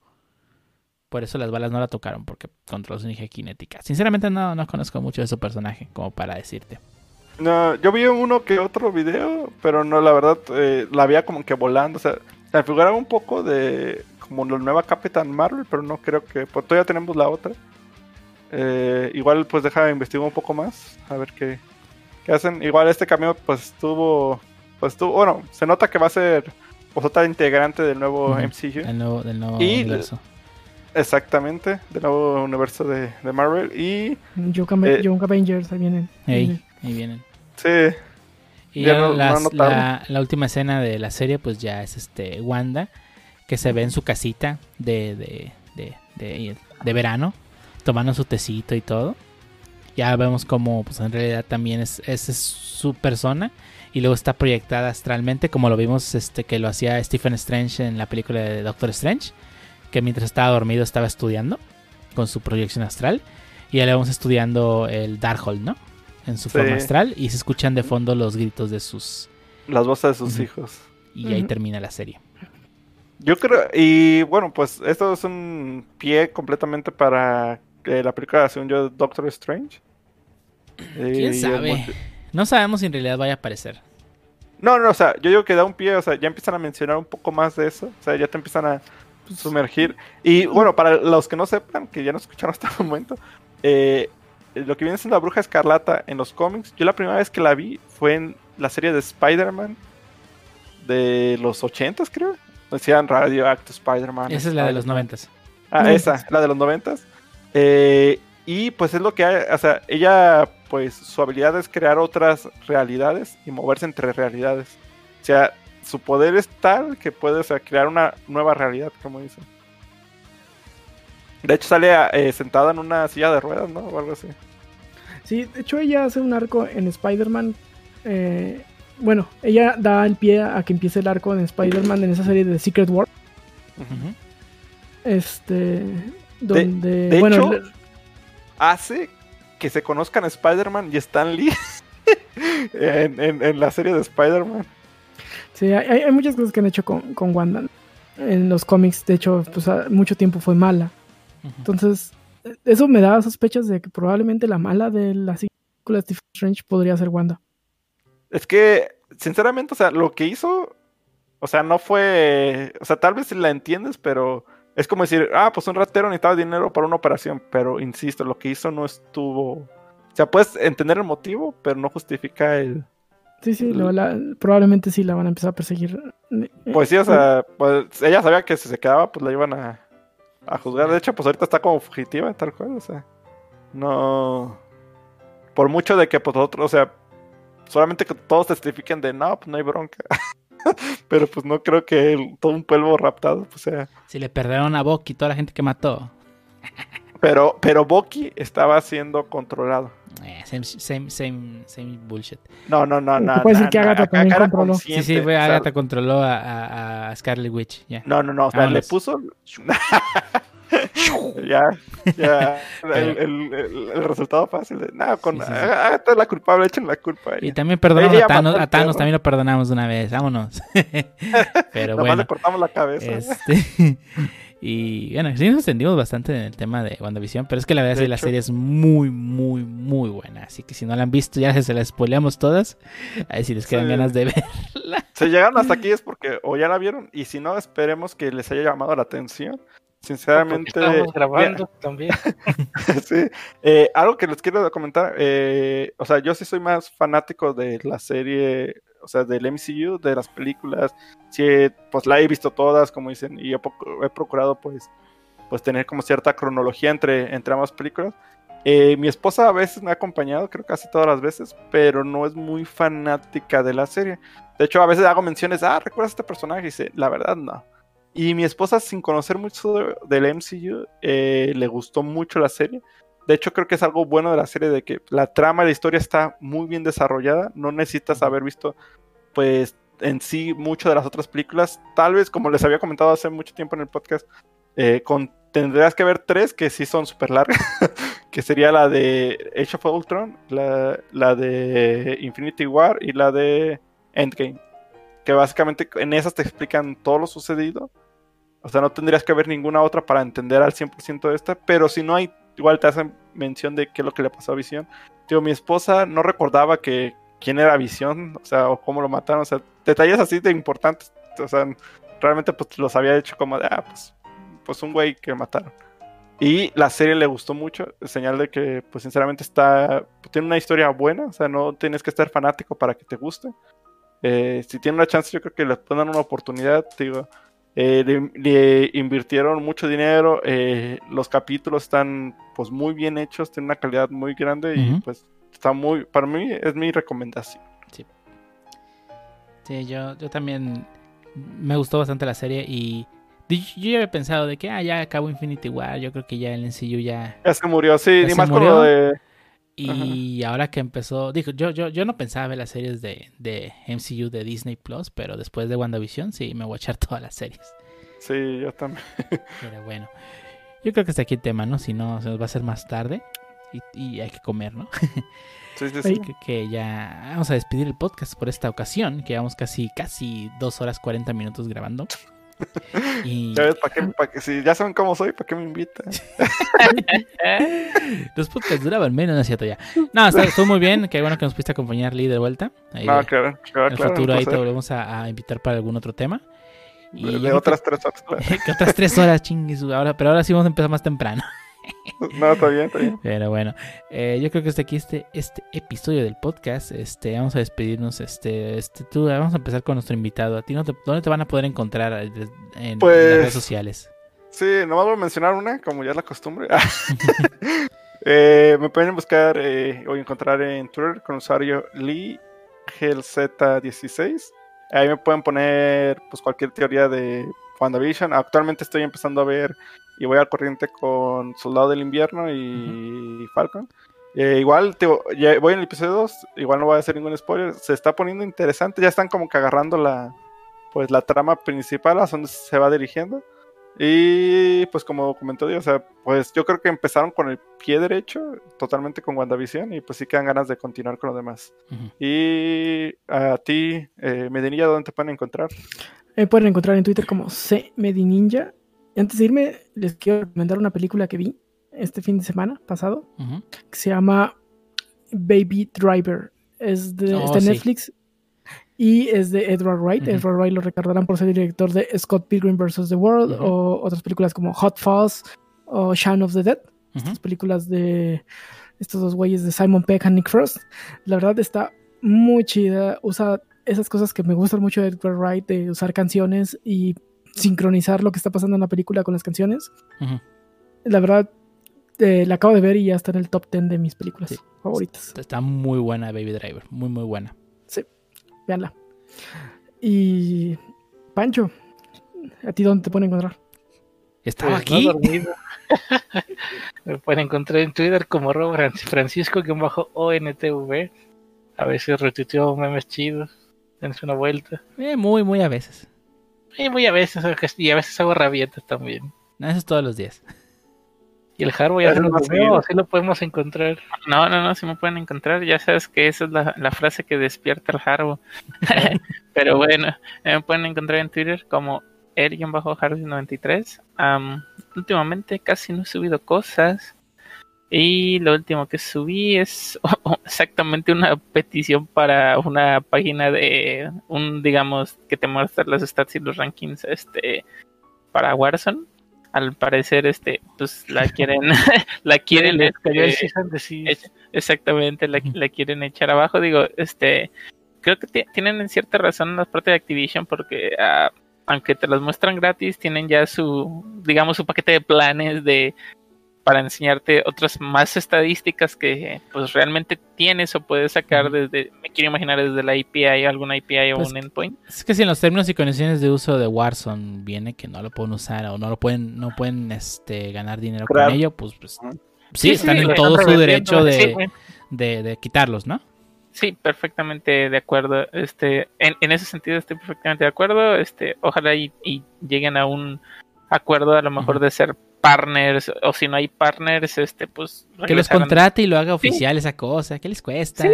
A: Por eso las balas no la tocaron porque controla su energía cinética. Sinceramente no, no conozco mucho de su personaje como para decirte.
D: No, yo vi uno que otro video, pero no, la verdad, eh, la veía como que volando, o sea, me figuraba un poco de como la nueva Capitán Marvel, pero no creo que, pues todavía tenemos la otra. Eh, igual pues deja investigar un poco más, a ver qué, qué hacen. Igual este cambio pues estuvo, pues estuvo, bueno, se nota que va a ser pues otra integrante del nuevo. MCU.
A: Del nuevo, del nuevo
D: Y-
A: universo.
D: Exactamente, del nuevo universo de, de Marvel. Y
C: Young,
D: Eh,
C: Young Avengers, ahí vienen.
A: Ahí vienen.
D: sí,
A: Y
D: Ya
A: ya
D: no-
A: las-
D: no notaron.
A: la, la última escena de la serie, pues ya es este Wanda, que se ve en su casita de, de, de, de, de verano, tomando su tecito y todo. Ya vemos como pues en realidad también es, esa es su persona. Y luego está proyectada astralmente, como lo vimos este que lo hacía Stephen Strange en la película de Doctor Strange, que mientras estaba dormido estaba estudiando con su proyección astral. Y ya le vamos estudiando el Darkhold, ¿no? En su
D: Sí.
A: forma astral. Y se escuchan de fondo los gritos de sus.
D: las voces de sus hijos.
A: Y ahí termina la serie.
D: Yo creo, y bueno, pues esto es un pie completamente para eh, la película, según yo, Doctor Strange.
A: ¿Quién sabe? No sabemos si en realidad vaya a aparecer.
D: No, no, o sea, yo digo que da un pie, o sea, ya empiezan a mencionar un poco más de eso, o sea, ya te empiezan a sumergir. Y bueno, para los que no sepan, que ya no escucharon hasta el momento, eh, lo que viene siendo la bruja escarlata en los cómics, yo la primera vez que la vi fue en la serie de Spider-Man de los 80 creo. Decían Radioactive Spider-Man.
A: Esa es la de los noventas.
D: Ah,
C: Noventas.
D: esa, la de los noventas. Eh, y pues es lo que hay, o sea, ella, pues su habilidad es crear otras realidades y moverse entre realidades. O sea, su poder es tal que puede o sea, crear una nueva realidad, como dicen. De hecho, sale eh, sentada en una silla de ruedas, ¿no? O algo así.
C: Sí, de hecho ella hace un arco en Spider-Man. eh, bueno, ella da el pie a que empiece el arco en Spider-Man en esa serie de Secret War. Este. Donde.
D: de
C: bueno,
D: hecho-
C: le-
D: Hace que se conozcan Spider-Man y Stan Lee en, en- en la serie de Spider-Man.
C: sí, hay, hay muchas cosas que han hecho con, con Wanda. En los cómics, de hecho, pues a- mucho tiempo fue mala. Entonces, eh, eso me da sospechas de que probablemente la mala de la película de Stephen Strange podría ser Wanda.
D: Es que, sinceramente, o sea, lo que hizo, o sea, no fue, o sea, tal vez si la entiendes, pero es como decir, ah, pues un ratero necesitaba dinero para una operación, pero insisto, lo que hizo no estuvo, o sea, puedes entender el motivo, pero no justifica el,
C: Sí, sí, lo- la- probablemente sí la van a empezar a perseguir.
D: Pues sí, o sea, pues ella sabía que si se quedaba, pues la iban a, a juzgar, de hecho, pues ahorita está como fugitiva, tal cual, o sea, no, por mucho de que, pues otros, o sea, solamente que todos testifiquen de, no, pues no hay bronca. pero pues no creo que el- todo un pueblo raptado pues sea.
A: Si le perdonaron a Bucky toda la gente que mató.
D: Pero, pero Bucky estaba siendo controlado.
A: Eh, same, same, same, same bullshit.
D: No, no, no, no.
C: puede decir
D: no,
C: que
D: no,
C: Agatha
D: acá
C: también controló.
A: Sí, sí, fue
D: o sea,
A: Agatha controló a, a, a Scarlet Witch. Ya.
D: No, no, no, o sea, le puso. ya, ya. El, el- el- el resultado fácil de. No, con
A: Sí, sí, sí.
D: La culpable, echen la culpa
A: Y también perdonamos
D: Ella
A: a Thanos, a Thanos también lo perdonamos de una vez, vámonos. Pero bueno,
D: le cortamos la cabeza.
A: este, y bueno, sí nos extendimos bastante en el tema de WandaVision, pero es que la verdad es que la serie es muy, muy, muy buena. Así que si no la han visto, ya se la spoileamos todas. A ver si les quedan
D: Sí.
A: ganas de ver.
D: Si llegaron hasta aquí es porque o ya la vieron, y si no, esperemos que les haya llamado la atención.
E: Porque
D: Sinceramente.
E: estamos grabando también.
D: sí. Eh, algo que les quiero comentar, eh, o sea, yo sí soy más fanático de la serie, o sea, del MCU, de las películas. Sí, pues la he visto todas, como dicen, y he procurado, pues, pues tener como cierta cronología entre, entre ambas películas. Eh, mi esposa a veces me ha acompañado, creo casi todas las veces, pero no es muy fanática de la serie. De hecho, a veces hago menciones, ah, ¿recuerdas a este personaje? Y dice, la verdad no. Y mi esposa, sin conocer mucho de- del MCU, eh, le gustó mucho la serie. De hecho, creo que es algo bueno de la serie, de que la trama y la historia está muy bien desarrollada. No necesitas haber visto, pues, en sí, mucho de las otras películas. Tal vez, como les había comentado hace mucho tiempo en el podcast, eh, con, tendrías que ver tres que sí son súper largas, que sería la de Age of Ultron, la, la de Infinity War y la de Endgame. Que básicamente en esas te explican todo lo sucedido. O sea, no tendrías que ver ninguna otra para entender al 100% de esta, pero si no hay, igual te hacen mención de qué es lo que le pasó a Visión. Digo, mi esposa no recordaba que quién era Visión, o sea, o cómo lo mataron, o sea, detalles así de importantes, o sea, realmente pues los había hecho como de, ah, pues, pues un güey que mataron. Y la serie le gustó mucho, señal de que, pues sinceramente está, tiene una historia buena, o sea, no tienes que estar fanático para que te guste. Eh, si tienen una chance, yo creo que les pueden dar una oportunidad, digo. Eh, le, le invirtieron mucho dinero, eh, los capítulos están pues muy bien hechos, tienen una calidad muy grande y pues está muy, para mí es mi recomendación.
A: Sí, yo, yo también me gustó bastante la serie y yo ya había pensado de que ah, ya acabó Infinity War, yo creo que ya el MCU ya...
D: Ya se murió, sí,
A: ¿Ya
D: ni más con lo de...
A: Y ahora que empezó, dijo, yo, yo, yo no pensaba ver las series de, de MCU de Disney Plus, pero después de WandaVision sí me voy a echar todas las series.
D: Sí, yo también.
A: Pero bueno, yo creo que hasta aquí el tema, ¿no? Si no, se nos va a hacer más tarde y, y hay que comer, ¿no?
D: Sí, sí, sí.
A: que, que ya vamos a despedir el podcast por esta ocasión, que llevamos casi, casi dos horas 40 minutos grabando. Y
D: Ya ves, ¿para qué, si ya saben cómo soy, ¿para qué me invitan?
A: los podcasts duraban menos, no es cierto ya. No, está- estuvo muy bien, qué bueno que nos pudiste acompañar Lee de vuelta. Ahí
D: No,
A: de-
D: claro, claro,
A: en el
D: claro.
A: futuro ahí te volvemos a, a invitar para algún otro tema. Y
D: De, de otras tres horas,
A: que otras tres horas, chingues, ahora, pero ahora sí vamos a empezar más temprano.
D: No, está bien, está bien.
A: Pero bueno, eh, yo creo que hasta aquí este, este episodio del podcast. Este, vamos a despedirnos. Este, este, tú, vamos a empezar con nuestro invitado. ¿A ti no te- dónde te van a poder encontrar eh, en, en
D: Pues-
A: las redes sociales?
D: Sí, nomás voy a mencionar una, como ya es la costumbre. Eh, me pueden buscar eh, o encontrar en Twitter con usuario LeeGLZ16. Ahí me pueden poner pues cualquier teoría de WandaVision. Actualmente estoy empezando a ver y voy al corriente con Soldado del Invierno y Falcon. Eh, igual, te, ya voy en el episodio 2, igual no voy a hacer ningún spoiler. Se está poniendo interesante, ya están como que agarrando la pues la trama principal a donde se va dirigiendo. Y pues como comentó Dios, o sea, pues yo creo que empezaron con el pie derecho, totalmente con WandaVision, y pues sí quedan ganas de continuar con lo demás. Y a ti, eh, Medinilla, ¿dónde te pueden encontrar?
C: Me pueden encontrar en Twitter como CMedininja. Y antes de irme, les quiero recomendar una película que vi este fin de semana pasado, que se llama Baby Driver. Es de,
A: Oh,
C: está en
A: sí.
C: Netflix y es de Edward Wright. Edward Wright lo recordarán por ser el director de Scott Pilgrim vs. The World o otras películas como Hot Fuzz o Shaun of the Dead. Estas películas de estos dos güeyes de Simon Peck y Nick Frost. La verdad está muy chida. Usa esas cosas que me gustan mucho de Edward Wright, de usar canciones y sincronizar lo que está pasando en la película con las canciones. La verdad, eh, la acabo de ver y ya está en el top 10 de mis películas
A: Sí.
C: favoritas.
A: Está muy buena Baby Driver, muy muy buena.
C: Veanla. Y Pancho, ¿a ti dónde te pueden encontrar?
A: Estaba
E: Pues, no
A: aquí.
E: dormido. Me pueden encontrar en Twitter como Robert Francisco-ONTV. A veces retuiteo memes chidos. Dense una vuelta.
A: Eh, muy, muy a veces.
E: Y muy a veces, y a veces hago rabietas también.
A: No, eso es todos los días.
E: Y el Harbo ya se lo así lo podemos encontrar.
B: No, no, no, si me pueden encontrar. Ya sabes que esa es la, la frase que despierta el Harbo. Pero bueno, eh, me pueden encontrar en Twitter como el-harbo93. Am, últimamente casi no he subido cosas. Y lo último que subí es exactamente una petición para una página de un, digamos, que te muestra los stats y los rankings este para Warzone. Al parecer, este, pues la quieren, la quieren, este, exactamente, la, la quieren echar abajo. Digo, este, creo que ti- tienen en cierta razón la parte de Activision porque ah, aunque te las muestran gratis, tienen ya su, digamos, su paquete de planes de para enseñarte otras más estadísticas que pues realmente tienes o puedes sacar desde, me quiero imaginar desde la API, alguna API o
A: Pues,
B: un endpoint.
A: Es que si en los términos y condiciones de uso de Warzone viene que no lo pueden usar o no lo pueden, no pueden este, ganar dinero
D: Claro.
A: con ello, pues, pues sí,
B: Sí,
A: están
B: sí,
A: en todo su derecho de,
E: sí,
A: de, de quitarlos, ¿no?
B: Sí, perfectamente de acuerdo. Este, en, en ese sentido estoy perfectamente de acuerdo. Este, ojalá y, y lleguen a un acuerdo a lo mejor de ser partners o si no hay partners, este, pues
A: Que los contrate y lo haga oficial esa cosa. ¿Qué les cuesta?
B: Sí.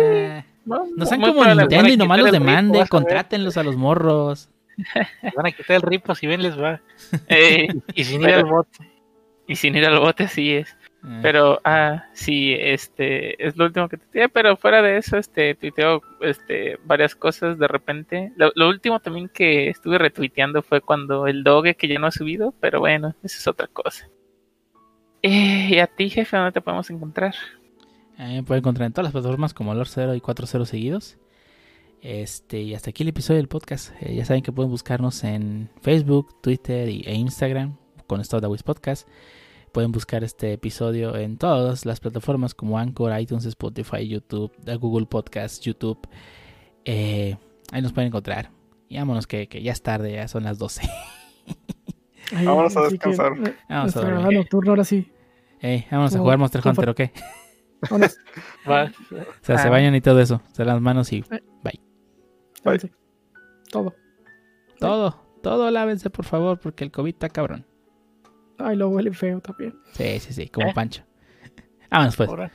A: No
B: Muy-
A: sean como Nintendo y nomás los
E: ripo,
A: demande,
E: a ver.
A: contrátenlos a los morros.
E: Van a quitar el ripo si bien les va.
B: Eh,
E: Y sin ir al bote.
B: y sin ir al bote, así es.
A: Eh,
B: Pero, ah, sí, este, es lo último que tuiteé, pero fuera de eso, este, tuiteo, este, varias cosas de repente. Lo, lo último también que estuve retuiteando fue cuando el doge que ya no ha subido, pero bueno, eso es otra cosa. Eh, y a ti, jefe, ¿dónde te podemos encontrar?
A: Ahí me pueden encontrar en todas las plataformas como Lord 0 y 40 seguidos. Este, y hasta aquí el episodio del podcast. Eh, ya saben que pueden buscarnos en Facebook, Twitter y- e Instagram con Wiz Podcast. Pueden buscar este episodio en todas las plataformas como Anchor, iTunes, Spotify, YouTube, eh, Google Podcast, YouTube. Eh, ahí nos pueden encontrar. Y vámonos que, que ya es tarde, ya son las 12.
C: Ahí,
D: Vámonos a
C: que,
D: descansar.
C: eh,
A: Vamos a dormir.
C: ahora sí.
A: Eh, vámonos a jugar Monster Hunter, ¿ok?
C: Vámonos.
A: O sea, se
B: Ah.
A: bañan y todo eso. Se dan las manos y
C: Lávense. Todo.
A: todo. Todo lávense, por favor, porque el COVID está cabrón.
C: Ay, lo huele feo también.
A: Sí, sí, sí, como
E: ¿Eh?
A: Pancho. Vámonos pues.
E: Ahora.